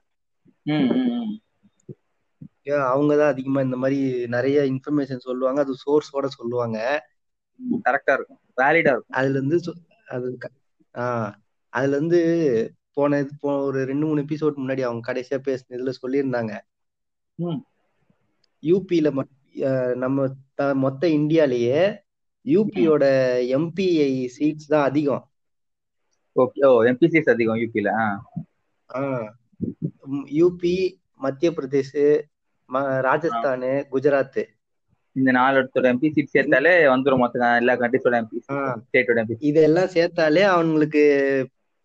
அவங்க தான் அதிகமா இந்த மாதிரி நிறைய இன்ஃபர்மேஷன் சொல்லுவாங்க. அது சோர்ஸோட சொல்லுவாங்க. கரெக்டா இருக்கும். வேலிடா இருக்கும். அதுல இருந்து அது ஆஹ் அதுல இருந்து போன இது போ ஒரு ரெண்டு மூணு எபிசோட் முன்னாடி அவங்க கடைசியா பேசின இதுல சொல்லியிருந்தாங்க. யூபியில நம்ம மொத்த இந்தியாலயே. யூபியோட எம்பிஐ சீட்ஸ் தான் அதிகம். ஓகே ஓ எம்பிசிஎஸ் அதிகம் யூபில ஆஹ் ம், யூபி மத்திய பிரதேஷ் ராஜஸ்தானு குஜராத் இந்த நாலு இடத்தோட எம்பி சீட் சேர்த்தாலே வந்துரும் மொத்த எல்லா கண்ட்ரிஸோட எம்பி ஸ்டேட்டோட எம்பி இதெல்லாம் சேர்த்தாலே அவனுங்களுக்கு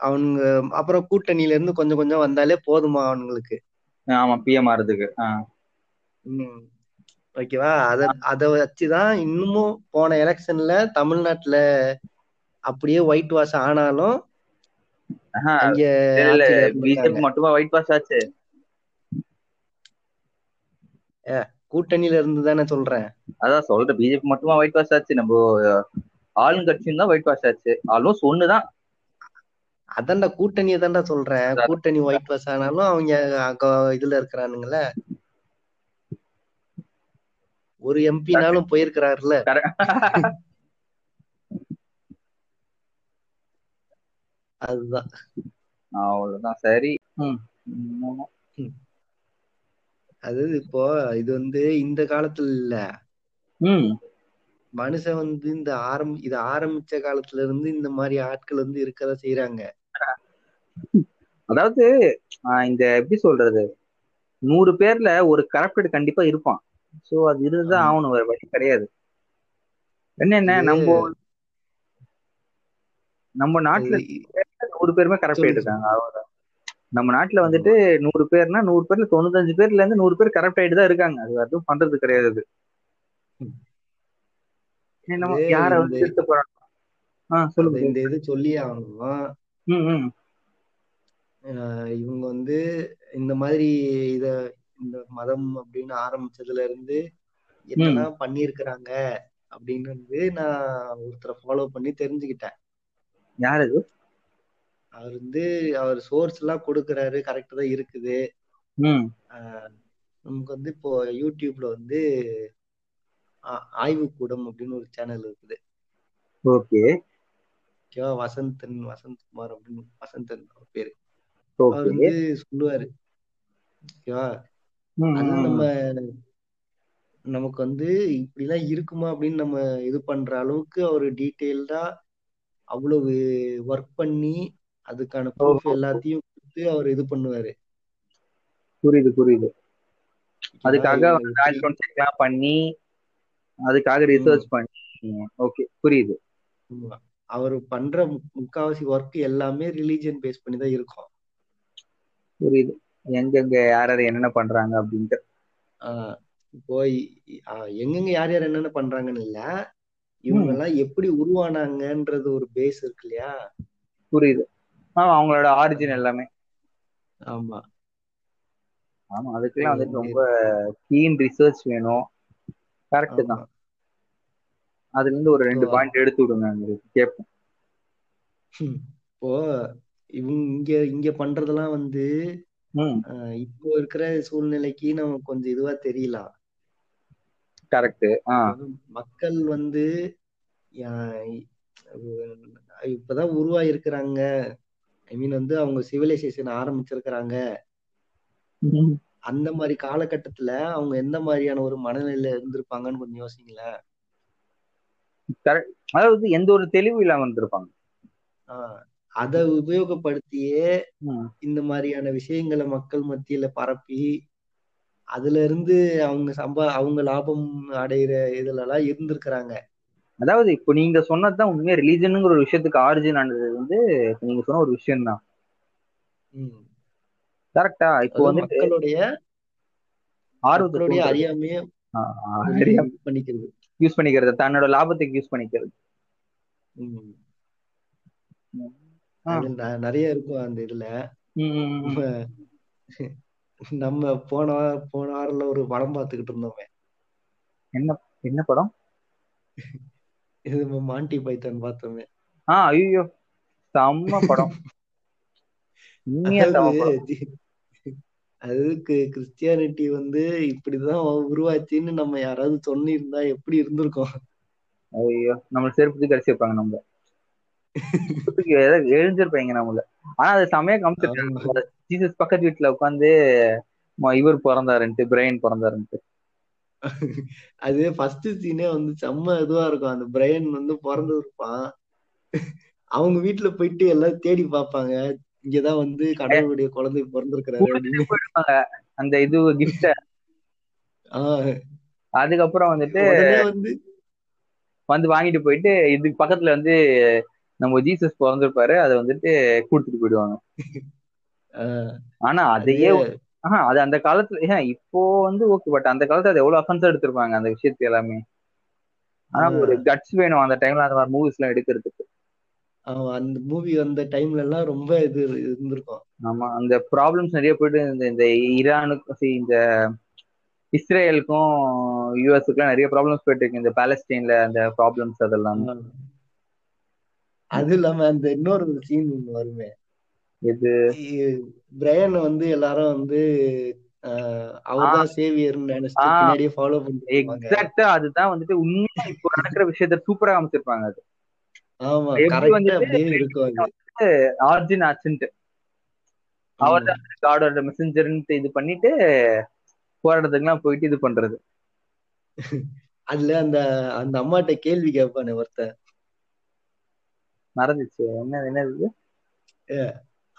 அவனுங்க அப்புறம் கூட்டணியில இருந்து கொஞ்சம் கொஞ்சம் வந்தாலே போதுமா அவனுங்களுக்கு? ஆமா பிஎம் ஆறதுக்கு ஓகேவா? அத அத வச்சுதான் இன்னமும் போன எலெக்ஷன்ல தமிழ்நாட்டுல அப்படியே ஒயிட் வாஷ் ஆனாலும் பிஜேபி மட்டுமா ஒயிட் பாஸ் ஆச்சு? கூட்டணியில இருந்து தானே சொல்றேன். அதான் சொல்றேன். பிஜேபி மட்டுமா ஒயிட் வாஷ் ஆச்சு? நம்ம ஆளுங்கட்சியும் தான் ஒயிட் வாஷ் ஆச்சு. ஆல்மோஸ்ட் ஒண்ணுதான். அதான்டா கூட்டணியை தான்டா சொல்றேன் கூட்டணி ஒயிட் வாஷ் ஆனாலும் அவங்க அங்க இதுல இருக்கிறானுங்கள ஒரு எம்பினாலும் போயிருக்கிறாருல அதுதான். அவ்வளவுதான். சரி. அது இப்போ இது வந்து இந்த காலத்துல இல்ல. மனுஷன் வந்து இந்த ஆரம் இது ஆரம்பிச்ச காலத்துல இருந்து இந்த மாதிரி ஆட்கள் வந்து இருக்கதா செய்யறாங்க அதாவது இந்த எப்படி சொல்றது? நூறு பேர்ல ஒரு கரப்டட் கண்டிப்பா இருப்பான். சோ அது இருந்துதான். ஆகணும் வேற வழி கிடையாது. என்னென்ன நம்ம நம்ம நாட்டுல நூறு பேருமே கரப்ட் சொல்லு, இருக்காங்க நம்ம நாட்டுல வந்துட்டு நூறு பேர்னா நூறு பேர்ல தொண்ணூத்தஞ்சு பேர்ல இருந்து நூறு பேர் கரப்ட் ஆயிட்டு தான் இருக்காங்க. அது எதுவும் பண்றது கிடையாது யார வந்து சொல்லுங்க இந்த இது சொல்லி ஆகணும். இவங்க வந்து இந்த மாதிரி இத இந்த மதம் அப்படின்னு ஆரம்பிச்சதுல இருந்து என்னெல்லாம் பண்ணியிருக்கிறாங்க அப்படின்னு வந்து நான் ஒருத்தரை ஃபாலோ பண்ணி தெரிஞ்சுக்கிட்டேன். யார் அது? அவர் வந்து அவர் சோர்ஸ் எல்லாம் கொடுக்கறாரு கரெக்டா தான் இருக்குது. நமக்கு வந்து இப்போ யூடியூப்ல வந்து ஆ- ஆய்வுக்கூடம் அப்படின்னு ஒரு சேனல் இருக்குது. ஓகே. ஓகேவா? வசந்தன் வசந்த் குமார் அப்படின்னு வசந்தன் அவர் பேரு. அவர் வந்து சொல்லுவாரு. ஓகேவா அது நம்ம நமக்கு வந்து இப்படிலாம் இருக்குமா அப்படின்னு நம்ம இது பண்ற அளவுக்கு அவர் டீட்டெயில்டா அவ்வளவு ஒர்க் பண்ணி அதுக்கான ப்ரூஃப். எல்லாத்தையும் கொடுத்து அவர் இது பண்ணுவாரு. புரியுது புரியுது? அதுக்காக பண்ணி அதுக்காக ரிசர்ச் பண்ணி. ஓகே புரியுது. அவர் பண்ற முக்காவாசி ஒர்க் எல்லாமே ரிலீஜியன் பேஸ் பண்ணி தான் இருக்கும். புரியுது. எங்கெங்க யார் யார் என்னென்ன பண்றாங்க அப்படின்ட்டு. இப்போ எங்கெங்க யார் யார் என்னென்ன பண்றாங்கன்னு இல்ல. இவங்க எல்லாம் எப்படி உருவானாங்கன்றது ஒரு பேஸ் இருக்கு இல்லையா? புரியுது. ஆமா அவங்களோட ஆரிஜின் எல்லாமே. ஆமா. ஆமா அதுக்கெல்லாம் வந்துட்டு ரொம்ப கீன் ரிசர்ச் வேணும். கரெக்ட் தான். அதுல இருந்து ஒரு ரெண்டு பாயிண்ட் எடுத்து விடுங்க கேட்போம் இப்போ இவங்க இங்க இங்க பண்றதெல்லாம் வந்து அஹ், இப்போ இருக்கிற சூழ்நிலைக்கு நம்ம கொஞ்சம் இதுவா தெரியலாம். கரெக்ட் மக்கள் வந்து இப்பதான் உருவாயிருக்கிறாங்க. ஐ மீன் வந்து அவங்க சிவிலைசேஷன் ஆரம்பிச்சிருக்கிறாங்க. அந்த மாதிரி காலகட்டத்துல அவங்க எந்த மாதிரியான ஒரு மனநிலையில இருந்திருப்பாங்கன்னு கொஞ்சம் யோசிங்களேன். கரெக்ட் அதாவது எந்த ஒரு தெளிவு இல்லாம இருந்திருப்பாங்க. ஆஹ் அதை உபயோகப்படுத்தியே. இந்த மாதிரியான விஷயங்களை மக்கள் மத்தியில பரப்பி அதுல இருந்து அவங்க சம்பா அவங்க லாபம் அடையிற இதுல எல்லாம் இருந்திருக்கிறாங்க அதாவது இப்போ நீங்க சொன்னதுதான் உண்மையா ரிலீஜனுங்கிற ஒரு விஷயத்துக்கு ஆரிஜின் ஆனது வந்து நீங்க சொன்ன ஒரு விஷயம் தான். கரெக்டா இப்போ வந்துட்டு மக்களுடைய ஆர்வத்தை மக்களுடைய தூண்டுறது. அறியாமையே பண்ணிக்கிறது யூஸ் பண்ணிக்கிறது தன்னோட லாபத்துக்கு யூஸ் பண்ணிக்கிறது நிறைய இருக்கும் அந்த இதுல. நம்ம போன போன வாரம்ல ஒரு படம் பார்த்துக்கிட்டு இருந்தோமே. என்ன என்ன படம்? இது மாண்டி பைத்தான் பார்த்தோமே. ஆ ஐயோ செம்ம படம். அதுக்கு கிறிஸ்டியானிட்டி வந்து இப்படிதான் உருவாச்சுன்னு நம்ம யாராவது சொன்னிருந்தா எப்படி இருந்திருக்கும்? ஐயோ நம்ம செருப்புக்கு கடிச்சு வைப்பாங்க நம்ம எழுந்திருப்பாங்க நம்மள. ஆனா அது செமையா காமிச்சிருக்காங்க. ஜீசஸ் பக்கத்து வீட்டுல உட்காந்து இவர் பிறந்தாருன்ட்டு பிரைன் பிறந்தாருன்ட்டு. அது ஃபர்ஸ்ட் சீனே வந்து செம்ம இதுவா இருக்கும். அந்த பிரையன் வந்து பிறந்து இருப்பான். அவங்க வீட்டுல போயிட்டு எல்லாம் தேடி பார்ப்பாங்க. இங்கதான் வந்து கடவுளுடைய குழந்தை பிறந்திருக்கிறாரு அந்த இது கிஃப்ட அதுக்கப்புறம் வந்துட்டு வந்து வந்து வாங்கிட்டு போயிட்டு இதுக்கு பக்கத்துல வந்து நம்ம ஜீசஸ் பிறந்திருப்பாரு அதை வந்துட்டு கொடுத்துட்டு போயிடுவாங்க. ஆனா அது அதையே ஆஹா அது அந்த காலத்துல இப்போ வந்து ஓகே பட் அந்த காலத்துல அது எவ்வளவு அஃபென்ஸ் எடுத்திருப்பாங்க அந்த விஷயத்து எல்லாமே. ஆனா ஒரு கட்ஸ் வேணும் அந்த டைம்ல அந்த மாதிரி மூவிஸ் எல்லாம் எடுக்கிறதுக்கு. அந்த மூவி அந்த டைம்ல எல்லாம் ரொம்ப இது இருந்திருக்கும். ஆமா அந்த ப்ராப்ளம்ஸ் நிறைய போயிட்டு இந்த இந்த ஈரானுக்கும் see, இந்த இஸ்ரேலுக்கும் யூஎஸ்க்குலாம் நிறைய ப்ராப்ளம்ஸ் போயிட்டு இருக்கு. இந்த பாலஸ்தீன்ல அந்த ப்ராப்ளம்ஸ் அதெல்லாம். அது இல்லாம அந்த இன்னொரு சீன் ஒண்ணு வருமே. இது பிரையன் வந்து எல்லாரும் வந்து அவர்தான் சேவியர்னு. பின்னாடியே ஃபாலோ எக்ஸாக்டா அதுதான் வந்துட்டு உண்மையா இப்போ நடக்கிற விஷயத்த சூப்பரா காமிச்சிருப்பாங்க அது. ஆமா எப்படி கரெக்டா வந்துட்டு அப்படியே இருக்கும் அது. ஆர்ஜின் ஆச்சுன்ட்டு. அவர் தான் காடோட மெசஞ்சர்ன்ட்டு இது பண்ணிட்டு போராட்டத்துக்குலாம் போயிட்டு இது பண்றது. அதுல அந்த அந்த அம்மாட்ட கேள்வி கேட்பானே ஒருத்தன். மறந்துச்சு. என்ன என்னது?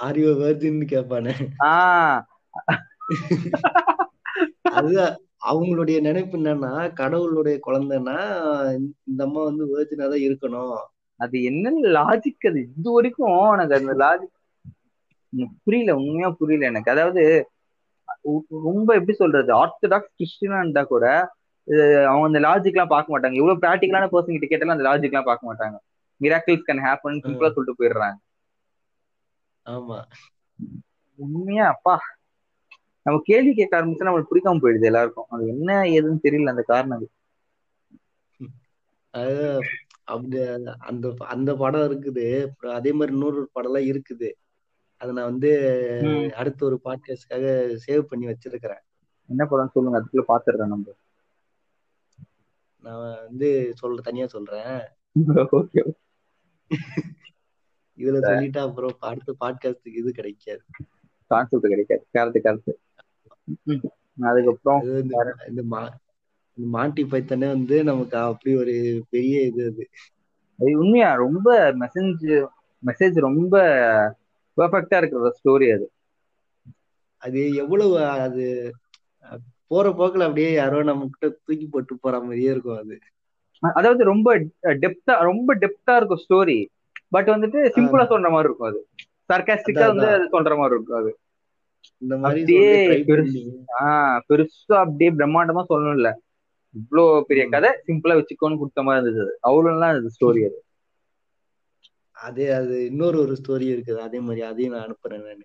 ஆரியோ வேர்ஜின்னு கேட்பானே அதுதான் அவங்களுடைய நினைப்பு என்னன்னா கடவுளுடைய குழந்தைன்னா இந்த அம்மா வந்து வேர்ஜினா தான் இருக்கணும். அது என்ன லாஜிக் அது? இது வரைக்கும் எனக்கு அந்த லாஜிக் புரியல உண்மையா புரியல எனக்கு. அதாவது ரொம்ப எப்படி சொல்றது? ஆர்த்தடாக்ஸ் கிறிஸ்டினா இருந்தா கூட அவங்க அந்த லாஜிக் எல்லாம் பார்க்க மாட்டாங்க. இவ்வளவு பிராக்டிகலான பர்சன் கிட்ட கேட்டாலும் அந்த லாஜிக் எல்லாம் பார்க்க மாட்டாங்க. மிராக்கிள்ஸ் கேன் ஹேப்பன் சிம்பிளா சொல்லிட்டு போயிடுறாங்க. ஆமா. உண்மையா? அப்பா. நம்ம கேள்வி கேட்க ஆரம்பிச்சா நம்மளுக்கு பிடிக்காம போயிடுது எல்லாருக்கும். அது என்ன ஏதுன்னு தெரியல அந்த காரணம் அது அப்படி அந்த அந்த படம் இருக்குது. அதே மாதிரி இன்னொரு படம் எல்லாம் இருக்குது. அதை நான் வந்து. அடுத்த ஒரு பாட்காஸ்ட்காக சேவ் பண்ணி வச்சிருக்கிறேன். என்ன படம் சொல்லுங்க அதுக்குள்ள பாத்துடுறேன் நம்ம. நான் வந்து சொல்ற தனியா சொல்றேன். ஓகே. இதுல சொல்லிட்டா அப்புறம் அடுத்த பாட்காஸ்டுக்கு இது கிடைக்காது. கான்செப்ட் கிடைக்காது. கரெக்ட் கரெக்ட் அதுக்கப்புறம் அது இந்த மாட்டி பைத்தனே வந்து நமக்கு அப்படி ஒரு பெரிய இது அது. அது உண்மையா? ரொம்ப மெசேஜ் மெசேஜ் ரொம்ப பெர்ஃபெக்டா இருக்கிற ஸ்டோரி அது. அது எவ்வளவு அது போற போக்குல அப்படியே யாரோ நம்ம கிட்ட தூக்கி போட்டு போற மாதிரியே இருக்கும் அது. அதாவது ரொம்ப டெப்தா ரொம்ப டெப்தா இருக்கும் ஸ்டோரி பட் வந்துட்டு சிம்பிளா சொல்ற மாதிரி இருக்கும் அது. சர்காஸ்டிக்கா அதான், வந்து. அது சொல்ற மாதிரி இருக்கும் அது. அப்படியே ஆஹ் பெருசா அப்படியே பிரம்மாண்டமா சொல்லணும் இல்ல இவ்வளோ பெரிய. கதை சிம்பிளா வச்சுக்கோன்னு கொடுத்த மாதிரி இருந்தது அது. அவ்வளோலாம் இருந்தது ஸ்டோரி அது. அதே அது இன்னொரு ஒரு ஸ்டோரி இருக்குது. அதே மாதிரி அதையும் நான் அனுப்புறேன் நான்.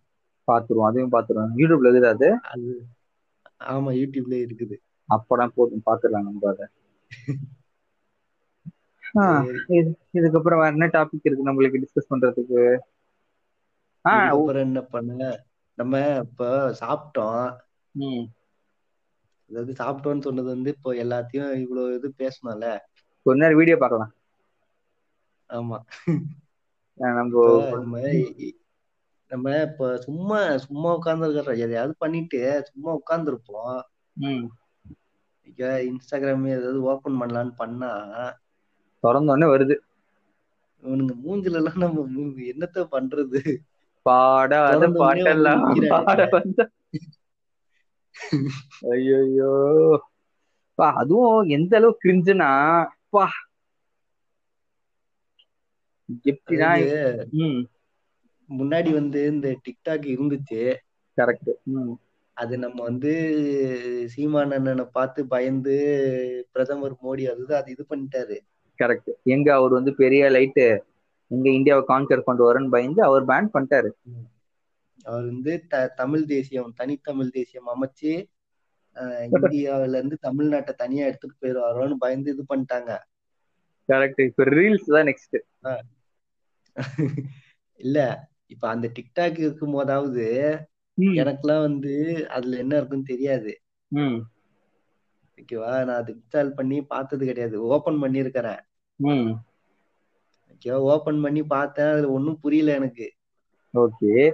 பாத்துருவோம் அதையும் பாத்துருவோம் யூடியூப்ல இருக்குது அது? அது ஆமா யூடியூப்ல இருக்குது. அப்பதான் போதும். பாத்துடலாம் நம்ம அதை. இதுக்கப்புறம் வேற என்ன டாபிக் இருக்கு நம்மளுக்கு டிஸ்கஸ் பண்றதுக்கு? என்ன பண்ண நம்ம இப்ப சாப்பிட்டோம். அதாவது சாப்பிட்டோம்னு சொன்னது வந்து இப்போ எல்லாத்தையும் இவ்வளவு இது பேசணும்ல. கொஞ்ச நேரம் வீடியோ பார்க்கலாம். ஆமா. நம்ம நம்ம இப்ப சும்மா சும்மா உட்கார்ந்து எதையாவது பண்ணிட்டு சும்மா உட்கார்ந்துருப்போம். ம். இங்க இன்ஸ்டாகிராம் ஏதாவது ஓபன் பண்ணலான்னு பண்ணா திறந்த உடனே வருது. இவனுங்க மூஞ்சில எல்லாம் நம்ம என்னத்த பண்றது? பாடாத பாட்டெல்லாம். பாட வந்த ஐயோ பா அதுவும் எந்த அளவுக்கு கிரிஞ்சுனா பா. எப்படின்னா முன்னாடி வந்து இந்த டிக்டாக் இருந்துச்சு. கரெக்ட் அது நம்ம வந்து சீமான் அண்ணனை பார்த்து பயந்து பிரதமர் மோடி அது அது இது பண்ணிட்டாரு. கரெக்ட் எங்க அவர் வந்து பெரிய லைட்டு எங்க இந்தியாவை கான்கர் கொண்டு வரேன்னு பயந்து அவர் பேன் பண்ணிட்டாரு. அவர் வந்து த தமிழ் தேசியம் தனித்தமிழ் தேசியம் அமைச்சு இந்தியாவுல இருந்து தமிழ்நாட்டை தனியா எடுத்துட்டு போயிடுவாரோன்னு பயந்து இது பண்ணிட்டாங்க. கரெக்ட் இப்ப ரீல்ஸ் தான் நெக்ஸ்ட் இல்ல இப்ப அந்த டிக்டாக் இருக்கும் போதாவது எனக்கெல்லாம் வந்து அதுல என்ன இருக்குன்னு தெரியாது. ஓகேவா? நான் அது இன்ஸ்டால் பண்ணி பார்த்தது கிடையாது. ஓபன் பண்ணியிருக்கிறேன். ம் ஓகேவா ஓபன் பண்ணி பார்த்தேன். அதுல ஒன்றும் புரியல எனக்கு. ஓகே.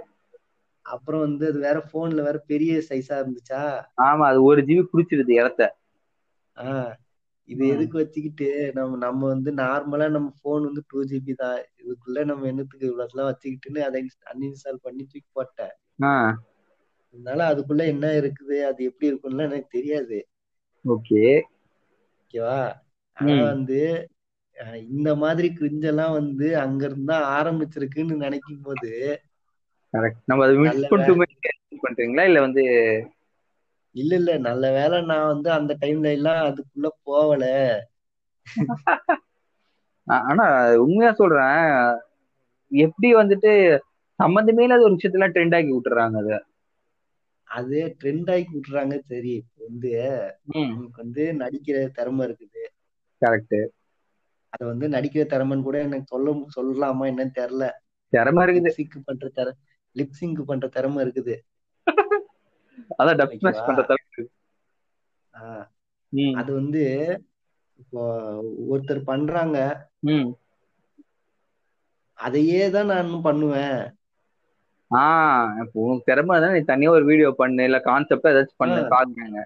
அப்புறம் வந்து அது வேற போன்ல வேற பெரிய சைஸா இருந்துச்சா? ஆமா அது ஒரு ஜிபி புடிச்சிருது இடத்த. ஆஹ் இது. எதுக்கு வச்சுக்கிட்டு நம்ம நம்ம வந்து நார்மலா நம்ம போன் வந்து டூ ஜிபி தான் இதுக்குள்ள நம்ம என்னத்துக்கு இவ்வளவுலாம் வச்சுக்கிட்டுன்னு அதை அன்இன்ஸ்டால் பண்ணி தூக்கி போட்டேன். ஆ. அதனால அதுக்குள்ள என்ன இருக்குது அது எப்படி இருக்கும்லாம் எனக்கு தெரியாது. ஓகே. ஓகேவா? ஆனா. வந்து இந்த மாதிரி கிரிஞ்செல்லாம் வந்து அங்க இருந்தா ஆரம்பிச்சிருக்குன்னு நினைக்கும் போது நம்ம அதை நல்ல மிஸ் பண்ணிட்டு பண்றீங்களா? இல்ல வந்து இல்ல இல்ல. நல்ல வேளை நான் வந்து அந்த டைம்ல எல்லாம் அதுக்குள்ள போகல. ஆனா உண்மையா சொல்றேன். எப்படி வந்துட்டு சம்மந்தமே இல்லாத ஒரு விஷயத்துல ட்ரெண்ட் ஆக்கி விட்டுறாங்க அத. அது ட்ரெண்ட் ஆக்கி விட்டுறாங்க. சரி வந்து வந்து நடிக்கிற திறமை இருக்குது. கரெக்ட் அதை வந்து நடிக்கிற திறமைன்னு கூட எனக்கு சொல்ல சொல்லலாமா என்னன்னு தெரியல. திறமை இருக்குது. லிப்சிங்க் பண்ற திற லிப்சிங்க் பண்ற திறமை இருக்குது. அதான் டப் ஸ்மாஷ்? பண்ற ஆஹ் அது வந்து இப்போ ஒருத்தர் பண்றாங்க. அதையே தான் நான் பண்ணுவேன். ஆ இப்போ உனக்கு திறமை இருந்தா நீ தனியா ஒரு வீடியோ பண்ணு இல்ல கான்செப்ட் ஏதாச்சும் பண்ணு. பாக்குறாங்க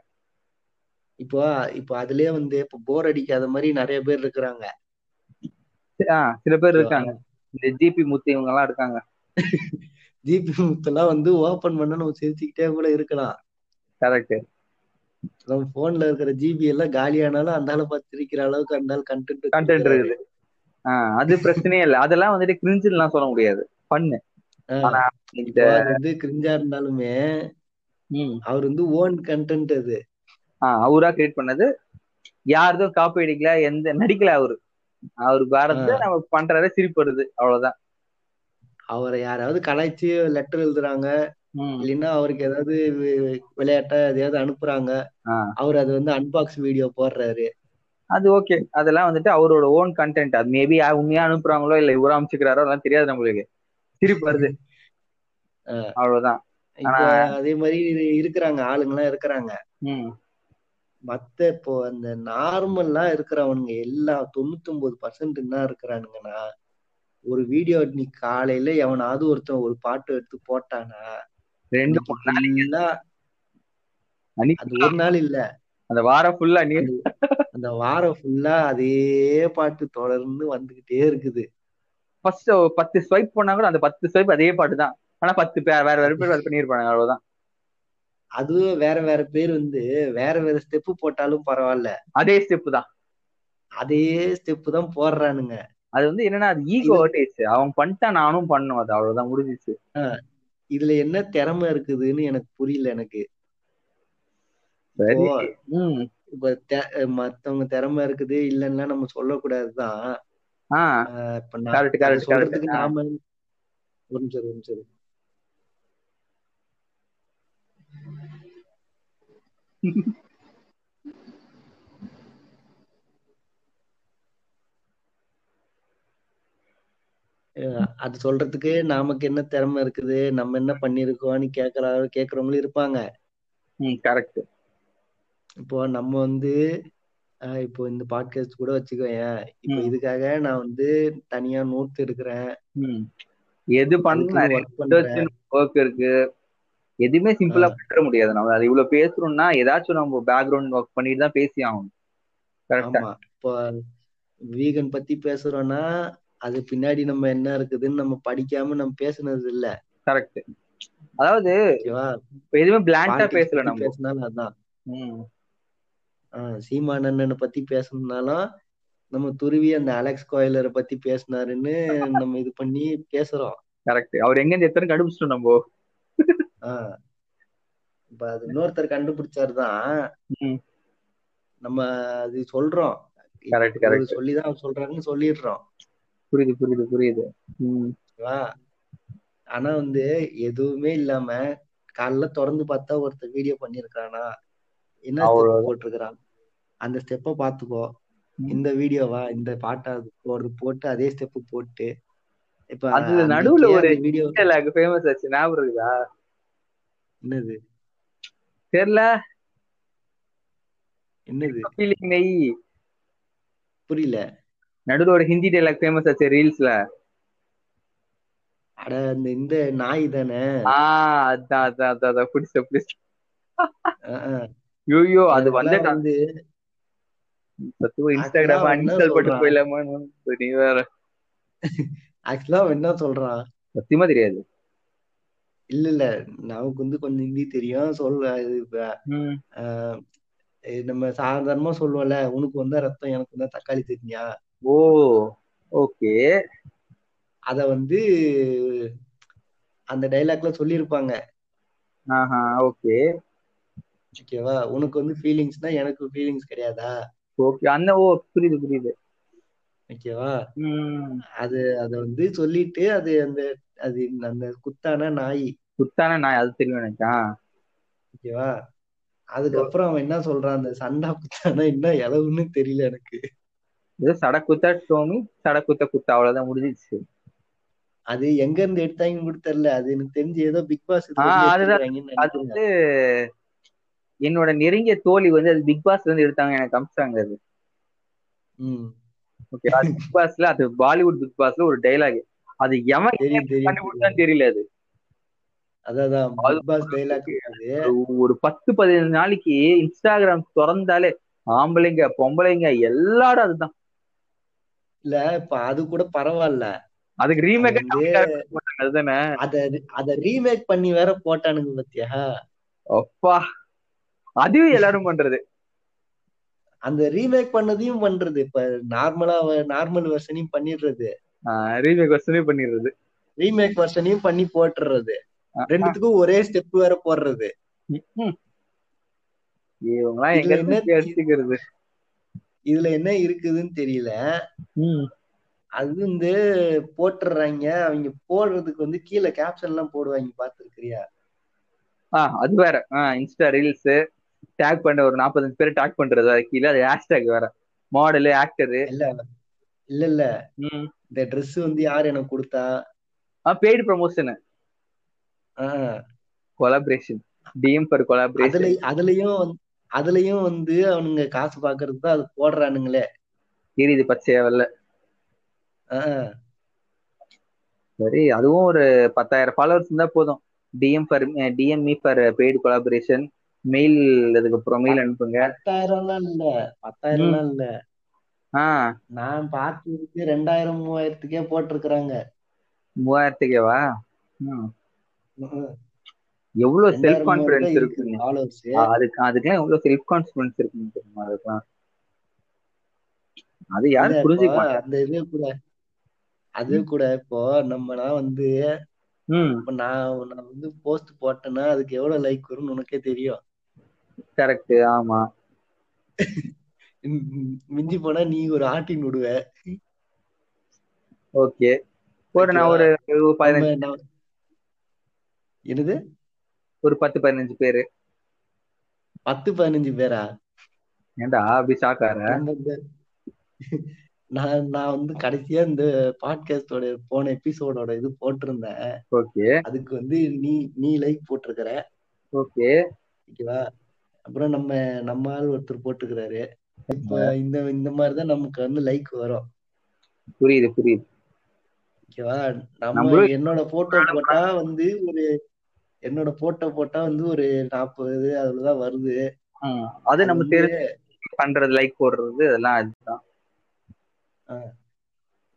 இப்போ இப்போ அதுலயே வந்து இப்போ போர் அடிக்காத மாதிரி நிறைய பேர் இருக்கிறாங்க. ஆ சில பேர் இருக்காங்க. இந்த ஜிபி முத்து இவங்க எல்லாம் இருக்காங்க ஜிபி முத்தெல்லாம் வந்து ஓபன் பண்ண நம்ம சிரிச்சுக்கிட்டே கூட இருக்கலாம். கரெக்ட் நம்ம போன்ல இருக்கிற ஜிபி எல்லாம் காலியானாலும் அந்த ஆளை பார்த்து சிரிக்கிற அளவுக்கு அந்த ஆள் கண்டென்ட் கண்டென்ட் இருக்குது. அது பிரச்சனையே இல்ல. அதெல்லாம் வந்துட்டு கிரிஞ்சுலாம் சொல்ல முடியாது. பண்ணு ஆனா இந்த வந்து கிரிஞ்சா இருந்தாலுமே அவர் வந்து ஓன் கண்டென்ட் அது. அவரா கிரியேட் பண்ணது. யாருதும் காப்பி அடிக்கல எந்த நடிக்கல அவரு. அவரு பாரத. நம்ம பண்றாரு சிரிப்பு வருது. அவ்வளவுதான். அவரை யாராவது கலாய்ச்சி லெட்டர் எழுதுறாங்க இல்லைன்னா அவருக்கு ஏதாவது விளையாட்டா எதையாவது அனுப்புறாங்க. அவர் அது வந்து அன்பாக்ஸ் வீடியோ போடுறாரு. அது ஓகே அதெல்லாம் வந்துட்டு அவரோட ஓன் கண்டென்ட் அது மேபி உண்மையா அனுப்புறாங்களோ இல்ல இவரா அமைச்சுக்கிறாரோ அதெல்லாம் தெரியாது நம்மளுக்கு. சிரிப்பு வருது. அவ்வளவுதான். அதே மாதிரி இருக்கிறாங்க ஆளுங்கெல்லாம் இருக்கிறாங்க. ம். மத்த இப்போ அந்த நார்மலா இருக்கிறவனுங்க எல்லா தொண்ணூத்தி ஒன்பது பர்சன்ட் என்ன இருக்கிறானுங்கன்னா ஒரு வீடியோ நீ காலையில எவனாவது ஒருத்தன் ஒரு பாட்டு எடுத்து போட்டானா ரெண்டு அது ஒரு நாள் இல்ல. அந்த வாரம் ஃபுல்லா நீ அந்த வாரம் ஃபுல்லா அதே பாட்டு தொடர்ந்து வந்துகிட்டே இருக்குது. ஃபர்ஸ்ட் பத்து ஸ்வைப் பண்ணா கூட அந்த பத்து ஸ்வைப் அதே பாட்டு தான் ஆனா பத்து பேர் வேற வேற பேர் பண்ணிருப்பாங்க அவ்வளவுதான். அதுவும் வேற வேற பேர் வந்து வேற வேற ஸ்டெப்பு போட்டாலும் பரவாயில்ல. அதே ஸ்டெப் தான். அதே ஸ்டெப்பு தான் போடுறானுங்க. அது வந்து என்னன்னா அது ஈகோ டேஸ்ட் அவன் பண்ணிட்டா நானும் பண்ணும் அது அவ்வளவுதான் முடிஞ்சிச்சு இதுல என்ன திறமை இருக்குதுன்னு எனக்கு புரியல எனக்கு. இப்போ மத்தவங்க திறமை இருக்குது இல்லைன்னா நம்ம சொல்லக்கூடாதுதான். இப்ப நாம ஒரு நிமிஷம் ஒரு நிமிஷம். அது சொல்றதுக்கு நமக்கு என்ன திறமை இருக்குது? நம்ம என்ன பண்ணிருக்கோம்னு கேக்குற கேக்குறவங்களும் இருப்பாங்க. கரெக்ட் இப்போ நம்ம வந்து ஆஹ் இப்போ இந்த பாட்காஸ்ட் கூட வச்சுக்கோயேன். இப்போ. இதுக்காக நான் வந்து தனியா நோட் எடுக்கிறேன். எது பண்ண ஒர்க் இருக்கு. எதுவுமே சிம்பிளா பண்ணிட முடியாது. நம்ம அது இவ்வளவு பேசுறோம்னா ஏதாச்சும் நம்ம பேக்ரவுண்ட் ஒர்க் பண்ணிட்டு தான் பேசி ஆகணும். கரெக்டா இப்போ வீகன் பத்தி பேசுறோம்னா அது பின்னாடி நம்ம என்ன இருக்குதுன்னு நம்ம படிக்காம நம்ம பேசுனது இல்ல. கரெக்ட் அதாவது எதுவுமே பாலிடிக்ஸ் பேசல நம்ம. பேசினாலும் அதான். ம். ஆஹ் சீமானண்ணனை பத்தி பேசணும்னாலும் நம்ம துருவி அந்த அலெக்ஸ் கோயிலரை பத்தி பேசினாருன்னு நம்ம இது பண்ணி பேசுறோம். கரெக்ட் அவர் எங்க இருந்து எத்தனை கண்டுபிடிச்சிட்டோம் நம்ம? இப்ப அது இன்னொருத்தர் கண்டுபிடிச்சாருதான். ம். நம்ம அது சொல்றோம். சொல்லிதான் சொல்றாருன்னு சொல்லிடுறோம். புரியுது புரியுது புரியுது. ஆனா வந்து எதுவுமே இல்லாம காலைல திறந்து பார்த்தா ஒருத்தர் வீடியோ பண்ணிருக்கானா என்ன போட்டிருக்கிறான்? அந்த ஸ்டெப்பை பார்த்துக்கோ. ம். இந்த வீடியோவா இந்த பாட்டா போடுறது போட்டு அதே ஸ்டெப் போட்டு. இப்ப அது நடுவுல ஒரு வீடியோ ஃபேமஸ் ஆச்சு. ஞாபகம் இருக்குதா? என்னது? தெரியல என்னது? நெய் புரியல. நடுவுல ஒரு ஹிந்தி டைலாக் ஃபேமஸ் ஆச்சு ரீல்ஸ்ல. அட அந்த இந்த நாய் தானே? ஆஹ் அதான் அதான் அதான் அதான் பிடிச்ச பிடிச்ச. ஐயோ அது வந்துட்டா வந்து சத்துவ இன்ஸ்டாகிராம் அன்இன்ஸ்டால் சொல்றான்? போயிடலாமான்னு நீ வேற. ஆக்சுவலா என்ன சொல்றான்? சத்தியமா தெரியாது. இல்ல இல்ல. நமக்கு வந்து கொஞ்சம் ஹிந்தி தெரியும். சொல்ல இது நம்ம சாதாரணமா சொல்லுவோம்ல. உனக்கு வந்தா ரத்தம் எனக்கு வந்தா தக்காளி சட்னியா ஓ ஓகே. அத வந்து அந்த டைலாக்ல சொல்லியிருப்பாங்க. ஆஹா ஓகே. ஓகேவா? உனக்கு வந்து ஃபீலிங்ஸ்னா எனக்கு ஃபீலிங்ஸ் கிடையாதா? ஓகே. அந்த ஓ புரியுது புரியுது. ஓகேவா? அது அத வந்து சொல்லிட்டு அது அந்த அது அந்த குத்தான நாய். குத்தான நாய் அது தெரியும் எனக்கு. ஓகேவா? அதுக்கப்புறம் அவன் என்ன சொல்றான்? அந்த சண்டா குத்தானா என்ன இளவுன்னு தெரியல எனக்கு. ஏதோ சடக்குத்தா டோமி சடக்குத்த குத்தா அவ்வளவுதான் முடிஞ்சிச்சு அது எங்க இருந்து எடுத்தாங்கன்னு கூட தெரியல அது எனக்கு தெரிஞ்சு ஏதோ பிக் பாஸ் அது வந்து என்னோட நெருங்கிய தோழி வந்து அது பிக் பாஸ்ல இருந்து எடுத்தாங்க எனக்கு அமிச்சாங்க அது. ஓகே அது பிக் பாஸ்ல அது பாலிவுட் பிக் பாஸ்ல ஒரு டைலாக் அது எவன் கண்டுபிடிச்சான்னு தெரியல அது. ஒரு- பத்து பதினஞ்சு நாளைக்கு இன்ஸ்டாகிராம் திறந்தாலே ஆம்பளைங்க பொம்பளைங்க எல்லாரும் அதுதான். இல்ல இப்ப அது கூட பரவாயில்ல. அதுக்கு ரீமேக் அதுதானே? அத அத ரீமேக் பண்ணி வேற போட்டானுங்க பத்தியா? அப்பா அதுவும் எல்லாரும் பண்றது. அந்த ரீமேக் பண்ணதையும் பண்றது. இப்ப நார்மலா நார்மல் வெர்ஷனையும் பண்ணிடுறது. ரீமேக் வசனே பண்ணிடுறது. ரீமேக் வெர்ஷனையும் பண்ணி போட்டுறது ரெண்டுத்துக்கும் ஒரே ஸ்டெப் வேற போடுறது. இதுல என்ன இருந்து எடுத்துக்கிறது இதுல என்ன இருக்குதுன்னு தெரியல. அது வந்து போட்டுடுறாங்க. அவங்க போடுறதுக்கு வந்து கீழே கேப்ஷன் எல்லாம் போடுவாங்க. பாத்துருக்கிறியா ஆ அது வேற. இன்ஸ்டா ரீல்ஸ் டேக் பண்ண ஒரு நாற்பத்தஞ்சு பேர் டேக் பண்றது கீழே? அது ஹேஷ்டேக் வேற. மாடலு ஆக்டரு இல்ல இல்ல. இல்ல இந்த Dress வந்து யார் எனக்கு கொடுத்தா? ஆ paid promotion collaboration DM for அதுல கொலாபரேஷன் அதுலயும் வந்து- அதுலயும் வந்து அவனுங்க காசு பாக்குறதுக்கு தான் அது போடுறானுங்களே. தெரியுது பச்சையா வெள்ள சரி அதுவும் ஒரு பத்தாயிரம் ஃபாலோவர்ஸ் இருந்தா போதும். DM for DM for paid collaboration mail அதுக்கப்புறம் மெயில் அனுப்புங்க. பத்தாயிரம்லாம் இல்ல. பத்தாயிரம்லாம் இல்ல. ஆ. நான் பார்த்ததுக்கு ரெண்டாயிரம் மூவாயிரத்துக்கே போட்டிருக்கிறாங்க. மூவாயிரத்துக்கேவா? எவ்வளவு செல்ஃப் கான்பிடன்ஸ் ஆ, அதுக்கு அதுக்கெல்லாம் எவ்வளவு செல்ஃப் கான்பிடன்ஸ் இருக்குன்னு தெரியுமா அதுக்கெல்லாம் அது யாரும் புரிஞ்சுக்க அந்த இது கூட அது கூட இப்போ நம்மலாம் வந்து நான் நான் வந்து போஸ்ட் போட்டேன்னா அதுக்கு எவ்வளவு லைக் வரும்னு உனக்கே தெரியும். கரெக்ட் ஆமா. மிஞ்சி போனா நீ ஒரு ஆட்டின் விடுவ ஓகே ஒரு நான் ஒரு பதினஞ்சு என்னது? ஒரு பத்து பதினஞ்சு பேரு. பத்து பதினஞ்சு பேரா? ஏன்டா அப்படி ஷாக்கார நான் நான் வந்து கடைசியா இந்த பாட்காஸ்டோட போன எபிசோடோட இது போட்டிருந்தேன். ஓகே அதுக்கு வந்து நீ நீ லைக் போட்டிருக்கிற. ஓகே ஓகேவா அப்புறம் நம்ம நம்ம ஆள் ஒருத்தர் போட்டுக்கிறாரு. இப்ப இந்த இந்த மாதிரிதான் நமக்கு வந்து லைக் வரும். புரியுது புரியுது. ஓகேவா? நம்ம என்னோட போட்டோ போட்டா வந்து ஒரு என்னோட போட்டோ போட்டா வந்து ஒரு நாற்பது அதுலதான் வருது. அது நம்ம தெரிஞ்சு பண்றது லைக் போடுறது அதெல்லாம் அதுதான்.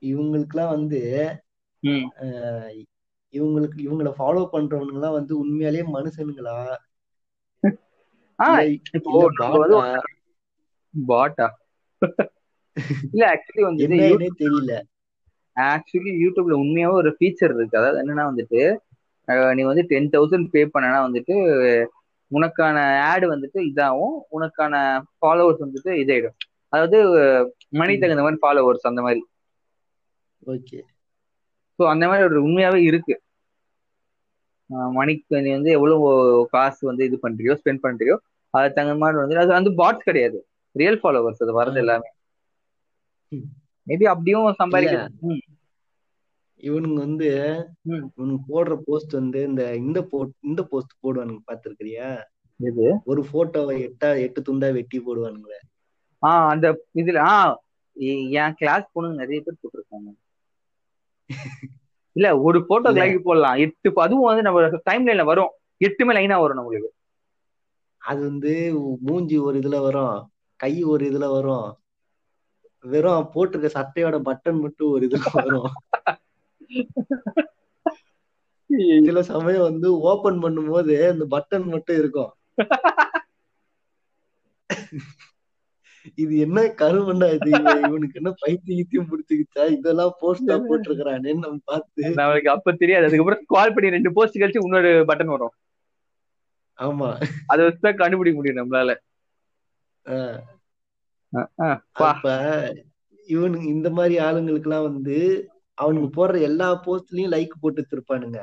இவங்களுக்குலாம் வந்து இவங்களுக்கு இவங்கள ஃபாலோ பண்றவனுங்க எல்லாம் வந்து உண்மையாலேயே மனுஷனுங்களா ஆ இல்ல இப்போ இல்ல நம்ம வந்து பாட்டா? பாட்டா? இல்ல ஆக்சுவலி வந்து தெரியல. ஆக்சுவலி யூடியூப்ல உண்மையாவே ஒரு ஃபீச்சர் இருக்கு. அதாவது என்னன்னா வந்துட்டு நீ வந்து டென் தௌசண்ட் பே பண்ணனா வந்துட்டு உனக்கான ஆடு வந்துட்டு இதாகும் உனக்கான ஃபாலோவர்ஸ் வந்துட்டு இதாயிடும். அதாவது மணி. தகுந்த மாதிரி ஃபாலோவர்ஸ் அந்த மாதிரி. ஓகே. ஸோ அந்த மாதிரி ஒரு உண்மையாவே இருக்கு. மணிக்கு நீ வந்து எவ்வளவு காசு வந்து இது பண்றியோ ஸ்பெண்ட் பண்றியோ அதுக்கு தகுந்த மாதிரி வந்து அது வந்து பாட்ஸ் கிடையாது. ரியல் ஃபாலோவர்ஸ் அது வரது ஆ. எல்லாமே. மேபி அப்படியும் சம்பாதிக்க இவனுங்க வந்து. இவனுங்க போடுற போஸ்ட் வந்து இந்த இந்த போ இந்த போஸ்ட் போடுவானுங்க பாத்துருக்கிறியா ஒரு போட்டோவை எட்டா எட்டு துண்டா வெட்டி போடுவானுங்க ஆ அந்த இதுல ஆ எ- என் கிளாஸ் பொண்ணுங்க நிறைய பேர் போட்டிருக்காங்க. இல்ல ஒரு போட்டோ. லைக் போடலாம். எட்டு அதுவும் வந்து நம்ம டைம் லைன்ல வரும். எட்டுமே லைனா வரும் நம்மளுக்கு. அது வந்து மூஞ்சி ஒரு இதுல வரும் கை ஒரு இதுல வரும். வெறும் போட்டிருக்க சட்டையோட பட்டன் மட்டும் ஒரு இதுல வரும். சில சமயம் வந்து ஓபன் பண்ணும்போது அந்த பட்டன் மட்டும் இருக்கும். இது என்ன கருமண்டா இது? இவனுக்கு என்ன பைத்தியத்தையும் பிடிச்சிக்கிச்சா? இதெல்லாம் போஸ்டா போட்டிருக்கிறானேன்னு நம்ம பார்த்து. நம்மளுக்கு அப்ப தெரியாது. அதுக்கப்புறம் கால் பண்ணி ரெண்டு போஸ்ட் கழிச்சு இன்னொரு பட்டன் வரும். ஆமா. அதை வச்சுதான் கண்டுபிடிக்க முடியும் நம்மளால. ஆஹ். அப்ப இவனுங்க இந்த மாதிரி ஆளுங்களுக்கு எல்லாம் வந்து அவனுங்க போடுற எல்லா போஸ்ட்லயும் லைக் போட்டு வச்சிருப்பானுங்க.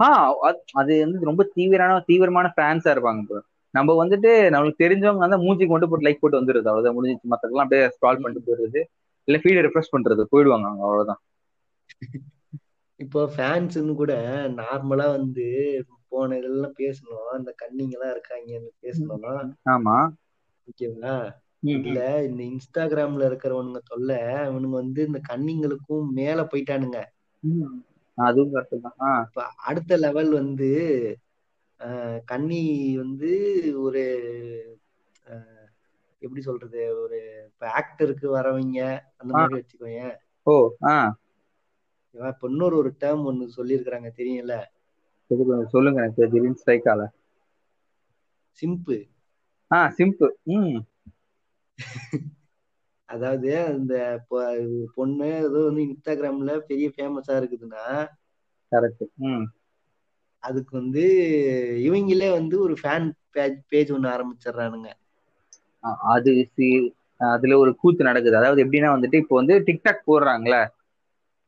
ஆ அது- வந்து ரொம்ப தீவிரமான தீவிரமான ஃபேன்ஸா இருப்பாங்க bro. நம்ம வந்துட்டு நம்மளுக்கு தெரிஞ்சவங்க வந்து மூஞ்சிக்கு மட்டும் போட்டு லைக் போட்டு வந்துருது அவ்வளவுதான். முடிஞ்சிச்சு. மத்ததெல்லாம் அப்படியே ஸ்க்ரால் பண்ணிட்டு போயிடுறது. இல்ல ஃபீட் ரெஃப்ரெஷ் பண்றது போயிடுவாங்க அவங்க அவ்வளவுதான். இப்போ ஃபேன்ஸ்னு கூட நார்மலா வந்து போன இதெல்லாம் பேசணும். அந்த கன்னிங்க எல்லாம் இருக்காங்க பேசணும் ஆமா. ஓகேவா? ம், இல்ல இந்த இன்ஸ்டாகிராம்ல இருக்கிறவனுங்க தொல்லை இவனுங்க வந்து இந்த கன்னிங்களுக்கும் மேல போயிட்டானுங்க. அதுவும் இப்ப அடுத்த லெவல் வந்து கன்னி வந்து ஒரு எப்படி சொல்றது? ஒரு இப்ப ஆக்டருக்கு வரவங்க அந்த மாதிரி வச்சுக்கோங்க ஓ ஆ. இப்ப இன்னொரு ஒரு டேர்ம் ஒண்ணு சொல்லியிருக்கிறாங்க தெரியும்ல? சரி கொஞ்சம் சொல்லுங்க எனக்கு திடீர்னு ஸ்ட்ரைக் ஆகல. சிம்பு ஆ சிம்பு ம். அதாவது அந்த பொண்ணு ஏதோ வந்து இன்ஸ்டாகிராம்ல பெரிய ஃபேமஸா இருக்குதுன்னா கரெக்ட் ம். அதுக்கு வந்து இவங்களே வந்து ஒரு ஃபேன் பேஜ் பேஜ் ஒண்ணு ஆரம்பிச்சிடுறானுங்க. அது சி- அதுல ஒரு கூத்து நடக்குது. அதாவது எப்படின்னா வந்துட்டு இப்போ வந்து டிக்டாக் போடுறாங்களே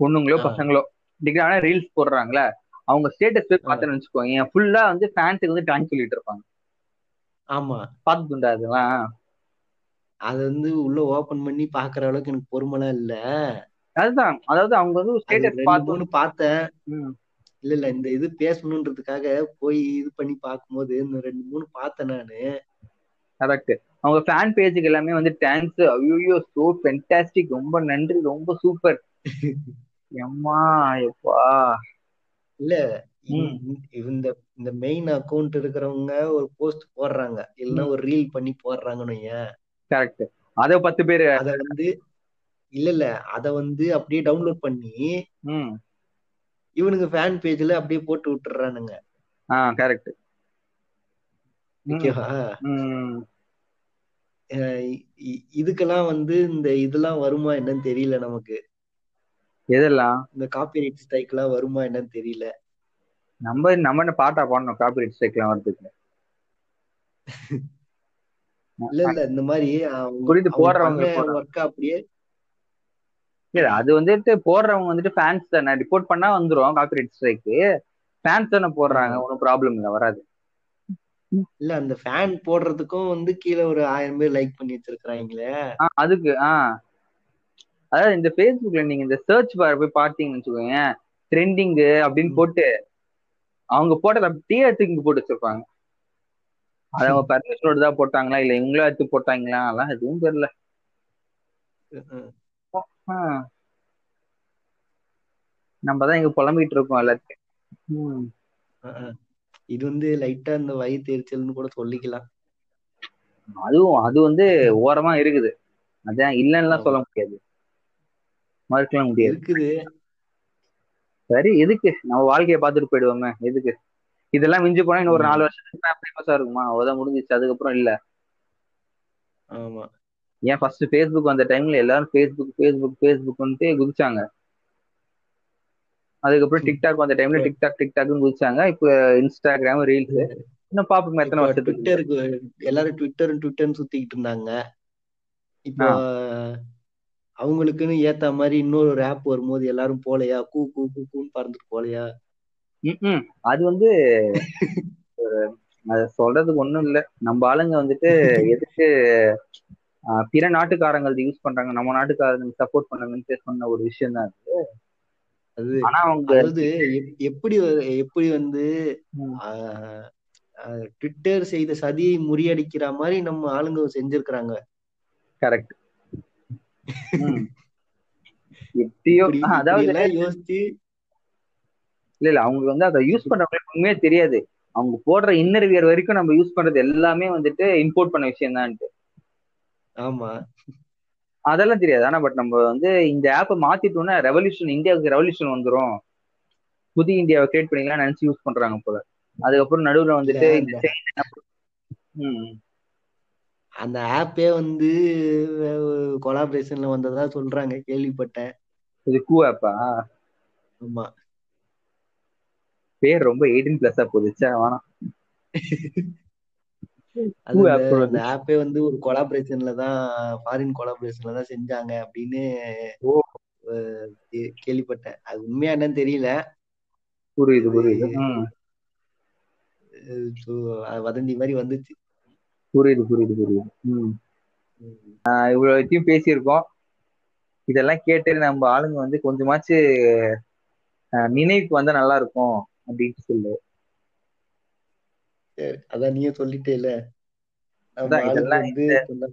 பொண்ணுங்களோ. பசங்களோ டிக்டாக் ரீல்ஸ் போடுறாங்களே அவங்க ஸ்டேட்டஸ் போய். பார்த்தேன்னு வச்சுக்கோங்க. ஃபுல்லா வந்து ஃபேன்ஸுக்கு வந்து டான்ஸ் சொல்லிட்டு இருப்பாங்க. ஆமா. பார்த்துட்டுண்டா அதெல்லாம் அது வந்து உள்ள ஓபன் பண்ணி பாக்குற அளவுக்கு எனக்கு பொறுமைலாம் இல்ல. அதுதான். அதாவது அவங்க வந்து ஸ்டேட்டஸ் ரெண்டு பார்த்து மூணு பார்த்தேன். இல்ல இல்ல இந்த இது பேசணுன்றதுக்காக போய் இது பண்ணி பார்க்கும்போது இந்த ரெண்டு மூணு பார்த்தேன் நானு. கரெக்ட் அவங்க ஃபேன் பேஜுக்கு எல்லாமே வந்து தேங்க்ஸ் ஐயோ சோ ஃபென்டாஸ்டிக் ரொம்ப நன்றி ரொம்ப சூப்பர் எம்மா எப்பா. இல்ல. இந்த- இந்த மெயின் அக்கவுண்ட் இருக்கிறவங்க ஒரு போஸ்ட் போடுறாங்க. இல்லைன்னா ஒரு ரீல் பண்ணி போடுறாங்கன்னு கரெக்ட் அத பத்து பேரு அத வந்து இல்ல இல்ல. அத வந்து அப்படியே டவுன்லோட் பண்ணி ம். இவனுங்க ஃபேன் பேஜ்ல அப்படியே போட்டு விட்டுறானுங்க. ஆ கரெக்ட் ஓகேவா? இதுக்கெல்லாம் வந்து இந்த இதெல்லாம் வருமா என்னன்னு தெரியல நமக்கு. எதெல்லாம் இந்த காப்பிரைட் ஸ்ட்ரைக் எல்லாம் வருமா என்னன்னு தெரியல. நம்ம நம்ம என்ன பாட்டா பாடணும்? காப்பிரைட் ஸ்ட்ரைக்லாம் வரதுக்கு இல்ல இல்ல இந்த மாதிரி அவங்க போடுறவங்க. ஒர்க் அப்படியே இல்ல அது வந்துட்டு போடுறவங்க வந்துட்டு ஃபேன்ஸ் தானே. ரிப்போர்ட் பண்ணா வந்துரும் காப்பிரைட் ஸ்ட்ரைக்கு ஃபேன்ஸ் தானே போடுறாங்க. ஒன்றும் ப்ராப்ளம் இல்லை வராது. இல்ல அந்த ஃபேன் போடுறதுக்கும் வந்து கீழே ஒரு ஆயிரம் பேர் லைக் பண்ணி வச்சிருக்காங்களே ஆ அதுக்கு ஆ. அதாவது இந்த ஃபேஸ்புக்ல நீங்க இந்த சர்ச் பார் போய் பார்த்தீங்கன்னு வச்சுக்கோங்க ட்ரெண்டிங் அப்படின்னு. போட்டு அவங்க போட்டத அப்படியே எடுத்து போட்டு வச்சிருப்பாங்க. அது அவங்க பர்மிஷனோட தான் போட்டாங்களா இல்ல இவங்களா எடுத்து போட்டாங்களா? அதெல்லாம் எதுவும் தெரியல. நம்ம தான் இங்க புலம்பிட்டு இருக்கோம் எல்லாத்தையும். இது வந்து லைட்டா இந்த வயிற்று எரிச்சல்னு கூட சொல்லிக்கலாம். அதுவும் அது வந்து ஓரமா இருக்குது. அதான் இல்லைன்னுலாம் சொல்ல முடியாது. மறுக்கலாம் முடியாது. இருக்குது. சரி எதுக்கு? நம்ம வாழ்க்கையை பார்த்துட்டு போயிடுவோமே எதுக்கு? இதெல்லாம் மிஞ்சி போனா இன்னும் ஒரு நாலு வருஷத்துக்கு ஃபேமஸா இருக்குமா? அவ்வளவுதான் முடிஞ்சிச்சு அதுக்கப்புறம் இல்ல. ஆமா. ஏன் ஃபர்ஸ்ட் ஃபேஸ்புக் வந்த டைம்ல எல்லாரும் ஃபேஸ்புக் ஃபேஸ்புக் ஃபேஸ்புக்ன்ட்டு குதிச்சாங்க. அதுக்கப்புறம் டிக்டாக் வந்த டைம்ல டிக்டாக் டிக்டாக்னு குதிச்சாங்க. இப்போ இன்ஸ்டாகிராம் ரீல்ஸ் இன்னும் பாப்போம் எத்தனை வருஷத்துக்கு. ட்விட்டருக்கு எல்லாரும் ட்விட்டர் ட்விட்டர்னு சுத்திக்கிட்டு இருந்தாங்க. இப்போ அவங்களுக்குன்னு ஏத்த மாதிரி இன்னொரு ஒரு ஆப் வரும்போது எல்லாரும் போலையா? கூ கூ கூ கூன்னு பறந்துட்டு போலையா. அது வந்து அது சொல்றதுக்கு ஒண்ணும் இல்ல. நம்ம ஆளுங்க வந்துட்டு எதுக்கு பிற நாட்டுக்காரங்க யூஸ் பண்றாங்க? நம்ம நாட்டுக்காரங்க சப்போர்ட் பண்ணணும்னு சொன்ன ஒரு விஷயம் தான் அது. அது ஆனா அவங்க அதாவது எப்- எப்படி எப்படி வந்து ட்விட்டர் செய்த சதியை முறியடிக்கிற மாதிரி நம்ம ஆளுங்க செஞ்சிருக்கிறாங்க. கரெக்ட் எப்படியோ அதாவது யோசிச்சு. இல்ல இல்ல அவங்க வந்து அதை யூஸ் பண்றவங்களுக்கு உண்மையே தெரியாது. அவங்க போடுற இன்னர் வியர் வரைக்கும் நம்ம யூஸ் பண்றது எல்லாமே வந்துட்டு இம்போர்ட் பண்ண விஷயம் தான்ட்டு ஆமா. அதெல்லாம் தெரியாது. ஆனா பட் நம்ம வந்து இந்த ஆப்பை மாத்திட்டோம்னா ரெவல்யூஷன் இந்தியாவுக்கு ரெவல்யூஷன் வந்துரும். புதிய இந்தியாவை கிரியேட் பண்ணிக்கலாம் நினைச்சு யூஸ் பண்றாங்க போல. அதுக்கப்புறம் நடுவுல வந்துட்டு இந்த அந்த- ஆப்பே வந்து கொலாபரேஷன்ல வந்ததா சொல்றாங்க கேள்விப்பட்டேன். இது கூ ஆப்பா ஆமா. பேர் ரொம்ப எயிட்டீன் பிளஸ்ஸா போகுதுச்சா வேணாம். அந்த- ஆப்பே வந்து ஒரு கொலாபரேஷன்ல தான் ஃபாரின் கொலாபரேஷன்ல தான் செஞ்சாங்க அப்படின்னு கேள்விப்பட்டேன். அது உண்மையா என்னன்னு தெரியல. புரியுது புரியுது. வதந்தி மாதிரி வந்துச்சு. புரியுது புரியுது புரியுது. ம். ஆஹ் இவ்வளோத்தையும் பேசியிருக்கோம். இதெல்லாம் கேட்டு நம்ம ஆளுங்க வந்து கொஞ்சமாச்சு நினைவுக்கு வந்தா நல்லா இருக்கும் அப்படின்னு சொல்லு அதான் நீயே சொல்லிட்டே இல்ல நம்ம அதான் ஆளுக்கு இதெல்லாம் வந்து சொன்ன-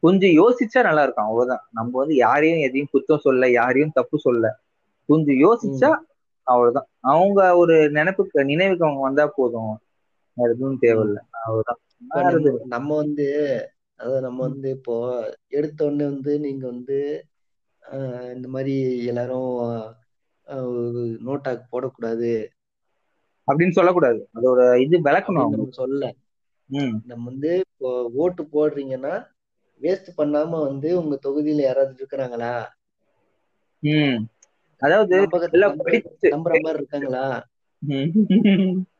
கொஞ்சம் யோசிச்சா நல்லா இருக்கும் அவ்வளவுதான். நம்ம வந்து யாரையும் எதையும் குத்தம் சொல்ல யாரையும் தப்பு சொல்ல. கொஞ்சம் யோசிச்சா அவ்வளவுதான். அவங்க ஒரு நினைப்புக்கு நினைவுக்கு அவங்க வந்தா போதும். எதுவும் தேவையில்லை. அவ்வளவுதான். நம்ம- வந்து அதாவது நம்ம வந்து இப்போ எடுத்த உடனே வந்து நீங்க வந்து இந்த மாதிரி எல்லாரும் நோட்டாக் போடக்கூடாது. அப்படின்னு சொல்லக்கூடாது. அதோட இது விளக்கணும் நம்ம சொல்ல நம்ம வந்து இப்போ ஓட்டு போடுறீங்கன்னா வேஸ்ட் பண்ணாம வந்து உங்க தொகுதியில யாராவது இருக்கிறாங்களா? அதாவது நம்புற மாதிரி இருக்காங்களா?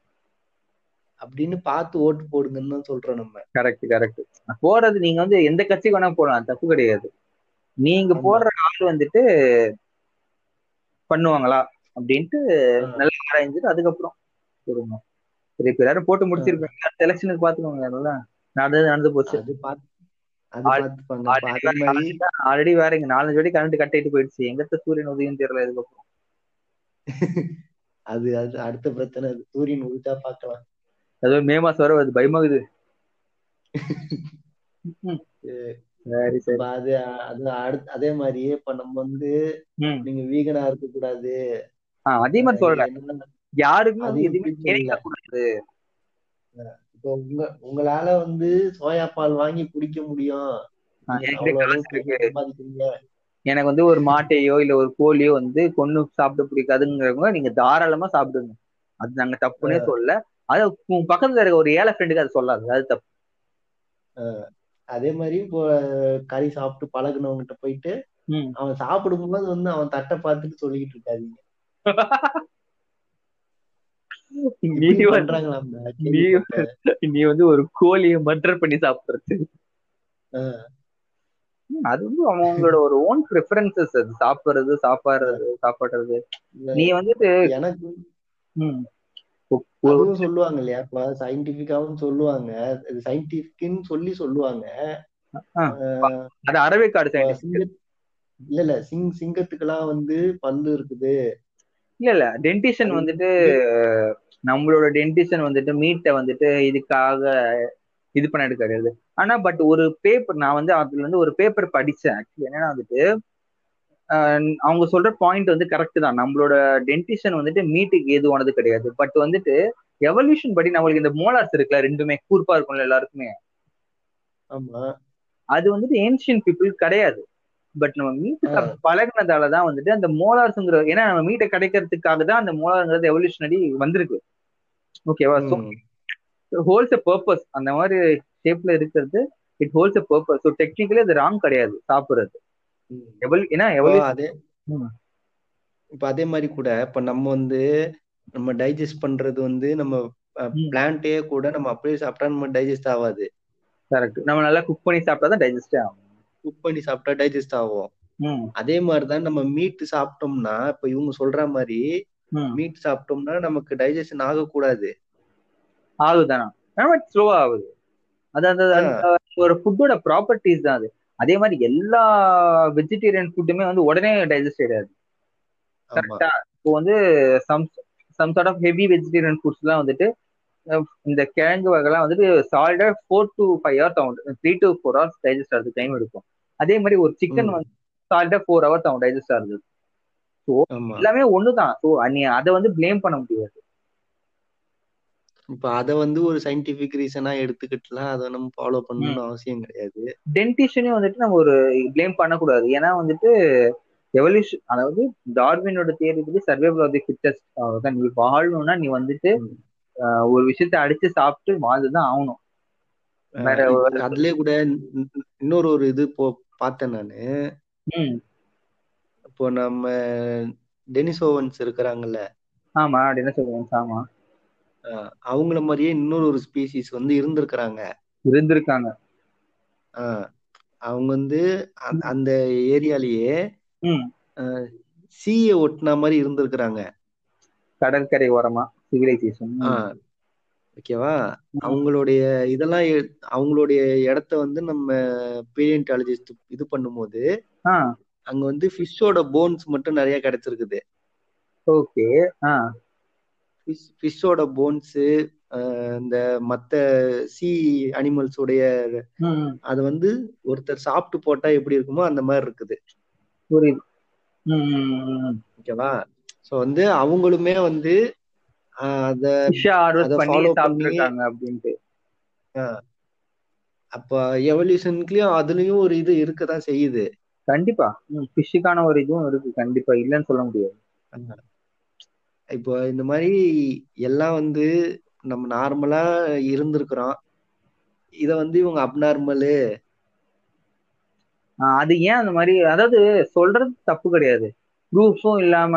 அப்படின்னு பார்த்து ஓட்டு போடுங்கன்னு தான் சொல்றோம் நம்ம. கரெக்ட் கரெக்ட் போடுறது நீங்க வந்து எந்த கட்சிக்கு வேணா போடலாம். தப்பு கிடையாது. நீங்க. போடுற ஆள் வந்துட்டு பண்ணுவாங்களா அப்படின்ட்டு. நல்லா ஆராய்ஞ்சிட்டு அதுக்கப்புறம் போடுங்க. சரி இப்ப எல்லாரும் போட்டு முடிச்சிருக்காங்க. எலெக்ஷனுக்கு பாத்துக்கோங்க அதெல்லாம் நடந்தது நடந்து போச்சு. அது பார்த்து ஆல்ரெடி வேற இங்க நாலஞ்சு வாட்டி கரண்ட் கட் ஆயிட்டு போயிடுச்சு. எங்கத்த சூரியன் உதயம் தெரியல இதுக்கப்புறம். அது அது அடுத்த பிரச்சனை. சூரியன் உதிச்சா பார்க்கலாம். அது மே மாசம் வர அது பயமாகுது. சரி சரி. அது அது அடுத்து அதே மாதிரியே இப்ப நம்ம வந்து நீங்க வீகனா இருக்க கூடாது அதே மாதிரி சொல்றேன் யாருக்குமே அது எதுவுமே இப்போ உங்க உங்களால வந்து சோயா பால் வாங்கி குடிக்க முடியும். எனக்கு வந்து ஒரு மாட்டையோ இல்ல ஒரு கோழியோ வந்து கொன்னு சாப்பிட பிடிக்காதுங்கிறவங்க நீங்க தாராளமா சாப்பிடுங்க. அது நாங்க தப்புனே சொல்லல. அது உங்க பக்கத்துல இருக்க ஒரு ஏழை ஃப்ரெண்டுக்கு அது சொல்லாது அது தப்பு. அதே மாதிரி இப்போ கறி சாப்பிட்டு பழகுனவங்கிட்ட போயிட்டு. அவன் சாப்பிடும்போது வந்து அவன் தட்டை பார்த்துட்டு சொல்லிக்கிட்டு இருக்காதீங்க. நீ வந்து நீ வந்து ஒரு கோழியை மர்டர் பண்ணி சாப்பிடுறது. அது வந்து அவங்களோட ஒரு ஓன் ப்ரிஃபரன்சஸ் அது. சாப்பிடுறது சாப்பாடுறது சாப்பாடுறது. நீ வந்துட்டு எனக்கு அதுவும் சொல்லுவாங்க இல்லையா இப்ப சயின்டிபிக்காவும் சொல்லுவாங்க. சயின்டிபிக்னு சொல்லி சொல்லுவாங்க. அது சிங்க இல்ல இல்ல. சிங் சிங்கத்துக்கெல்லாம் வந்து பல்லு இருக்குது. இல்ல இல்ல. டென்டிஷன் வந்துட்டு வந்து நம்மளோட டென்டிஷன் வந்துட்டு மீட்டை வந்துட்டு இதுக்காக இது பண்ணது கிடையாது. ஆனா பட் ஒரு பேப்பர் நான் வந்து அதுல இருந்து ஒரு பேப்பர் படிச்சேன் ஆக்சுவலி என்னன்னா வந்துட்டு அவங்க சொல்ற பாயிண்ட் வந்து கரெக்ட் தான். நம்மளோட டென்டிஷன் வந்துட்டு மீட்டுக்கு ஏதுவானது கிடையாது. பட் வந்துட்டு எவல்யூஷன் படி நம்மளுக்கு இந்த மோலார்ஸ் இருக்குல்ல ரெண்டுமே கூர்ப்பா இருக்கும்ல எல்லாருக்குமே. ஆமா. அது வந்துட்டு ஏன்ஷியன் பீப்புள் கிடையாது. பட் நம்ம மீட் ஆஹ் பழகினதால தான் வந்துட்டு அந்த மோலார்ஸ்ங்கிற ஏன்னா நம்ம மீட்டை கிடைக்கிறதுக்காக தான் அந்த மோலார்ங்கிறது எவல்யூஷனரி வந்திருக்கு. ஓகேவா ஸோ ஹோல்ஸ் அ பர்பஸ் அந்த மாதிரி ஷேப்ல இருக்கிறது it holds a purpose so technically அது ராங் கிடையாது சாப்பிடுறது. இப்போ எவல்யூஷன் அதே இப்ப அதே மாதிரி கூட இப்ப நம்ம வந்து நம்ம டைஜஸ்ட் பண்றது வந்து நம்ம பிளான்ட்டே கூட நம்ம அப்படியே சாப்பிட்டா நம்ம டைஜஸ்ட் ஆகாது. கரெக்ட். நம்ம நல்லா குக் பண்ணி சாப்பிட்டா தான் டைஜஸ்டே ஆகும். குக் பண்ணி சாப்பிட்டா டைஜஸ்ட் ஆகும். அதே மாதிரிதான் நம்ம மீட் சாப்பிட்டோம்னா இப்ப இவங்க சொல்ற மாதிரி மீட் சாப்பிட்டோம்னா நமக்கு டைஜஷன் ஆகக்கூடாது. ஆகுதானா ஸ்லோவா ஆகுது. அது அந்த ஒரு ஃபுட்டோட ப்ராப்பர்ட்டிஸ் தான் அது. அதே மாதிரி எல்லா வெஜிடேரியன் ஃபுட்டுமே வந்து உடனே டைஜஸ்ட் ஆயிடாது. கரெக்டா இப்போ வந்து some some sort of heavy vegetarian ஃபுட்ஸ்லாம் வந்துட்டு அஹ் இந்த கிழங்கு வகைலாம் வந்துட்டு சாலிடா ஃபோர் டு ஃபைவ் ஹவர்ஸ் ஆகும். Three to four hours digest ஆகுது டைம் எடுக்கும். அதே மாதிரி ஒரு சிக்கன். வந்து சாலிடா ஃபோர் ஹவர்ஸ் ஆகும் டைஜஸ்ட் ஆகுது. ஆமா. எல்லாமே ஒண்ணுதான். ஸோ நீ அதை வந்து ப்ளேம் பண்ண முடியாது. இப்ப அத வந்து ஒரு சயின்டிபிக் ரீசனா எடுத்துக்கிட்டுலாம் அதை நம்ம ஃபாலோ பண்ணணும்னு அவசியம் கிடையாது. டென்டிஷனையும் வந்துட்டு நம்ம ஒரு ப்ளேம் பண்ணக்கூடாது. ஏன்னா வந்துட்டு எவல்யூஷன் அதாவது டார்வினோட தியரி படி சர்வைவல் ஆஃப் தி ஃபிட்டஸ்ட் நீ வாழணும்னா நீ வந்துட்டு ஒரு விஷயத்த அடிச்சு சாப்பிட்டு வாழ்ந்துதான் ஆகணும். வேற அதுலயே கூட இன்- இன்னொரு ஒரு இது போ பார்த்தேன் நானு. இப்போ நம்ம டெனிஸ் ஓவன்ஸ் இருக்கிறாங்கல்ல. ஆமா என்ன சொல்லுவாங்க ஆமா. அவங்கள மாதிரியே இன்னொரு ஒரு ஸ்பீசிஸ் வந்து இருந்திருக்கிறாங்க. இருந்திருக்காங்க. அவங்க வந்து அந்த- ஏரியாலயே சீயை ஒட்டின மாதிரி இருந்திருக்கிறாங்க. கடற்கரை ஓரமா சிவிலைசேஷன் ஓகேவா? அவங்களுடைய இதெல்லாம் அவங்களுடைய இடத்த வந்து நம்ம பேலியன்டாலஜிஸ்ட் இது பண்ணும்போது அங்க வந்து ஃபிஷ்ஷோட போன்ஸ் மட்டும் நிறைய கிடைச்சிருக்குது. ஓகே ஃபிஷ் ஃபிஷ்ஷோட போன்ஸ் இந்த மத்த சி அனிமல்ஸ் உடைய அது வந்து ஒருத்தர் சாப்பிட்டு போட்டா எப்படி இருக்குமோ அந்த மாதிரி இருக்குது. புரியுது. ஓகேவா? சோ வந்து அவங்களுமே வந்து அத அப்படின்ட்டு. அப்ப எவல்யூஷனுக்குலயும் அதுலயும் ஒரு இது இருக்கதான் செய்யுது. கண்டிப்பா. ஃபிஷ்ஷுக்கான ஒரு இதுவும் இருக்கு. கண்டிப்பா. இல்லைன்னு சொல்ல முடியாது. இப்போ இந்த மாதிரி எல்லாம் வந்து நம்ம நார்மலா இருந்திருக்கிறோம். இத வந்து இவங்க அப்நார்மலு அது ஏன் அந்த மாதிரி? அதாவது சொல்றது தப்பு கிடையாது. ப்ரூஃபும் இல்லாம.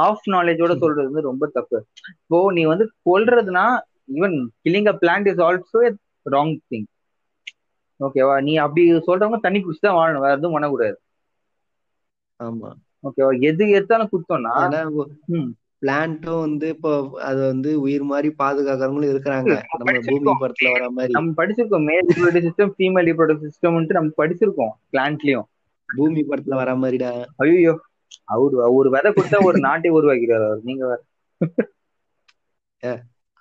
ஆஃப் நாலேஜோட சொல்றது வந்து ரொம்ப தப்பு. இப்போ நீ வந்து கொல்றதுனா even killing a plant is also wrong thing ஓகேவா நீ அப்படி சொல்றவங்க தண்ணி குடிச்சு தான் வாழணும். வேற எதுவும் பண்ணக்கூடாது. ஆமா. ஓகேவா எது எடுத்தாலும் குத்தோம்னா. பிளான்ட்டும் வந்து இப்போ அது வந்து உயிர் மாதிரி பாதுகாக்கிறவங்களும் இருக்கிறாங்க. நம்ம பூமி. படத்துல வர மாதிரி. நம்ம படிச்சிருக்கோம். Male reproductive system female reproductive system நம்ம படிச்சிருக்கோம் பிளான்ட்லயும் பூமி படத்துல வர மாதிரிடா. ஐயோ அவரு ஒரு விதை கொடுத்தா ஒரு நாட்டை உருவாக்கிறார் அவர். நீங்க வேற.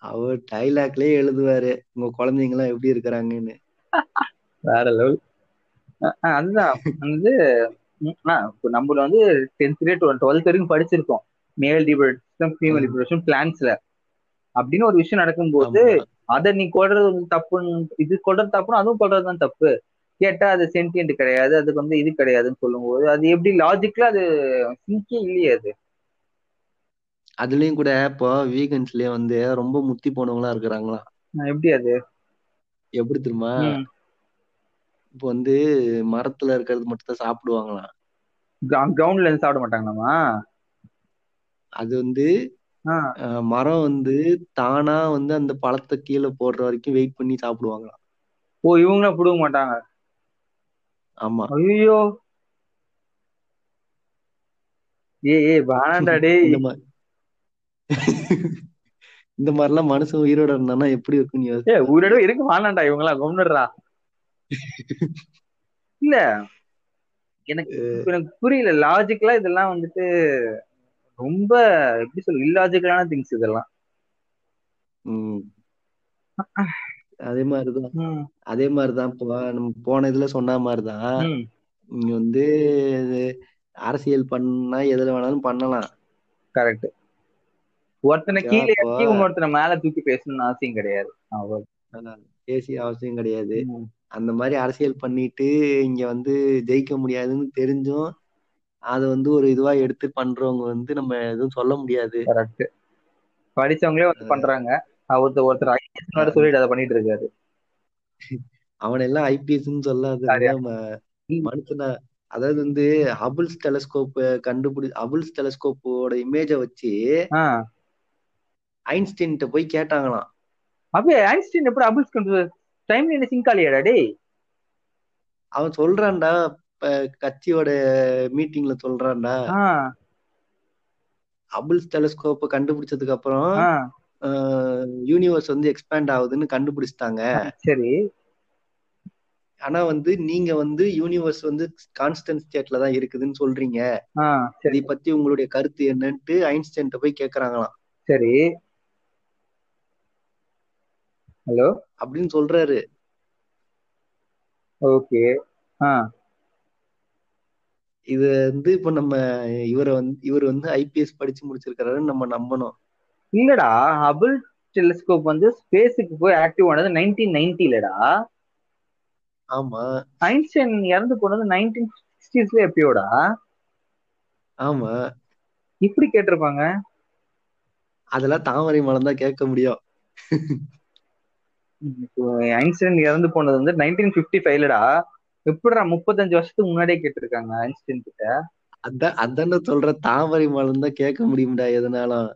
அவர் டைலாக்லயே எழுதுவாரு. உங்க குழந்தைங்க எல்லாம் எப்படி இருக்கிறாங்கன்னு. வேற லெவல் அதுதான். வந்து நம்மள வந்து டென்த்லேயே டுவெல்த் வரைக்கும் படிச்சிருக்கோம். மேல் ரிப்ரொடக்ஷன் ஃபீமேல் ம். ரிப்ரொடக்ஷன் பிளான்ஸ்ல அப்படின்னு ஒரு விஷயம் நடக்கும்போது. அதை நீ கொள்றது வந்து தப்புன்னு இது கொள்றது தப்புன்னு அதுவும் கொள்றது தான் தப்பு. கேட்டா அது சென்டியன்ட் கிடையாது அதுக்கு வந்து இது கிடையாதுன்னு சொல்லும்போது அது எப்படி லாஜிக்கலா அது சிங்கே இல்லையே அது. அதுலயும் கூட இப்போ வீகன்ஸ்லயே வந்து ரொம்ப முத்தி போனவங்களா இருக்கிறாங்களாம். ஆ, எப்படி அது? எப்படி தெரியுமா. இப்போ வந்து மரத்துல இருக்கிறது மட்டும் தான் சாப்பிடுவாங்களாம் கிரவுண்ட்ல இருந்து சாப்பிட மாட்டாங்களாமா? அது வந்து மரம் வந்து தானா வந்து அந்த பழத்தை கீழே போடுற வரைக்கும் வெயிட் பண்ணி சாப்பிடுவாங்களாம். ஓ இவங்களும் புடுங்க மாட்டாங்க? ஆமா. ஐயோ. ஏய் ஏய் வேணாண்டா டேய். இந்த மாதிரி இந்த மாதிரிலாம் மனுஷன் உயிரோட இருந்தானா எப்படி இருக்குன்னு ஏ யோசிச்சு உயிரோட இருக்கு வேணாண்டா இவங்களாம் கொண்டுடுறா இல்ல. எனக்கு எனக்கு புரியல. லாஜிக்கலா இதெல்லாம் வந்துட்டு ரொம்ப எப்படி சொல்ல இல்லாஜிக்கலான திங்ஸ் இதெல்லாம். அதே மாதிரிதான். அதே மாதிரிதான் இப்போ நம்ம போன இதுல சொன்ன மாதிரிதான். இங்க வந்து அரசியல் பண்ணா எதுல வேணாலும் பண்ணலாம். கரெக்ட் ஒருத்தனை கீழே இன்னொருத்தனை மேல தூக்கி பேசணும்னு அவசியம் கிடையாது. பேசிய அவசியம் கிடையாது. அந்த மாதிரி அரசியல் பண்ணிட்டு இங்க வந்து ஜெயிக்க முடியாதுன்னு தெரிஞ்சும் அதை வந்து ஒரு இதுவா எடுத்து பண்றவங்க வந்து நம்ம எதுவும் சொல்ல முடியாது. படிச்சவங்களே வந்து பண்றாங்க. ஒருத்தர் ஒருத்தர் ஐஏஎஸ் வேற சொல்லிட்டு அதை பண்ணிட்டு இருக்காரு. அவன் எல்லாம் ஐபிஎஸ்ன்னு சொல்லாத? மனுஷனா அதாவது வந்து ஹபுல்ஸ் டெலஸ்கோப் கண்டுபிடி ஹபுல்ஸ் டெலஸ்கோப்போட இமேஜ வச்சு ஐன்ஸ்டீன்ட்ட போய் கேட்டாங்களாம். அப்படியே? ஐன்ஸ்டீன் எப்படி அபிள்ஸ் கொண்டு டைம் என்ன சிங்க் ஆலியாடா டேய்? அவன் சொல்றான்டா கட்சியோட மீட்டிங்ல சொல்றான்டா. ஹபுல்ஸ் டெலஸ்கோப்ப கண்டுபிடிச்சதுக்கு அப்புறம் யூனிவர்ஸ் வந்து எக்ஸ்பேண்ட் ஆகுதுன்னு கண்டுபிடிச்சிட்டாங்க. சரி. ஆனா வந்து நீங்க வந்து யூனிவர்ஸ் வந்து கான்ஸ்டன்ட் ஸ்டேட்ல தான் இருக்குதுன்னு சொல்றீங்க. இதை பத்தி உங்களுடைய கருத்து என்னன்ட்டு ஐன்ஸ்டைன்ட்ட போய் கேக்குறாங்களாம். சரி. ஹலோ? அப்படின்னு சொல்றாரு. ஓகே. ஆஹ் இது வந்து இப்ப நம்ம இவரை வந்து இவர் வந்து ஐபிஎஸ் படிச்சு முடிச்சிருக்காருன்னு நம்ம நம்பணும். இல்லடா ஹபிள் டெலிஸ்கோப் வந்து ஸ்பேஸுக்கு போய் ஆக்டிவ் ஆனது நைன்டீன் நைன்டிலடா ஆமா. ஐன்ஸ்டைன் இறந்து போனது நைன்டீன் சிக்ஸ்டீஸ்ல எப்பயோடா? ஆமா. இப்படி கேட்டிருப்பாங்க. அதெல்லாம் தாமரை மலம் தான் கேட்க முடியும். ஐன்ஸ்டைன் இறந்து போனது வந்து நைன்டீன் பிப்டி ஃபைவ்லடா எப்படிடா முப்பத்தஞ்சு வருஷத்துக்கு முன்னாடியே கேட்டிருக்காங்க ஐன்ஸ்டைன் கிட்ட? அதான் அதான சொல்ற தாமரை தான் கேட்க முடியும்டா எதனாலும்.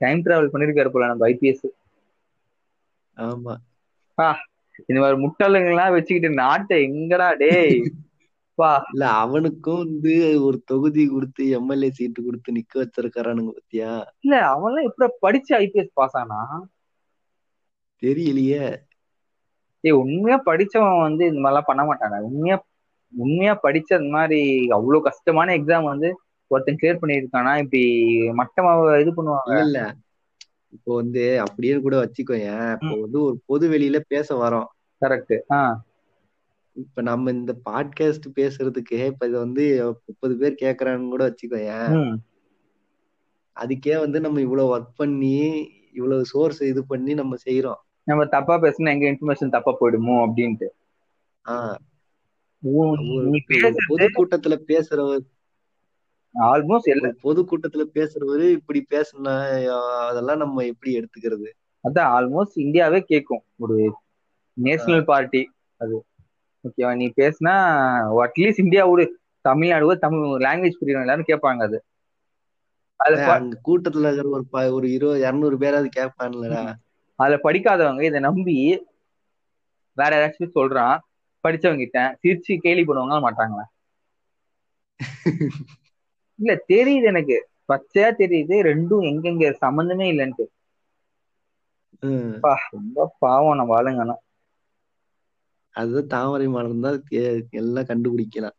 டைம் டிராவல் பண்ணிருக்காரு போல நம்ம ஐபிஎஸ் ஆமா. இந்த மாதிரி முட்டாளுங்கெல்லாம் வச்சுக்கிட்டு நாட்டை எங்கடா டேய்? இல்ல அவனுக்கும் வந்து ஒரு தொகுதி கொடுத்து எம்எல்ஏ சீட்டு கொடுத்து நிக்க வச்சிருக்காரானுங்க பத்தியா? இல்ல அவன்லாம் எப்படி படிச்சு ஐபிஎஸ் பாஸ் ஆனா? தெரியலையே. ஏய் உண்மையா படிச்சவன் வந்து இந்த மாதிரிலாம் பண்ண மாட்டாங்க உண்மையா உண்மையா படிச்ச இந்த மாதிரி அவ்வளவு கஷ்டமான எக்ஸாம் வந்து ஒருத்தன் கிளியர் பண்ணியிருக்கானா? இப்படி மட்டமா இது பண்ணுவாங்க இல்ல இப்போ வந்து அப்படியே கூட வச்சுக்கோயேன். இப்போ வந்து ஒரு பொது வெளியில பேச வரோம். கரெக்ட் ஆஹ் இப்ப நம்ம இந்த பாட்காஸ்ட் பேசுறதுக்கு இப்ப இது வந்து முப்பது பேர் கேக்குறான்னு கூட வச்சுக்கோயேன். ம். அதுக்கே வந்து நம்ம இவ்வளவு ஒர்க் பண்ணி இவ்வளவு சோர்ஸ் இது பண்ணி நம்ம செய்யறோம் நம்ம தப்பா பேசினா எங்க இன்ஃபர்மேஷன் தப்பா போயிடுமோ அப்படின்ட்டு. ஒரு ஒரு பொது கூட்டத்துல பேசுறவர். ஆல்மோஸ்ட் எல்லா ஒரு பொது கூட்டத்துல பேசுறவரு இப்படி பேசுனா அதெல்லாம் நம்ம எப்படி எடுத்துக்கிறது? அதான் ஆல்மோஸ்ட் இந்தியாவே கேட்கும் ஒரு நேஷனல் பார்ட்டி அது. ஓகேவா நீ பேசுனா அட்லீஸ்ட் இந்தியாவோட தமிழ்நாடு தமிழ் லாங்குவேஜ் புரியணும். எல்லாரும் கேட்பாங்க அது. கூட்டத்துல இருக்கிற ஒரு ஒரு இருபது இருநூறு பேராவது கேட்பான்லடா அதுல படிக்காதவங்க இதை நம்பி வேற ஏதாச்சும் சொல்றான் படிச்சவங்க கிட்ட சிரிச்சு கேலி பண்ணுவாங்க மாட்டாங்களா? இல்ல தெரியுது எனக்கு. பச்சையா தெரியுது. ரெண்டும் எங்கெங்க சம்பந்தமே இல்லைன்ட்டு. ரொம்ப பாவம் நம்ம ஆளுங்கன்னா அதுதான் தாமரை மலர்ந்தா எல்லாம் கண்டுபிடிக்கலாம்.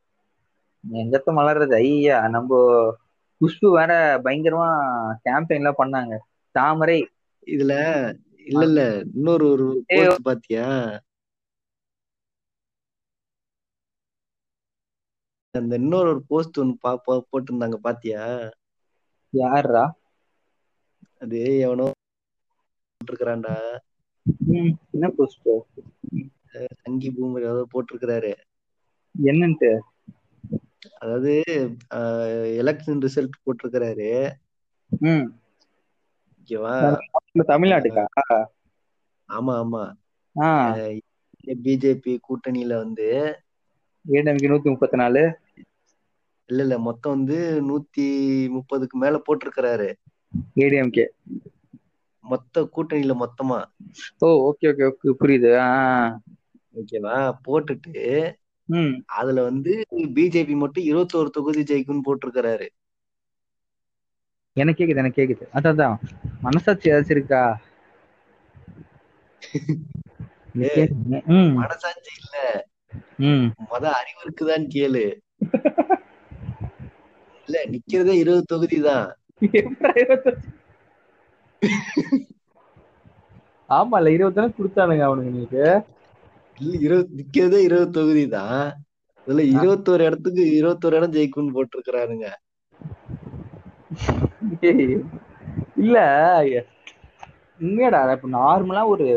எங்கத்த மலர்றது? ஐயா நம்ம குஷ்பு வேற பயங்கரமா கேம்பெயின் எல்லாம் பண்ணாங்க. தாமரை. இதுல இல்ல இல்ல இன்னொரு ஒரு போஸ்ட் பாத்தியா? அந்த இன்னொரு ஒரு போஸ்ட் ஒன்னு பா பா- போட்டிருந்தாங்க பாத்தியா? யாருடா அது எவனோ போட்டிருக்கிறான்டா. ம், என்ன குஷ்பு சங்கி பூமர் ஏதோ போட்டிருக்கிறாரு. என்னன்ட்டு? அதாவது எலெக்ஷன் ரிசல்ட் போட்டிருக்கிறாரு. ம். ஓகேவா? தமிழ்நாட்டுக்கா? ஆமா ஆமா. பிஜேபி கூட்டணியில வந்து ஏடிஎம்கே நூத்தி முப்பத்தி நாலு இல்ல இல்ல. மொத்தம் வந்து நூத்தி முப்பதுக்கு மேல போட்டிருக்கிறாரு. ஏடிஎம்கே. மொத்த கூட்டணியில மொத்தமா. ஓ ஓகே ஓகே ஓகே. புரியுது. ஓகேவா? போட்டுட்டு அதுல வந்து பிஜேபி மட்டும் இருபத்தோரு தொகுதி ஜெயிக்கும்னு போட்டிருக்கிறாரு. எனக்கு கேக்குது எனக்கு கேக்குது. அதான் மனசாட்சி ஏதாச்சும் இருக்கா? மனசாட்சி இல்ல. மொத அறிவு இருக்குதான்னு கேளு. இல்ல நிக்கிறதே இருபது தொகுதி தான். எப்படா இருபத்தஞ்சு? ஆமால இருபத்தானே கொடுத்தானுங்க அவனுங்க நீங்க இல்ல இருபது நிக்கிறதே இருபது தொகுதி தான். இதுல இருபத்தோரு இடத்துக்கு இருபத்தோரு இடம் ஜெயிக்கும்னு போட்டிருக்கிறாருங்க ஏய், இல்ல உண்மையாடா இப்ப நார்மலா ஒரு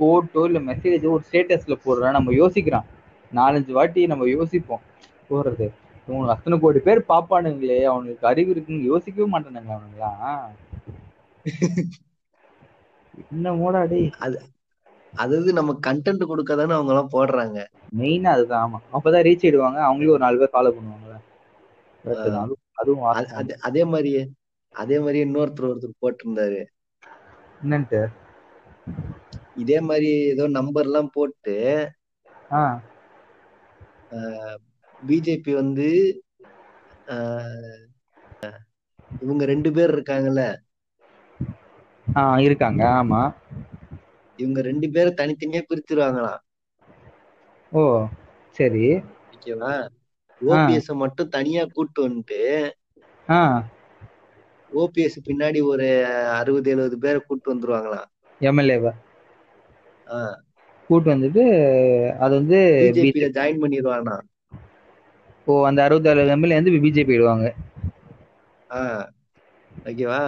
போட்டோ இல்ல மெசேஜ் ஒரு ஸ்டேட்டஸ்ல போடுறோம் நம்ம யோசிக்கிறோம் நாலஞ்சு வாட்டி நம்ம யோசிப்போம். போடுறது. இவங்களுக்கு அத்தனை கோடி பேர் பாப்பானுங்களே அவனுக்கு அறிவு இருக்குன்னு யோசிக்கவே மாட்டானுங்க அவனுங்களாம். என்ன மோடா டேய் அதாவது நம்ம கண்டென்ட் கொடுக்கதானே அவங்க எல்லாம் போடுறாங்க மெயினா அதுதான் ஆமா. அப்பதான் ரீச் ஆயிடுவாங்க. அவங்களே ஒரு நாலு பேர் ஃபாலோ பண்ணுவாங்கல்ல. தான். அதுவும் அது- வாஸ்தவம். அது- மாதிரி இன்னொருத்தர் ஒருத்தர் போட்டிருந்தாரு. என்னன்ட்டு? இதே மாதிரி ஏதோ நம்பர் எல்லாம் போட்டு பிஜேபி வந்து இவங்க ரெண்டு பேர் இருக்காங்கல்ல? இருக்காங்க ஆமா. இவங்க ரெண்டு பேரும் தனித்தனியா பிரிச்சிருவாங்களாம். ஓ சரி. ஓகேவா? ஓபிஎஸ் மட்டும் தனியா கூட்டு வந்துட்டு ஓபிஎஸ் பின்னாடி ஒரு அறுபது எழுபது பேரை கூட்டு வந்துருவாங்களாம் எம்எல்ஏவை. கூட்டு வந்துட்டு அது வந்து ஜாயின் பண்ணிடுவானா ஓ அந்த அறுபத்தி ஏழு எம்எல்ஏ வந்து பிஜேபி இடுவாங்க ஓகேவா?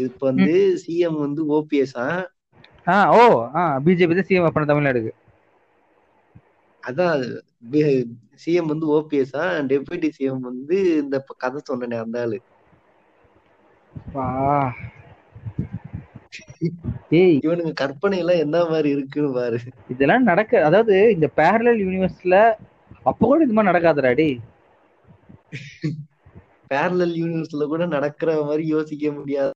இப்ப வந்து சிஎம் வந்து ஓபிஎஸ் ஆ? ஓ ஆ பிஜேபி தான் சிஎம் பண்ண தமிழ்நாடுக்கு. அதான் சிஎம் வந்து ஓபிஎஸ் டெபுட்டி சிஎம் வந்து இந்த கதை சொன்னனே அந்த ஆளு. இவனுங்க கற்பனை எல்லாம் என்ன மாதிரி இருக்குன்னு பாரு. இதெல்லாம் நடக்க அதாவது இந்த பேரலல் யூனிவர்ஸ்ல அப்ப கூட இது மாதிரி நடக்காதுடா டேய். பேரலல் யூனிவர்ஸ்ல கூட நடக்கிற மாதிரி யோசிக்க முடியாது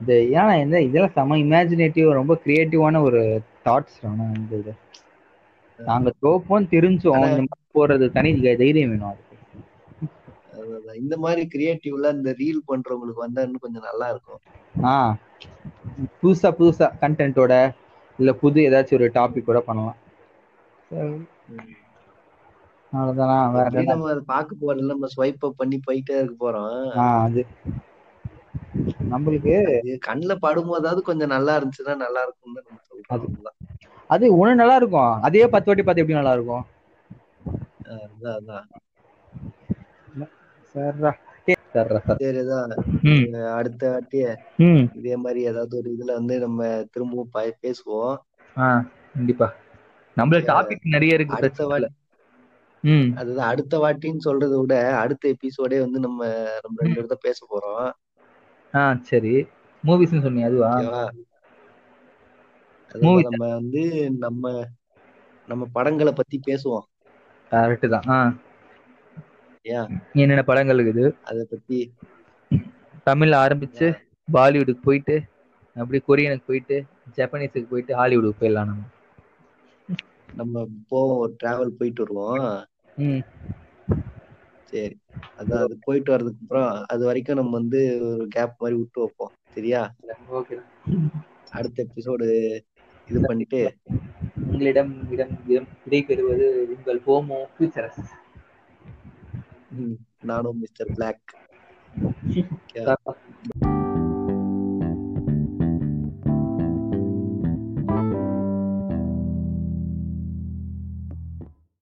இந்த ஏன்னா இதெல்லாம் செம இமேஜினேட்டிவ் ரொம்ப கிரியேட்டிவான ஒரு தாட்ஸ் இந்த இது நாங்க தோப்போம் தெரிஞ்சோம் இந்த மாதிரி போறது தனி தைரியம் வேணும் அதுக்கு. இந்த மாதிரி கிரியேட்டிவ்ல இந்த ரீல் பண்றவங்களுக்கு வந்தா இன்னும் கொஞ்சம் நல்லா இருக்கும். ஆ. புதுசா புதுசா கண்டென்ட்டோட இல்ல புது ஏதாச்சும் ஒரு டாபிக்கோட பண்ணலாம். அவ்வளவுதானா வேற நம்ம பார்க்க போறதுல நம்ம ஸ்வைப் அப் பண்ணி போயிட்டே இருக்க போறோம்? ஆ அது. நம்மளுக்கு கண்ணுல படும்போதாவது கொஞ்சம் நல்லா இருந்துச்சுன்னா நல்லா இருக்கும்னு நம்ம சொல்றோம் அது- ஒண்ணு நல்லா இருக்கும். அதே பத்து வாட்டி பார்த்து எப்படி நல்லா இருக்கும்? சரிடா அடுத்த வாட்டி இதே மாதிரி ஏதாவது ஒரு இதுல வந்து நம்ம திரும்பவும் பேசுவோம். கண்டிப்பா. நம்மளுக்கு டாபிக் நிறைய இருக்கு அடுத்த. வாட்டி அதுதான் அடுத்த வாட்டின்னு சொல்றதை விட அடுத்த எபிசோடே வந்து நம்ம நம்ம ரெண்டு பேரும் தான் பேச போறோம். ஆ சரி. மூவிஸ்னு சொன்னீங்க அதுவா? அதுதான் நம்ம வந்து நம்ம நம்ம படங்களை பத்தி பேசுவோம். கரெக்ட் தான். ஆ. என்னென்ன படங்கள் இருக்குது? அத பத்தி. தமிழ்ல ஆரம்பிச்சு பாலிவுட்டுக்கு போயிட்டு அப்படியே கொரியனுக்கு போயிட்டு ஜப்பானீஸுக்கு போயிட்டு ஹாலிவுட்டுக்கு போயிடலாம் நம்ம. நம்ம போவோம் டிராவல் போயிட்டு வருவோம். சரி. அதான் அது போயிட்டு வர்றதுக்கு அப்புறம் அது வரைக்கும் நம்ம வந்து ஒரு கேப் மாதிரி விட்டு வைப்போம். சரியா? அடுத்த எபிசோடு இது பண்ணிட்டு உங்களிடம் இடம் இடம் விடைபெறுவது உங்கள் ஹோமோ ஃபியூச்சரஸ் நானும் மிஸ்டர் பிளாக்